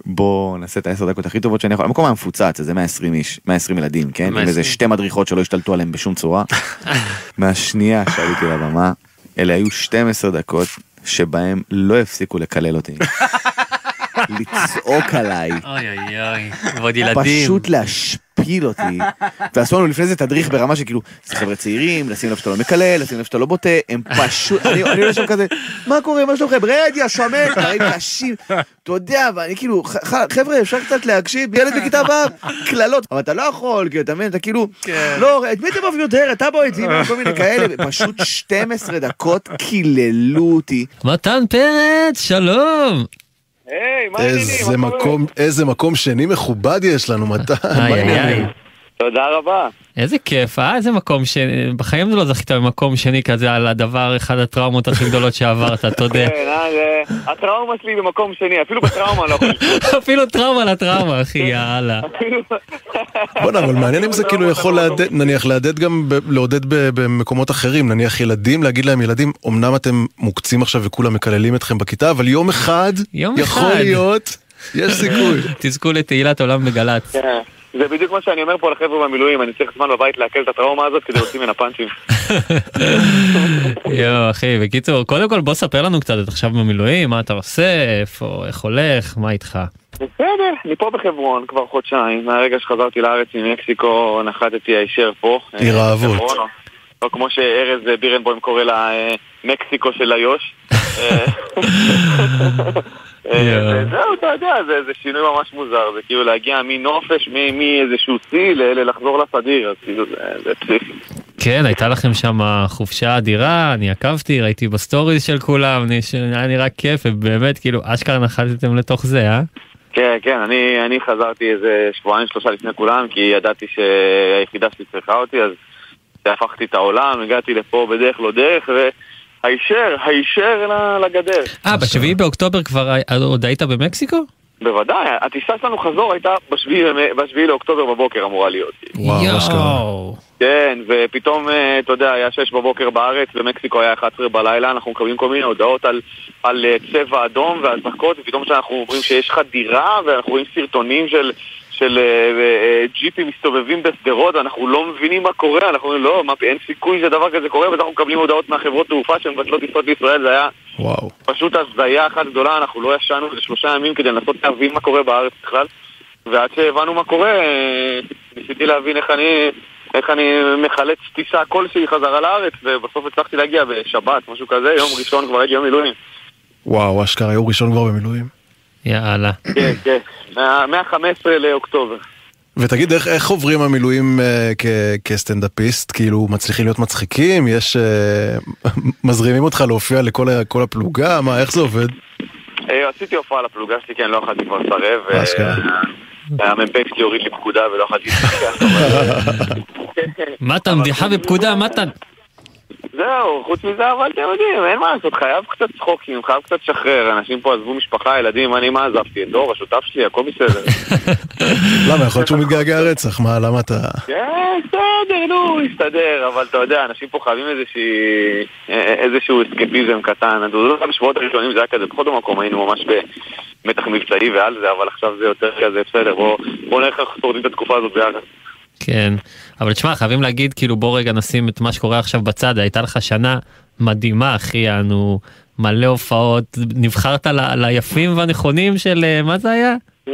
בוא נעשה את העשר דקות הכי טובות שאני יכול. המקום היה מפוצץ, זה 120 איש, 120 ילדים, כן? עם
120.
איזה שתי מדריכות שלא השתלטו עליהם בשום צורה. מהשנייה שעליתי לבמה, אלה היו 12 דקות שבהם לא הפסיקו לקלל אותי. לצעוק עליי.
אוי אוי אוי, ועוד ילדים.
פשוט להשפיל אותי. ועשו לנו לפני זה תדריך ברמה שכאילו, זה חבר'ה צעירים, לשים לב שאתה לא מקלל, לשים לב שאתה לא בוטה, הם פשוט, אני אני עולה שם כזה, מה קורה, מה שלומכם, רד יא שמן, דברים קשים, אתה יודע, ואני כאילו, חבר'ה, אפשר קצת להקשיב, ילד בכיתה ו', קללות, אבל אתה לא יכול, כי אתה מבין, אתה כאילו, לא, את מי אתם אוהבים יותר, אתה בוא איתי, כל מיני כאלה, פשוט 12 דקות קיללו אותי.
מתן פרץ, שלום.
היי, מה
מקום, איזה מקום שני מכובד יש לנו, מתן. מה העניינים?
תודה רבה.
איזה כיף, אה? איזה מקום ש... בחיים לא זכית במקום שני כזה על הדבר, אחד הטראומות הכי גדולות שעברת, אתה יודע.
כן, אה, הטראומה שלי במקום שני, אפילו בטראומה לא יכול.
אפילו טראומה לטראומה, אחי, יאללה.
בוא'נה, אבל מעניין אם זה כאילו יכול לעודד, נניח לעודד גם, לעודד במקומות אחרים, נניח ילדים, להגיד להם ילדים, אמנם אתם מוקצים עכשיו וכולם מקללים אתכם בכיתה, אבל יום אחד,
יום
יכול
אחד.
להיות, יש סיכוי.
תזכו לתהילת עולם בגל"צ.
זה בדיוק מה שאני אומר פה לחבר'ה במילואים, אני צריך זמן בבית לעכל את הטראומה הזאת כדי להוציא ממנה פאנצ'ים.
יואו, אחי, בקיצור, קודם כל בוא ספר לנו קצת, אתה עכשיו במילואים, מה אתה עושה, איפה, איך הולך, מה איתך?
בסדר, אני פה בחברון כבר חודשיים, מהרגע שחזרתי לארץ ממקסיקו נחתתי הישר פה.
עיר
אה,
האבות.
או- או כמו שארז בירנבוים קורא לה, אה, מקסיקו של איו"ש. אה, אה, וזהו, אתה יודע, זה זה שינוי ממש מוזר, זה כאילו להגיע מנופש, מאיזשהו שיא ל- לחזור לסדיר, אז כאילו זה- זה פסיכי.
כן, הייתה לכם שם חופשה אדירה, אני עקבתי, ראיתי ב stories של כולם, היה נראה כיף, ובאמת, כאילו, אשכרה נחתתם לתוך זה, אה?
כן, כן, אני, אני חזרתי איזה שבועיים שלושה לפני כולם, כי ידעתי שהיחידה שלי צריכה אותי, אז הפכתי את העולם, הגעתי לפה בדרך לא דרך, והישר, הישר ל- לגדר.
אה, בשביעי באוקטובר כבר עוד היית במקסיקו?
בוודאי, הטיסה שלנו חזור הייתה בשביעי לאוקטובר בבוקר אמורה להיות.
יואו.
כן, ופתאום, אה, אתה יודע, היה שש בבוקר בארץ, במקסיקו היה 11 בלילה, אנחנו מקבלים כל מיני הודעות על, על אה, צבע אדום ואזעקות, ופתאום שאנחנו אומרים שיש חדירה, ואנחנו רואים סרטונים של, של אה, אה, ג'יפים מסתובבים בשדרות, ואנחנו לא מבינים מה קורה, אנחנו אומרים, לא, מה, אין סיכוי שדבר כזה קורה, ואז אנחנו מקבלים הודעות מהחברות תעופה שמבטלות טיסות לישראל, זה היה
וואו.
פשוט הזיה אחת גדולה, אנחנו לא ישנו איזה שלושה ימים כדי לנסות להבין מה קורה בארץ בכלל. ועד שהבנו מה קורה, אה, ניסיתי להבין איך אני, איך אני מחלץ טיסה כלשהי חזרה לארץ, ובסוף הצלחתי להגיע בשבת, משהו כזה, יום ראשון כבר הייתי יום מילואים.
וואו, אשכרה, יום ראשון כבר במילואים.
יאללה.
כן, כן, מה- מה-15 לאוקטובר.
ותגיד, איך, איך עוברים המילואים אה, כ- כסטנדאפיסט? כאילו, מצליחים להיות מצחיקים? יש... אה, מזרימים אותך להופיע לכל הפלוגה? מה, איך זה עובד?
אה, עשיתי הופעה לפלוגה שלי, כן, לא יכולתי כבר לסרב. אה,
אשכרה.
המ"פ שלי הוריד לי פקודה ולא יכולתי להתווכח.
מתן, בדיחה בפקודה, מתן.
זהו, חוץ מזה, אבל אתם יודעים, אין מה לעשות, חייב קצת צחוקים, חייב קצת לשחרר, אנשים פה עזבו משפחה, ילדים, אני מה עזבתי? את דור, השותף שלי, הכל בסדר.
למה, יכול להיות שהוא מתגעגע רצח, מה, למה אתה...
כן, בסדר, נו, יסתדר, אבל אתה יודע, אנשים פה חייבים איזשהו אסקפיזם קטן. אתה יודע, בשבועות הראשונים זה היה כזה, בכל מקום היינו ממש במתח מבצעי ועל זה, אבל עכשיו זה יותר כזה, בסדר, בוא בוא נראה איך שורדים את התקופה הזאת ביחד.
כן, אבל תשמע, חייבים להגיד, כאילו, בוא רגע נשים את מה שקורה עכשיו בצד, הייתה לך שנה מדהימה, אחי, יענו, מלא הופעות, נבחרת ל- ליפים והנכונים של, אה, מה זה היה?
אה,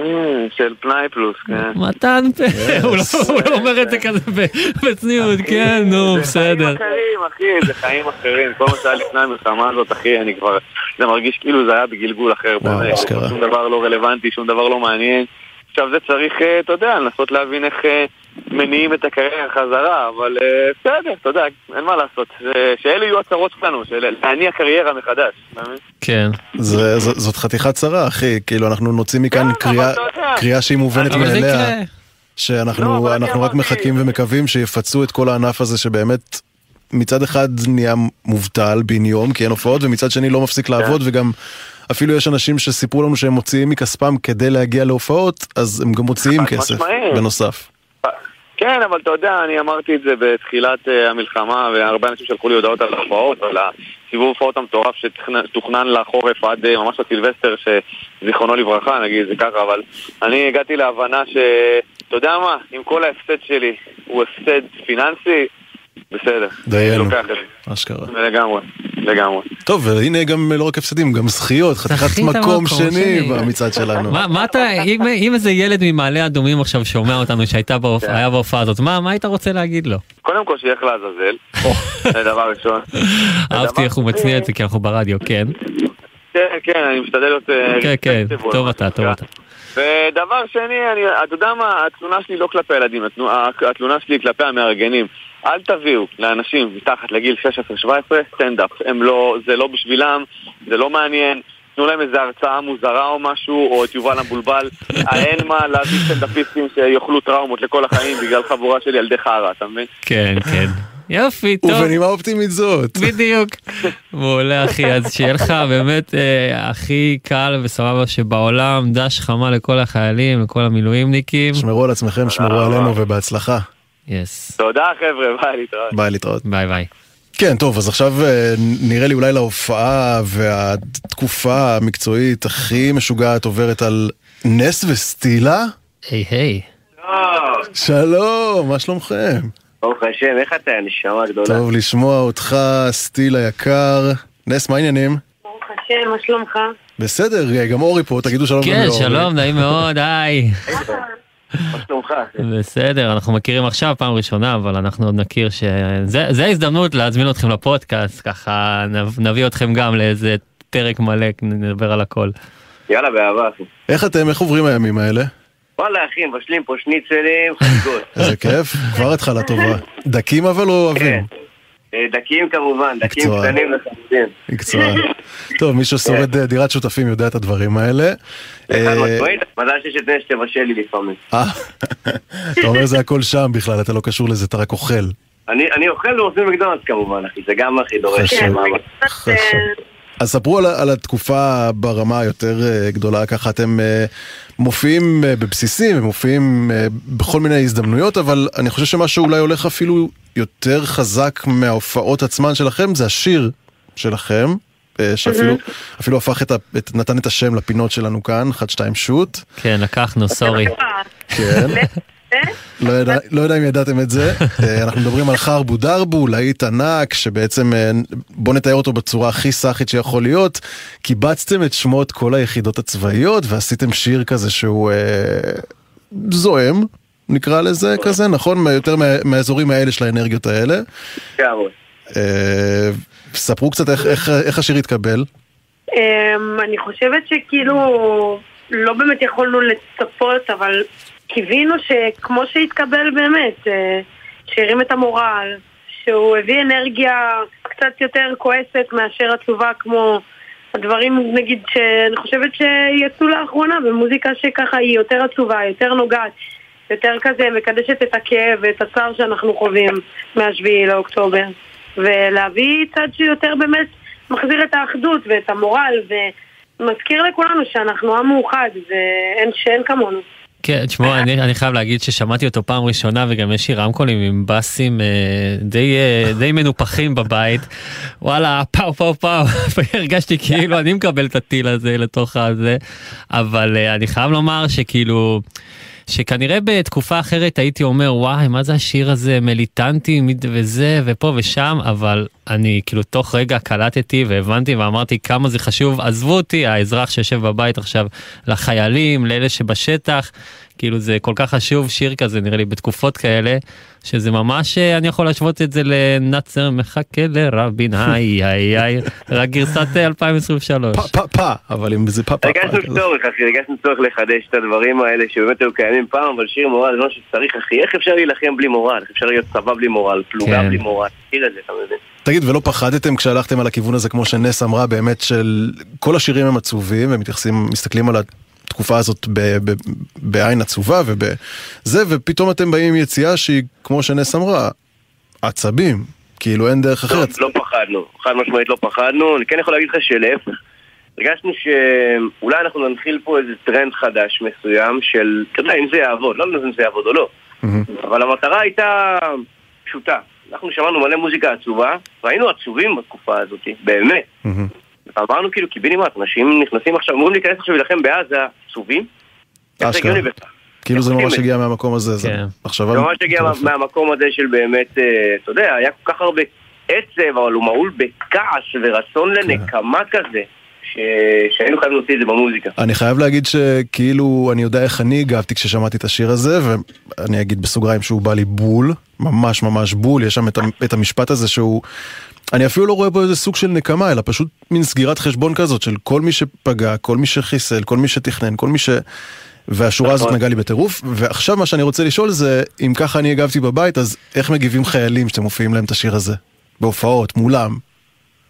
של פנאי פלוס, כן.
מתן פה, הוא לא- הוא לא אומר את זה כזה ב- בצניעות, כן, נו, בסדר.
אחרים, אחי, זה חיים אחרים. כל מה שהיה לפני המלחמה הזאת, אחי, אני כבר... זה מרגיש כאילו זה היה בגלגול אחר. באמת. שום דבר לא רלוונטי, שום דבר לא מעניין. עכשיו זה צריך, אה, אתה יודע, לנסות להבין איך אה, מניעים את הקריירה חזרה, אבל אה, בסדר, אתה יודע, אין מה לעשות. שאלה יהיו הצרות שלנו, של להניע קריירה מחדש.
כן.
זאת חתיכת צרה, אחי. כאילו, אנחנו נוציא מכאן קריאה,
יודע.
קריאה שהיא מובנת מאליה. שאנחנו אנחנו רק מחכים ומקווים שיפצו את כל הענף הזה שבאמת מצד אחד נהיה מובטל בן יום כי אין הופעות ומצד שני לא מפסיק לעבוד וגם אפילו יש אנשים שסיפרו לנו שהם מוציאים מכספם כדי להגיע להופעות אז הם גם מוציאים כסף. בנוסף.
כן, אבל אתה יודע, אני אמרתי את זה בתחילת אה, המלחמה, והרבה אנשים שלחו לי הודעות על הופעות, על הסיבוב הופעות המטורף שתוכנן לחורף עד אה, ממש לסילבסטר, שזיכרונו לברכה, נגיד זה ככה, אבל אני הגעתי להבנה ש... אתה יודע מה, אם כל ההפסד שלי הוא הפסד פיננסי, בסדר.
דיינו. אשכרה.
לגמרי. לגמרי.
טוב, והנה גם לא רק הפסדים, גם זכיות, חתיכת מקום שני. במצעד שלנו.
מה אתה, אם- איזה ילד ממעלה אדומים עכשיו שומע אותנו שהייתה בהופ- היה בהופעה הזאת, מה היית רוצה להגיד לו?
קודם כל שילך לעזאזל, זה דבר ראשון.
אהבתי איך הוא מצניע את זה כי אנחנו ברדיו, כן.
כן, כן, אני משתדל להיות... אה,
כן, כן. טוב אתה, טוב אתה.
ודבר שני, אתה יודע מה, התלונה שלי לא כלפי הילדים, התלונה, שלי כלפי המארגנים. אל תביאו לאנשים מתחת לגיל 16-17 סטנדאפ, הם לא, זה לא בשבילם, זה לא מעניין. תנו להם איזה הרצאה מוזרה או משהו, או את יובל המבולבל. אין מה להביא סטנדאפיסטים שיאכלו טראומות לכל החיים בגלל חבורה של ילדי חרא, אתה מבין?
כן, כן. יופי, טוב.
ובנימה אופטימית זאת.
בדיוק. מעולה אחי, אז שיהיה לך באמת אה, הכי קל וסבבה שבעולם, דש חמה לכל החיילים, לכל המילואימניקים.
שמרו על עצמכם, שמרו עלינו ובהצלחה.
yes.
תודה חבר'ה, ביי להתראות.
ביי להתראות.
ביי ביי.
כן, טוב, אז עכשיו אה, נראה לי אולי להופעה והתקופה המקצועית הכי משוגעת עוברת על נס וסטילה.
היי היי.
שלום, מה שלומכם?
ברוך השם, איך אתה, נשמה גדולה?
טוב לשמוע אותך, סטיל היקר. נס, מה העניינים?
ברוך השם, מה שלומך?
בסדר, גם אורי פה, תגידו שלום
כן. שלום, נעים מאוד, היי.
מה שלומך?
בסדר, אנחנו מכירים עכשיו פעם ראשונה, אבל אנחנו עוד נכיר ש... זה זה ההזדמנות להזמין אתכם לפודקאסט, ככה נב- נביא אתכם גם לאיזה פרק מלא, נדבר על הכל.
יאללה, באהבה, אחי.
איך אתם, איך עוברים הימים האלה?
וואלה, אחי, מבשלים פה שניצלים, חגיגות.
איזה כיף, כבר התחלה טובה. דקים אבל או אוהבים?
אה, דקים כמובן, דקים
מקצוע.
קטנים לחלוטין.
מקצוע. טוב, מי ששורד אה, דירת שותפים יודע את הדברים האלה. אה,
מזל שיש את נס שתבשל לי לפעמים.
אה, אתה אומר זה הכל שם בכלל, אתה לא קשור לזה, אתה רק אוכל.
אני אני אוכל ועושים מקדונלדס כמובן, אחי, זה גם הכי דורש.
חשוב. אז ספרו על, על התקופה ברמה היותר אה, גדולה, ככה אתם אה, מופיעים אה, בבסיסים, ומופיעים אה, בכל מיני הזדמנויות, אבל אני חושב שמה שאולי הולך אפילו יותר חזק מההופעות עצמן שלכם, זה השיר שלכם, שאפילו אפילו הפך את ה... את, נתן את השם לפינות שלנו כאן, 1, 2, שוט.
כן, לקחנו, סורי.
כן. לא יודע, לא יודע אם ידעתם את זה. אה, אנחנו מדברים על חרבו דרבו, להיט ענק, שבעצם, אה, בוא נתאר אותו בצורה הכי סאחית שיכול להיות. קיבצתם את שמות כל היחידות הצבאיות ועשיתם שיר כזה שהוא אה, זועם, נקרא לזה כזה, נכון? יותר מה, מהאזורים האלה של האנרגיות האלה. ספרו קצת איך, איך, איך השיר התקבל.
אמ, אני חושבת שכאילו לא באמת יכולנו לצפות, אבל קיווינו שכמו שהתקבל באמת, אה, שהרים את המורל, שהוא הביא אנרגיה קצת יותר כועסת מאשר עצובה כמו הדברים נגיד שאני חושבת שיצאו לאחרונה במוזיקה שככה היא יותר עצובה, יותר נוגעת, יותר כזה מקדשת את הכאב ואת הצער שאנחנו חווים מהשביעי לאוקטובר ולהביא צד שיותר באמת מחזיר את האחדות ואת המורל ומזכיר לכולנו שאנחנו עם מאוחד ואין שאין כמונו.
כן, תשמעו, אני, אני חייב להגיד ששמעתי אותו פעם ראשונה וגם יש לי רמקולים עם בסים אה, די, אה, די מנופחים בבית. וואלה, פאו פאו פאו, הרגשתי כאילו אני מקבל את הטיל הזה לתוך הזה, אבל אה, אני חייב לומר שכאילו... שכנראה בתקופה אחרת הייתי אומר וואי מה זה השיר הזה? מיליטנטי וזה ופה ושם אבל אני כאילו תוך רגע קלטתי והבנתי ואמרתי כמה זה חשוב. עזבו אותי האזרח שיושב בבית עכשיו לחיילים לאלה שבשטח כאילו זה כל כך חשוב שיר כזה נראה לי בתקופות כאלה שזה ממש אה, אני יכול להשוות את זה לנאצר מחכה לרבין היי היי היי רק גרסת אה, 2023.
פה פה, אבל אם זה פה פה.
הרגשנו צורך, אחי, הרגשנו צורך לחדש את הדברים האלה שבאמת היו קיימים פעם, אבל שיר מורל זה משהו שצריך, אחי, איך אפשר להילחם בלי מורל? איך אפשר להיות צבא בלי מורל? פלוגה
כן.
בלי מורל?
תגיד, ולא פחדתם כשהלכתם על הכיוון הזה, כמו שנס אמרה, באמת של כל השירים הם עצובים, הם מתייחסים, מסתכלים על התקופה הזאת ב, ב, בעין עצובה ובזה, ופתאום אתם באים עם יציאה שהיא, כמו שנס אמרה, עצבים, כאילו אין דרך אחרת.
לא פחדנו, חד משמעית לא פחדנו, אני כן יכול להגיד לך שלהפך. הרגשנו שאולי אנחנו ננחיל פה איזה טרנד חדש מסוים של, אתה יודע, אם זה יעבוד, לא יודעת אם זה יעבוד או לא, אבל המטרה הייתה פשוטה. אנחנו שמענו מלא מוזיקה עצובה, והיינו עצובים בתקופה הזאת, באמת. אמרנו כאילו, קיבינימט, אנשים נכנסים עכשיו, אמורים להיכנס עכשיו להילחם בעזה, עצובים?
אשכרה. כאילו זה ממש הגיע מהמקום הזה, זה מחשבה
זה ממש הגיע. מהמקום הזה של באמת, אה, אתה יודע, היה כל כך הרבה בעצב, אבל הוא מהול בכעס ורצון לנקמה כזה, ש... שהיינו חייבים להוציא את זה במוזיקה.
אני חייב להגיד שכאילו, אני יודע איך אני הגבתי כששמעתי את השיר הזה, ואני אגיד בסוגריים שהוא בא לי בול, ממש ממש בול, יש שם את המשפט הזה שהוא... אני אפילו לא רואה בו איזה סוג של נקמה, אלא פשוט מין סגירת חשבון כזאת של כל מי שפגע, כל מי שחיסל, כל מי שתכנן, כל מי ש... והשורה הזאת
נכון.
נגעה לי בטירוף, ועכשיו מה שאני רוצה לשאול זה, אם ככה אני הגבתי בבית, אז איך מגיבים חיילים שאתם מופיעים להם את השיר הזה? בהופעות, מולם.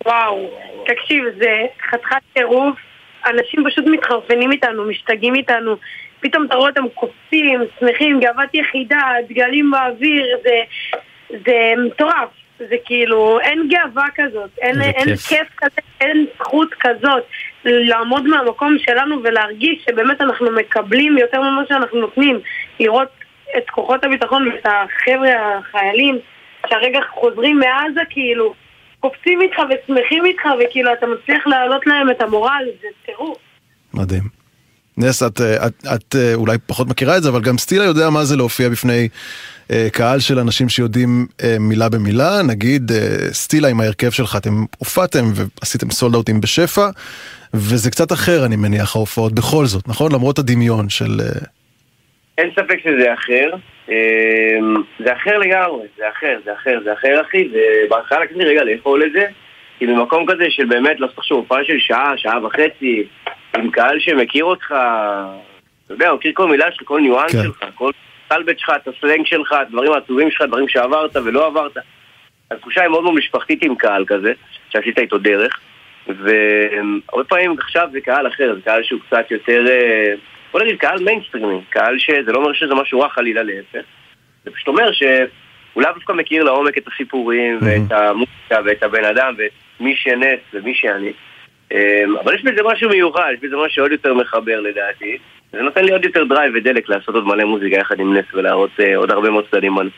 וואו, תקשיב, זה חתיכת טירוף, אנשים פשוט מתחרפנים איתנו, משתגעים איתנו, פתאום אתה רואה אותם קופצים, שמחים, גאוות יחידה, דגלים באוויר, זה, זה מטורף, זה כאילו, אין גאווה כזאת, אין, אין
כיף.
כיף כזה, אין זכות כזאת, לעמוד מהמקום שלנו ולהרגיש שבאמת אנחנו מקבלים יותר ממה שאנחנו נותנים, לראות את כוחות הביטחון ואת החבר'ה החיילים שהרגע חוזרים מעזה כאילו קופצים איתך ושמחים איתך וכאילו אתה מצליח להעלות להם את המורל, זה טירוף.
מדהים. נס, את, אה, את, את אה, אולי פחות מכירה את זה, אבל גם סטילה יודע מה זה להופיע בפני קהל של אנשים שיודעים אה, מילה במילה. נגיד, אה, סטילה עם ההרכב שלך, אתם הופעתם ועשיתם סולד אאוטים בשפע, וזה קצת אחר, אני מניח, ההופעות בכל זאת, נכון? למרות הדמיון של... אה,
אין ספק שזה אחר. זה אחר לגמרי, זה אחר, זה אחר, זה אחר אחי, ובהתחלה לקחתי רגע לאכול את זה, כי במקום כזה של באמת לעשות עכשיו הופעה של שעה, שעה וחצי, עם קהל שמכיר אותך, אתה יודע, הוא מכיר כל מילה שלך, כל ניואנס
כן.
שלך, כל סטלבט שלך, את הסלנג שלך, הדברים העצובים שלך, דברים שעברת ולא עברת. התחושה היא מאוד מאוד משפחתית עם קהל כזה, שעשית איתו דרך, והרבה פעמים עכשיו זה קהל אחר, זה קהל שהוא קצת יותר, אה, בוא נגיד קהל מיינסטרימי, קהל שזה לא אומר שזה משהו רע חלילה להפך, זה פשוט אומר שהוא לאו דווקא מכיר לעומק את הסיפורים ואת המוזיקה ואת הבן אדם ואת מי שנס ומי שאני. אמ, אבל יש בזה משהו מיוחד, יש בזה משהו עוד יותר מחבר לדעתי. זה נותן לי עוד יותר drive ודלק לעשות עוד מלא מוזיקה יחד עם נס ולהראות אה, עוד הרבה מאוד צדדים בנו.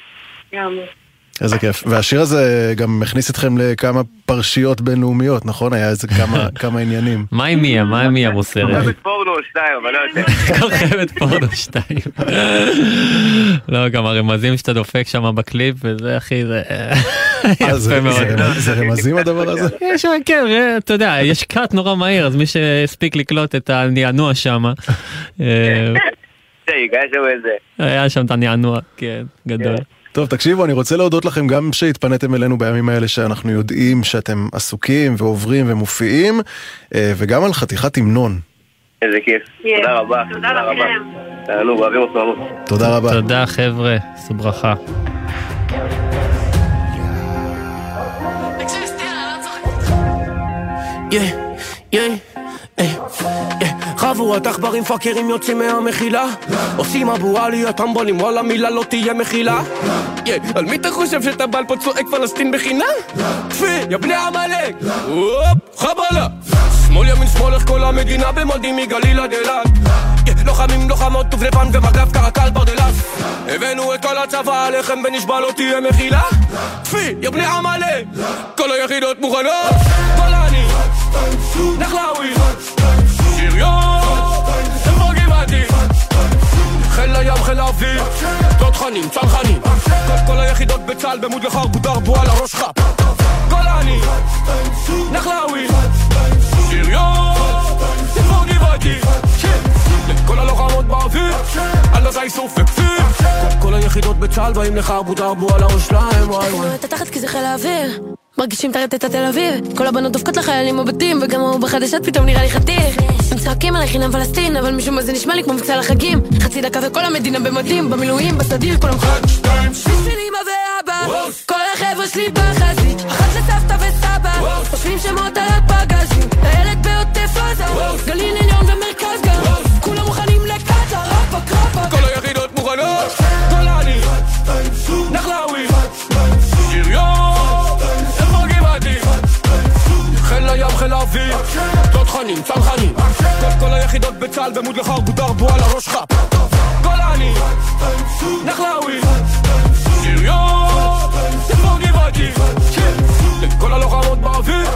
איזה כיף. והשיר הזה גם הכניס אתכם לכמה פרשיות בינלאומיות, נכון? היה איזה כמה, כמה עניינים.
מה עם מיה? מה עם מיה מוסרת?
כוכבת פורנו או שתיים, אבל לא יותר.
כוכבת פורנו שתיים. לא, גם הרמזים שאתה דופק שם בקליפ, וזה אחי, זה
אה, זה-
יפה מאוד.
זה- רמזים הדבר הזה?
יש, כן, ראה, אתה יודע, יש קאט נורא מהיר, אז מי שהספיק לקלוט את הנענוע שם, אה. היה שם את הנענוע, כן, גדול.
טוב, תקשיבו, אני רוצה להודות לכם גם שהתפניתם אלינו בימים האלה שאנחנו יודעים שאתם עסוקים ועוברים ומופיעים, אה, וגם על חתיכת המנון.
איזה כיף. תודה רבה. תודה רבה. תענו, אוהבים אותנו המון.
תודה רבה.
תודה חבר'ה, עשו ברכה.
יא, אה, אה, חבורת עכברים פאקרים יוצאים מהמחילה. עושים אבו עלי הטמבלים וואלה מילה לא תהיה מחילה. יא, על מי אתה חושב שאתה בעל פה צועק פלסטין בחינם? טפי, יא בני עמלק! הופ, חבלה! שמאל ימין שמאל איך כל המדינה במודים מגליל עד אילת? יא, לוחמים לוחמות טוב לבן ומג"ב קרקל ברדלס. הבאנו את כל הצבא עליכם ונשבע לא תהיה מחילה? טפי, יא בני עמלק! כל היחידות מוכנות? גולני נחלאווי! שריון חיל הים חיל האוויר. תותחנים צנחנים. כל- היחידות בצה"ל במוד לחר בודר בו על הראש שלך גולני נחלאווי. שריון איפה גבעתי כל הלוחמות באוויר על עזה איסוף וכפיר כל- היחידות בצה"ל באים לחר בודר בו על הראש שלהם וואי וואי.
את התחת כי זה חיל האוויר. מרגישים את הרטט התל אביב. כל הבנות דופקות לחיילים בבתים וגם ההוא בחדשות פתאום נראה לי חתיך הם צועקים עליי חינם פלסטין אבל משום מה זה נשמע לי כמו מבצע לחגים. חצי דקה וכל המדינה במדים במילואים בסדיר כולם חג בשביל אמא ואבא כל החבר'ה שלי בחזית. אחת לסבתא וסבא חושבים שמות על הפגזים. הילד בעוטף עזה גליל עליון ומרכז
האוויר תותחנים צנחנים כל- היחידות בצה"ל במוד לחר בודר בו על הראש שלך גולני נחלאווי. שריון. איפה גבעתי כל הלוחמות באוויר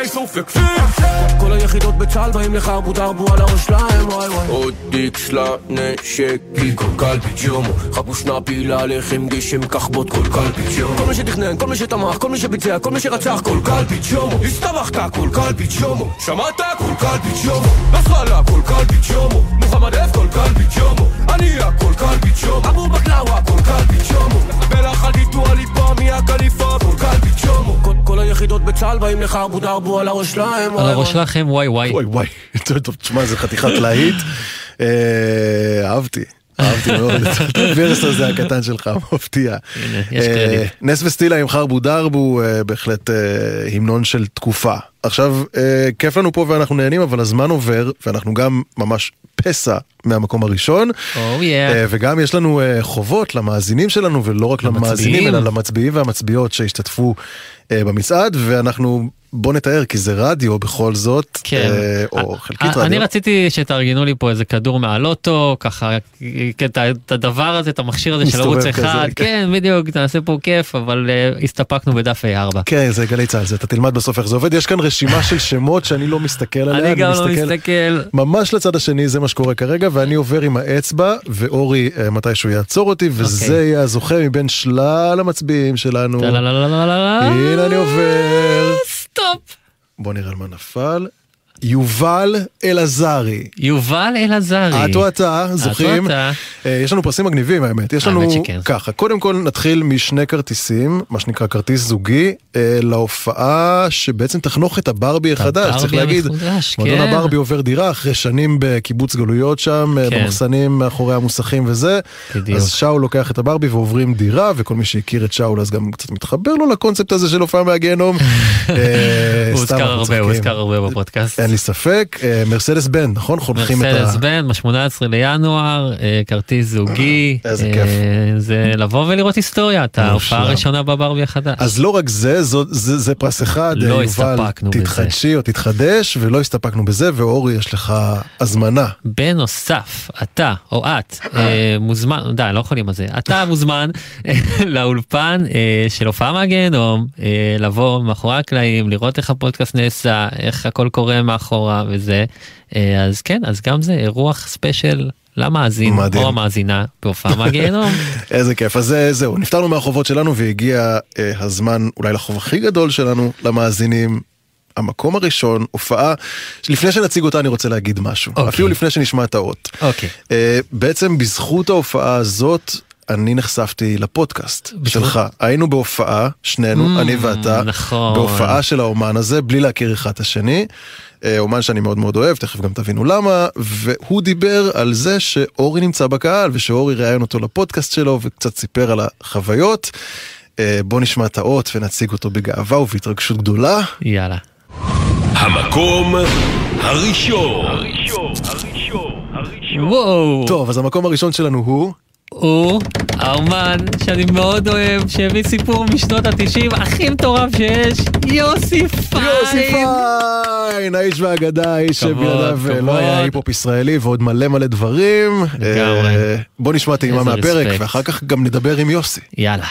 על עזה איסוף שופק פיקס כל היחידות בצה"ל באים לך ארבו דרבו על הראש שלהם וואי וואי עוד איקס לנשק כל קלפי ג'ומו חבו שנאפי להלחם גשם כחבוט כל קלפי ג'ומו כל מי שתכנן, כל מי שתמך, כל מי שביצע, כל מי שרצח כל קלפי ג'ומו הסתבכת כל קלפי ג'ומו שמעת כל קלפי ג'ומו נסראללה כל קלפי ג'ומו מוחמד אף כל קלפי ג'ומו הנייה כל קלפי ג'ומו אבו בקלאווה כל קלפי ג'ומו בלח על ביטוע ליפה מיה קליפה כל קלפי ג'ומו היחידות בצה"ל באים לך ארבו דרבו על הראש שלהם
על הראש שלכם וואי וואי.
וואי וואי, טוב, תשמע, זה חתיכת להיט. אה, אהבתי. אהבתי מאוד את הוורס הזה הקטן שלך, מפתיע. אה. נס וסטילה עם חרבו דרבו, אה, בהחלט אה, המנון של תקופה. עכשיו, כיף לנו פה ואנחנו נהנים, אבל הזמן עובר, ואנחנו גם ממש פסע מהמקום הראשון.
Oh
אה, וגם יש לנו חובות למאזינים שלנו, ולא רק למאזינים, אלא למצביעים והמצביעות שהשתתפו במצעד, ואנחנו, בוא נתאר, כי זה רדיו בכל זאת,
כן.
אה, או חלקית
אני
רדיו.
רציתי שתארגנו לי פה איזה כדור מהלוטו, ככה, את הדבר הזה, את המכשיר הזה של ערוץ אחד,
כן.
כן, בדיוק, נעשה פה כיף, אבל אה, הסתפקנו בדף A4.
כן, זה גלי צה"ל, אתה תלמד בסוף איך זה עובד. יש כאן רשימה של שמות שאני לא מסתכל עליה.
אני גם לא מסתכל.
ממש לצד השני, זה מה שקורה כרגע, ואני עובר עם האצבע, ואורי אה, מתישהו יעצור אותי, וזה
אוקיי.
יהיה הזוכה מבין שלל המצביעים שלנו. הנה אני עובר.
סטופ.
בוא נראה על מה נפל. יובל אלעזרי.
יובל אלעזרי.
את או אתה, זוכים.
את או אתה.
אה, יש לנו פרסים מגניבים האמת. יש לנו
שכן.
ככה, קודם כל נתחיל משני כרטיסים, מה שנקרא כרטיס זוגי, אה, להופעה שבעצם תחנוך את הברבי החדש, צריך להגיד.
המחודש,
מועדון
כן.
הברבי עובר דירה אחרי שנים בקיבוץ גלויות שם, אה,
כן.
במחסנים מאחורי המוסכים וזה.
בדיוק.
אז שאול לוקח את הברבי ועוברים דירה, וכל מי שהכיר את שאול אז גם קצת מתחבר לו לקונספט הזה של הופעה מהגיהנום.
הוא הוזכר הרבה, הוא. הוזכר הרבה בפודקאסט.
אין לי ספק. אה, מרסדס בן, נכון? חונכים את ה...
מרסדס בן, ב-18 לינואר, אה, כרטיס זוגי.
איזה
אה,
כיף.
זה לבוא ולראות היסטוריה, את ההופעה. הראשונה בברבי החדש.
אז לא רק זה, זה, פרס אחד,
לא הסתפקנו בזה.
תתחדשי או תתחדש, ולא הסתפקנו בזה, ואורי, יש לך הזמנה.
בנוסף, אתה או את מוזמן, די, לא יכולים על זה, אתה מוזמן לאולפן של הופעה מהגיהנום, לבוא מאחורי הקלעים, לראות איך הפודקאסט נעשה, איך הכל קורה מאחורה וזה, אה, אז כן, אז גם זה אירוח ספיישל למאזין
מדהים.
או המאזינה בהופעה מהגיהנום.
איזה כיף. אז אה, זהו, נפטרנו מהחובות שלנו, והגיע אה, הזמן אולי לחוב הכי גדול שלנו, למאזינים. המקום הראשון, הופעה, לפני שנציג אותה אני רוצה להגיד משהו,
אוקיי.
אפילו לפני שנשמע את האות.
אוקיי.
אה, בעצם בזכות ההופעה הזאת, אני נחשפתי לפודקאסט שלך. היינו בהופעה, שנינו,
Mm,
אני ואתה,
נכון.
בהופעה של האומן הזה, בלי להכיר אחד את השני. אה, אומן שאני מאוד מאוד אוהב, תכף גם תבינו למה, והוא דיבר על זה שאורי נמצא בקהל, ושאורי ראיין אותו לפודקאסט שלו, וקצת סיפר על החוויות. אה, בוא נשמע את האות ונציג אותו בגאווה ובהתרגשות גדולה.
יאללה.
המקום הראשון.
וואו.
טוב, אז המקום הראשון שלנו הוא...
הוא האומן שאני מאוד אוהב, שהביא סיפור משנות התשעים הכי מטורף שיש, יוסי פיין.
יוסי פיין, האיש והאגדה, איש
כבוד.
לא היה היפ-הופ ישראלי ועוד מלא מלא דברים.
לגמרי.
אה, בוא נשמע טעימה מהפרק. ואחר כך גם נדבר עם יוסי.
יאללה.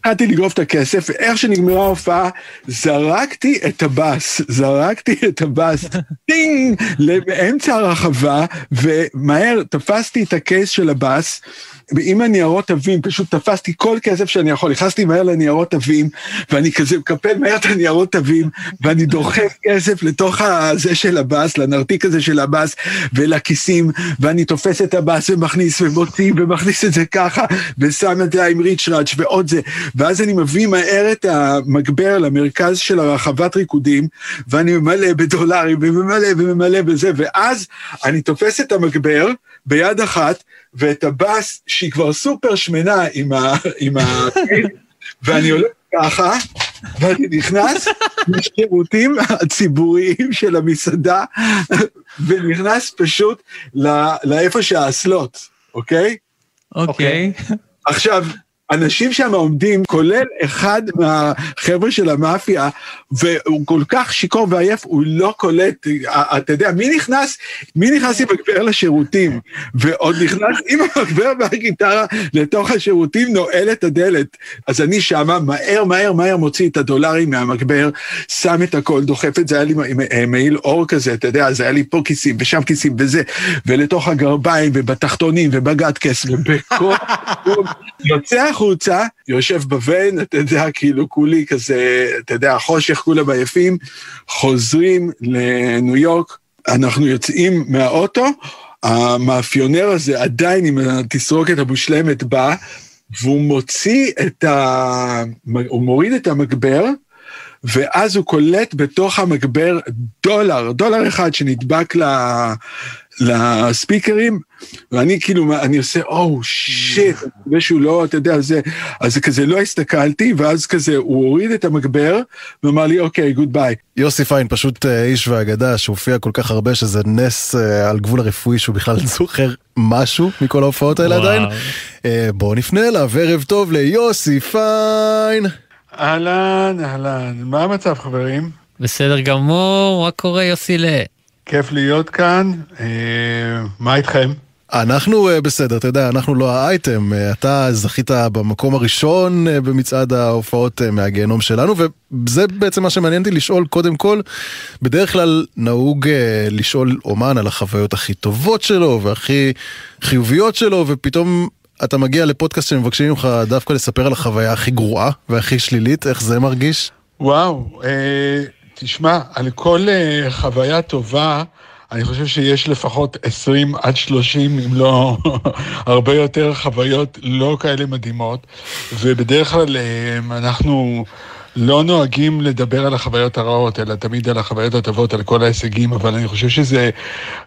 התחלתי לגרוף את הכסף, ואיך שנגמרה ההופעה, זרקתי את הבאס, זרקתי את הבאס, טינג, באמצע הרחבה, ומהר תפסתי את ה case של הבאס, עם הניירות תווים, פשוט תפסתי כל כסף שאני יכול, נכנסתי מהר לניירות תווים, ואני כזה מקפל מהר את הניירות תווים, ואני דוחף כסף לתוך הזה של הבאס, לנרתיק הזה של הבאס, ולכיסים, ואני תופס את הבאס ומכניס ומוציא, ומכניס את זה ככה, ושם את זה עם ריצ'ראץ' ועוד זה, ואז אני מביא מהר את המגבר למרכז של הרחבת ריקודים, ואני ממלא בדולרים, וממלא וממלא בזה, ואז אני תופס את המגבר ביד אחת, ואת הבאס, שהיא כבר סופר שמנה עם ה... עם ה... ואני הולך ככה, ואני נכנס לשירותים הציבוריים של המסעדה, ונכנס פשוט לא- לאיפה שהאסלות, אוקיי?
אוקיי.
עכשיו, אנשים שם עומדים, כולל אחד מהחבר'ה של המאפיה, והוא כל כך שיכור ועייף, הוא לא קולט, אתה יודע, מי נכנס, מי נכנס עם מגבר לשירותים, ועוד נכנס עם המגבר והגיטרה לתוך השירותים, נועל את הדלת. אז אני שמה, מהר, מהר, מהר מוציא את הדולרים מהמגבר, שם את הכל, דוחף את זה, היה לי מעיל אור כזה, אתה יודע, אז היה לי פה כיסים ושם כיסים וזה, ולתוך הגרביים ובתחתונים ובגדקס ובכל... יוצא החוצה, יושב בבן, אתה יודע, כאילו כולי כזה, אתה יודע, החושך, כולם עייפים, חוזרים לניו יורק, אנחנו יוצאים מהאוטו, המאפיונר הזה עדיין עם התסרוקת המושלמת בא, והוא מוציא את ה... הוא מוריד את המגבר, ואז הוא קולט בתוך המגבר דולר, דולר אחד שנדבק ל... לספיקרים, ואני כאילו, אני עושה, oh, shit, ושהוא לא, אתה יודע, זה, אז כזה לא הסתכלתי, ואז כזה, הוא הוריד את המגבר, ואמר לי, אוקיי, goodbye.
יוסי פיין, פשוט אה, איש ואגדה, שהופיע כל כך הרבה, שזה נס אה, על גבול הרפואי, שהוא בכלל זוכר משהו מכל ההופעות האלה עדיין. אה, בואו נפנה אליו, ערב טוב ליוסי פיין.
אהלן, אהלן, מה המצב חברים?
בסדר גמור, מה קורה יוסי ל...
כיף להיות כאן, אה, מה איתכם?
אנחנו אה, בסדר, אתה יודע, אנחנו לא האייטם, אה, אתה זכית במקום הראשון במצעד ההופעות מהגיהנום שלנו, וזה בעצם מה שמעניין אותי לשאול קודם כל, בדרך כלל נהוג לשאול אומן על החוויות הכי טובות שלו והכי חיוביות שלו, ופתאום אתה מגיע לפודקאסט שמבקשים ממך דווקא לספר על החוויה הכי גרועה והכי שלילית, איך זה מרגיש?
וואו, אה, תשמע, על כל אה, חוויה טובה, אני חושב שיש לפחות 20 עד 30, אם לא הרבה יותר חוויות לא כאלה מדהימות, ובדרך כלל אה, אנחנו... לא נוהגים לדבר על החוויות הרעות, אלא תמיד על החוויות הטובות, על כל ההישגים, אבל אני חושב שזה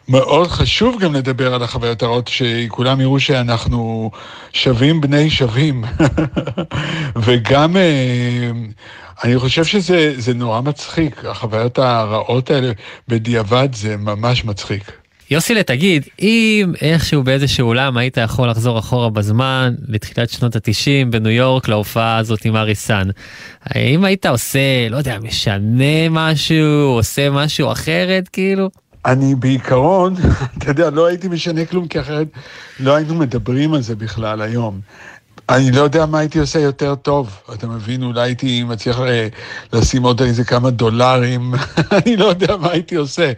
מאוד חשוב גם לדבר על החוויות הרעות, שכולם יראו שאנחנו שווים בני שווים. וגם אה, אני חושב שזה נורא מצחיק, החוויות הרעות האלה בדיעבד זה ממש מצחיק.
יוסילה, תגיד, אם איכשהו באיזשהו עולם היית יכול לחזור אחורה בזמן, לתחילת שנות התשעים בניו יורק, להופעה הזאת עם ארי סאן, האם היית עושה, לא יודע, משנה משהו, עושה משהו אחרת, כאילו?
אני בעיקרון, אתה יודע, לא הייתי משנה כלום, כי אחרת לא היינו מדברים על זה בכלל היום. אני לא יודע מה הייתי עושה יותר טוב, אתה מבין? אולי הייתי מצליח אה, לשים עוד איזה כמה דולרים, אני לא יודע מה הייתי עושה.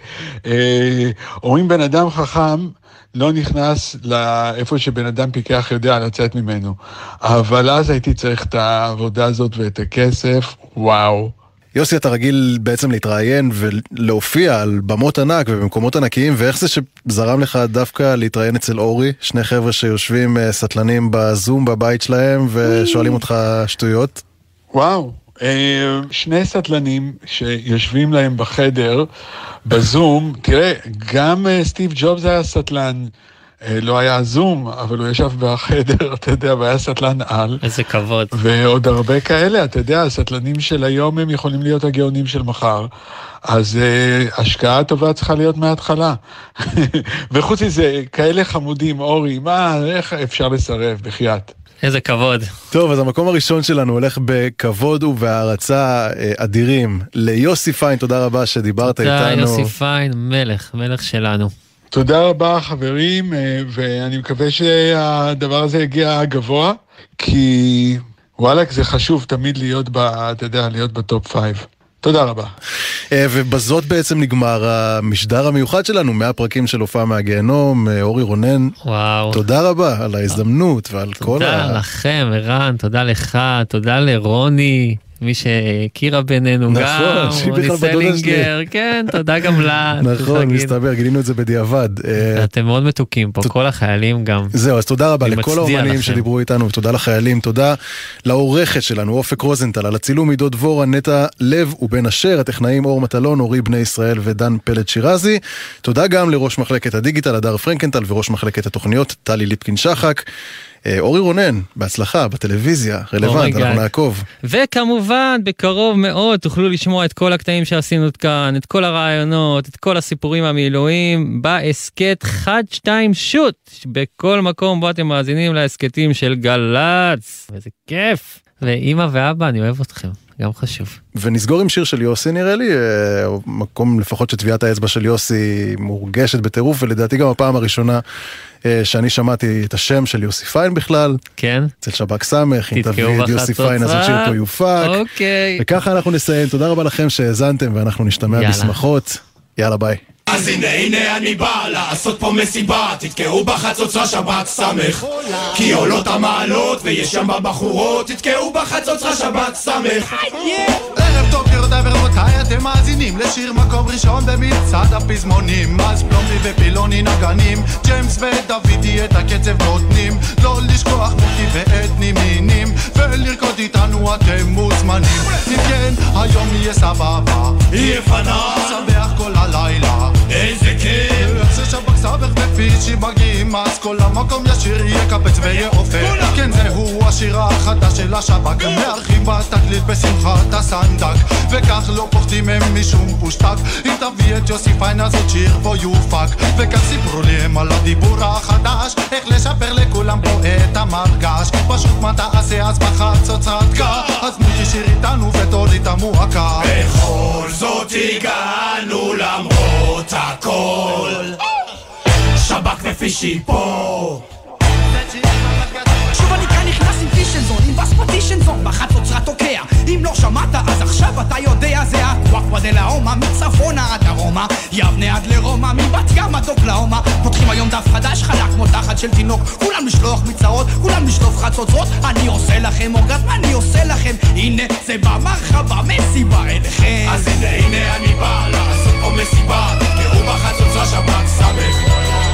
אה, אומרים בן אדם חכם, לא נכנס לאיפה שבן אדם פיקח יודע לצאת ממנו. אבל אז הייתי צריך את העבודה הזאת ואת הכסף, וואו.
יוסי, אתה רגיל בעצם להתראיין ולהופיע על במות ענק ובמקומות ענקיים, ואיך זה שזרם לך דווקא להתראיין אצל אורי, שני חבר'ה שיושבים אה, סטלנים בזום בבית שלהם ושואלים אותך שטויות?
וואו, אה, שני סטלנים שיושבים להם בחדר בזום, תראה, גם אה, סטיב ג'ובס היה סטלן. אה, לא היה זום, אבל הוא ישב בחדר, אתה יודע, והיה סטלן על.
איזה כבוד.
ועוד הרבה כאלה, אתה יודע, הסטלנים של היום הם יכולים להיות הגאונים של מחר. אז uh, השקעה טובה צריכה להיות מההתחלה. וחוץ מזה, כאלה חמודים, אורי, מה, איך אפשר לסרב, בחייאת.
איזה כבוד.
טוב, אז המקום הראשון שלנו הולך בכבוד ובהערצה אה, אדירים ליוסי פיין, תודה רבה שדיברת
תודה,
איתנו.
תודה, יוסי פיין, מלך, מלך שלנו.
תודה רבה חברים, אה, ואני מקווה שהדבר הזה יגיע גבוה, כי וואלק זה חשוב תמיד להיות, ב, אתה יודע, להיות ב top five. תודה רבה.
אה, ובזאת בעצם נגמר המשדר המיוחד שלנו, 100 פרקים של הופעה מהגיהנום, אה, אורי רונן.
וואו.
תודה רבה על ההזדמנות ועל כל
ה... תודה לכם, ערן, תודה לך, תודה לרוני. מי שהכירה בינינו
נכון,
גם, רוני סלינגר, כן, תודה גם לה.
נכון, מסתבר, גילינו את זה בדיעבד.
אה, אתם מאוד מתוקים פה, כל החיילים גם.
זהו, אז תודה רבה לכל האומנים שדיברו איתנו, ותודה לחיילים, תודה לעורכת שלנו, אופק רוזנטל, על הצילום עידו דבורה, נטע לב ובן אשר, הטכנאים אור מטלון, אורי בני ישראל ודן פלד שירזי. תודה גם לראש מחלקת הדיגיטל, הדר פרנקנטל, וראש מחלקת התוכניות, טלי ליפקין שחק. אה, אורי רונן, בהצלחה, בטלוויזיה, רלוונט,
Oh
אנחנו. נעקוב.
וכמובן, בקרוב מאוד תוכלו לשמוע את כל הקטעים שעשינו כאן, את כל הרעיונות, את כל הסיפורים המילואים, בהסכת חד שתיים שוט, בכל מקום בו אתם מאזינים להסכתים של גל"צ. איזה כיף. ואימא ואבא, אני אוהב אתכם, גם חשוב.
ונסגור עם שיר של יוסי נראה לי, אה, מקום לפחות שטביעת האצבע של יוסי מורגשת בטירוף, ולדעתי גם הפעם הראשונה אה, שאני שמעתי את השם של יוסי פיין בכלל.
כן.
אצל שב"כ סמך, אם תביא את יוסי. פיין אז השיר פה יופק.
אוקיי.
וככה אנחנו נסיים, תודה רבה לכם שהאזנתם ואנחנו נשתמע. בשמחות. יאללה ביי.
אז הנה הנה אני בא לעשות פה מסיבה. תתקעו בחצוצרה שבת סמך כי עולות המעלות ויש שם בבחורות. תתקעו בחצוצרה שבת סמך.
ערב טוב גבירותיי ורבותיי, אתם מאזינים לשיר מקום ראשון במצעד הפזמונים. אז פלומבי ופילוני נגנים, ג'יימס ודוידי את הקצב נותנים. לא לשכוח מוטי ואת נימינים ולרקוד איתנו אתם מוזמנים. אם כן, היום יהיה סבבה.
יהיה פנן.
נשמח כל הלילה.
איזה כיף
איך ששב"כ סבך ופיצ'י מגיעים אז כל המקום ישיר יקבץ ויעופר כן זהו השיר החדש של השב"כ מארחים בתקליט בשמחת הסנדק. וכך לא פוחדים הם משום פושטק. אם תביא את יוסי פיין אז עוד שיר בו יופק. וכך סיפרו לי הם על הדיבור החדש איך לשפר לכולם פה את המרגש. פשוט מה תעשה אז בחצוצרת קה אז מי תשאיר איתנו ותוריד את המועקה.
בכל זאת הגענו למרות הכל שב"כ ופישי פה
שוב אני כאן נכנס עם פישנזון, עם בס פטישנזון, בחצוצרה תוקע. אם לא שמעת, אז עכשיו אתה יודע, זה הקוואקווה דה לאומה, מצפונה עד דרומה, יבנה עד לרומא, מבת ים עד אוקלאומה. פותחים היום דף חדש, חלק כמו תחת של תינוק, כולם לשלוח מצרות, כולם לשלוף חצוצרות, אני עושה לכם אורגזם, אני עושה לכם, הנה זה במרחבה, מסיבה אליכם.
אז הנה הנה אני בא לעשות פה מסיבה. תתקעו בחצוצרה שב"כ סמך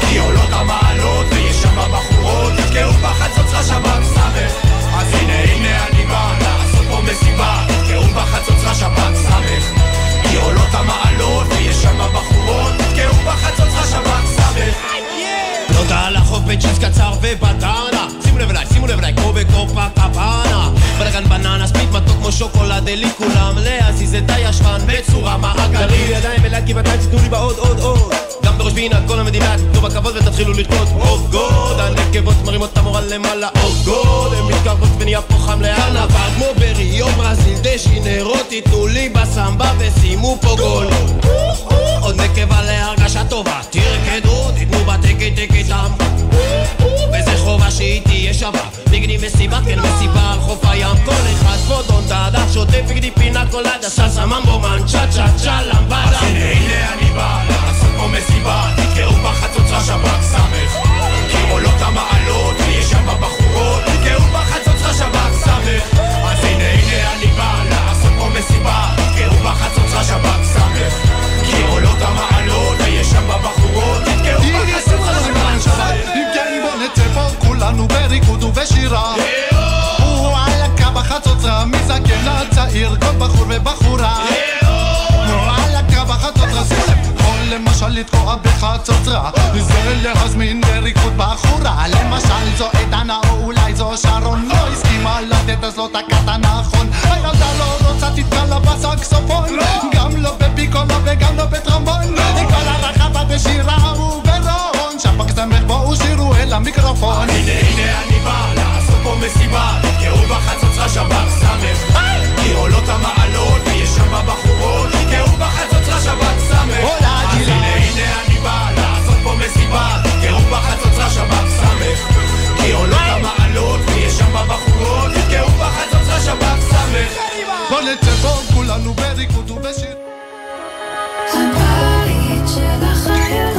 כי עולות המעלות ויש שם בחורות תתקעו בחצוצרה שב"כ סמך אז הנה הנה אני בא לעשות פה מסיבה תתקעו בחצוצרה שב"כ סמך כי עולות המעלות ויש שם בחורות תתקעו בחצוצרה שב"כ סמך
נודע על החוף בג'ינס קצר ובדנה שימו לב אליי, שימו לב אליי, כמו בקופה קבאנה בלגן בננה, ספיד מתוק כמו שוקולד אלי כולם. להזיז את הישבן בצורה מעגלית. ידיים אליי גבעתיים, תיתנו לי בעוד עוד עוד. גם בראש פינה, כל המדינה, תיתנו בכבוד ותתחילו לרקוד. אוף גוד, הנקבות מרימות את המורה למעלה. אוף גוד, הן מתקרבות ונהיה פה חם קרנבל כמו בריו, ברזיל, דשינרו, תיתנו לי בסמבה ושימו פה גול. עוד נקבה להרגשה טובה, תרקדו, תיתנו בתקי תקי תם. וזה חובה שהיא תהיה שווה. בגדי מסיבה, כן מסיבה על חוף הים כל אחד פה דון דאדה, שוטף בגדי פינה קולדה סלסה ממבו מן צ'ה צ'ה צ'ה למבדה.
אז הנה הנה אני בא לעשות פה מסיבה תתקעו בחצוצרה שב"כ סמך. כי עולות המעלות ויש שם בחורות תתקעו בחצוצרה שב"כ סמך. אז הנה הנה אני בא לעשות פה מסיבה תתקעו בחצוצרה שב"כ סמך. כי עולות המעלות ויש שם בחורות תתקעו בחצוצרה שב"כ סמך.
אם כן בוא נצא פה כולנו בריקוד ובשירה בחצוצרה מזקן עד צעיר כל בחור ובחורה. וואלכ בחצוצרה שים לב יכול למשל לתקוע בחצוצרה. זה להזמין לריקוד בחורה. למשל זו עדנה או אולי זו שרון. לא הסכימה לתת אז לא תקעת נכון. הילדה לא רוצה תתקע לה בסקסופון. גם לא בפיקולו וגם לא בטרומבון כל הרחבה בשירה וברון שב"כ סמך בואו שירו אל המיקרופון.
הנה הנה אני בא מסיבה. תתקעו בחצוצרה שב"כ סמך. כי עולות המעלות ויש שם בחורות. תתקעו בחצוצרה שב"כ סמך. אז הנה הנה אני בא לעשות פה מסיבה. תתקעו בחצוצרה שב"כ סמך. כי עולות המעלות ויש שם בחורות. תתקעו בחצוצרה שב"כ סמך.
בוא נצא פה כולנו בריקוד ובשיר.
הבית של החיילות,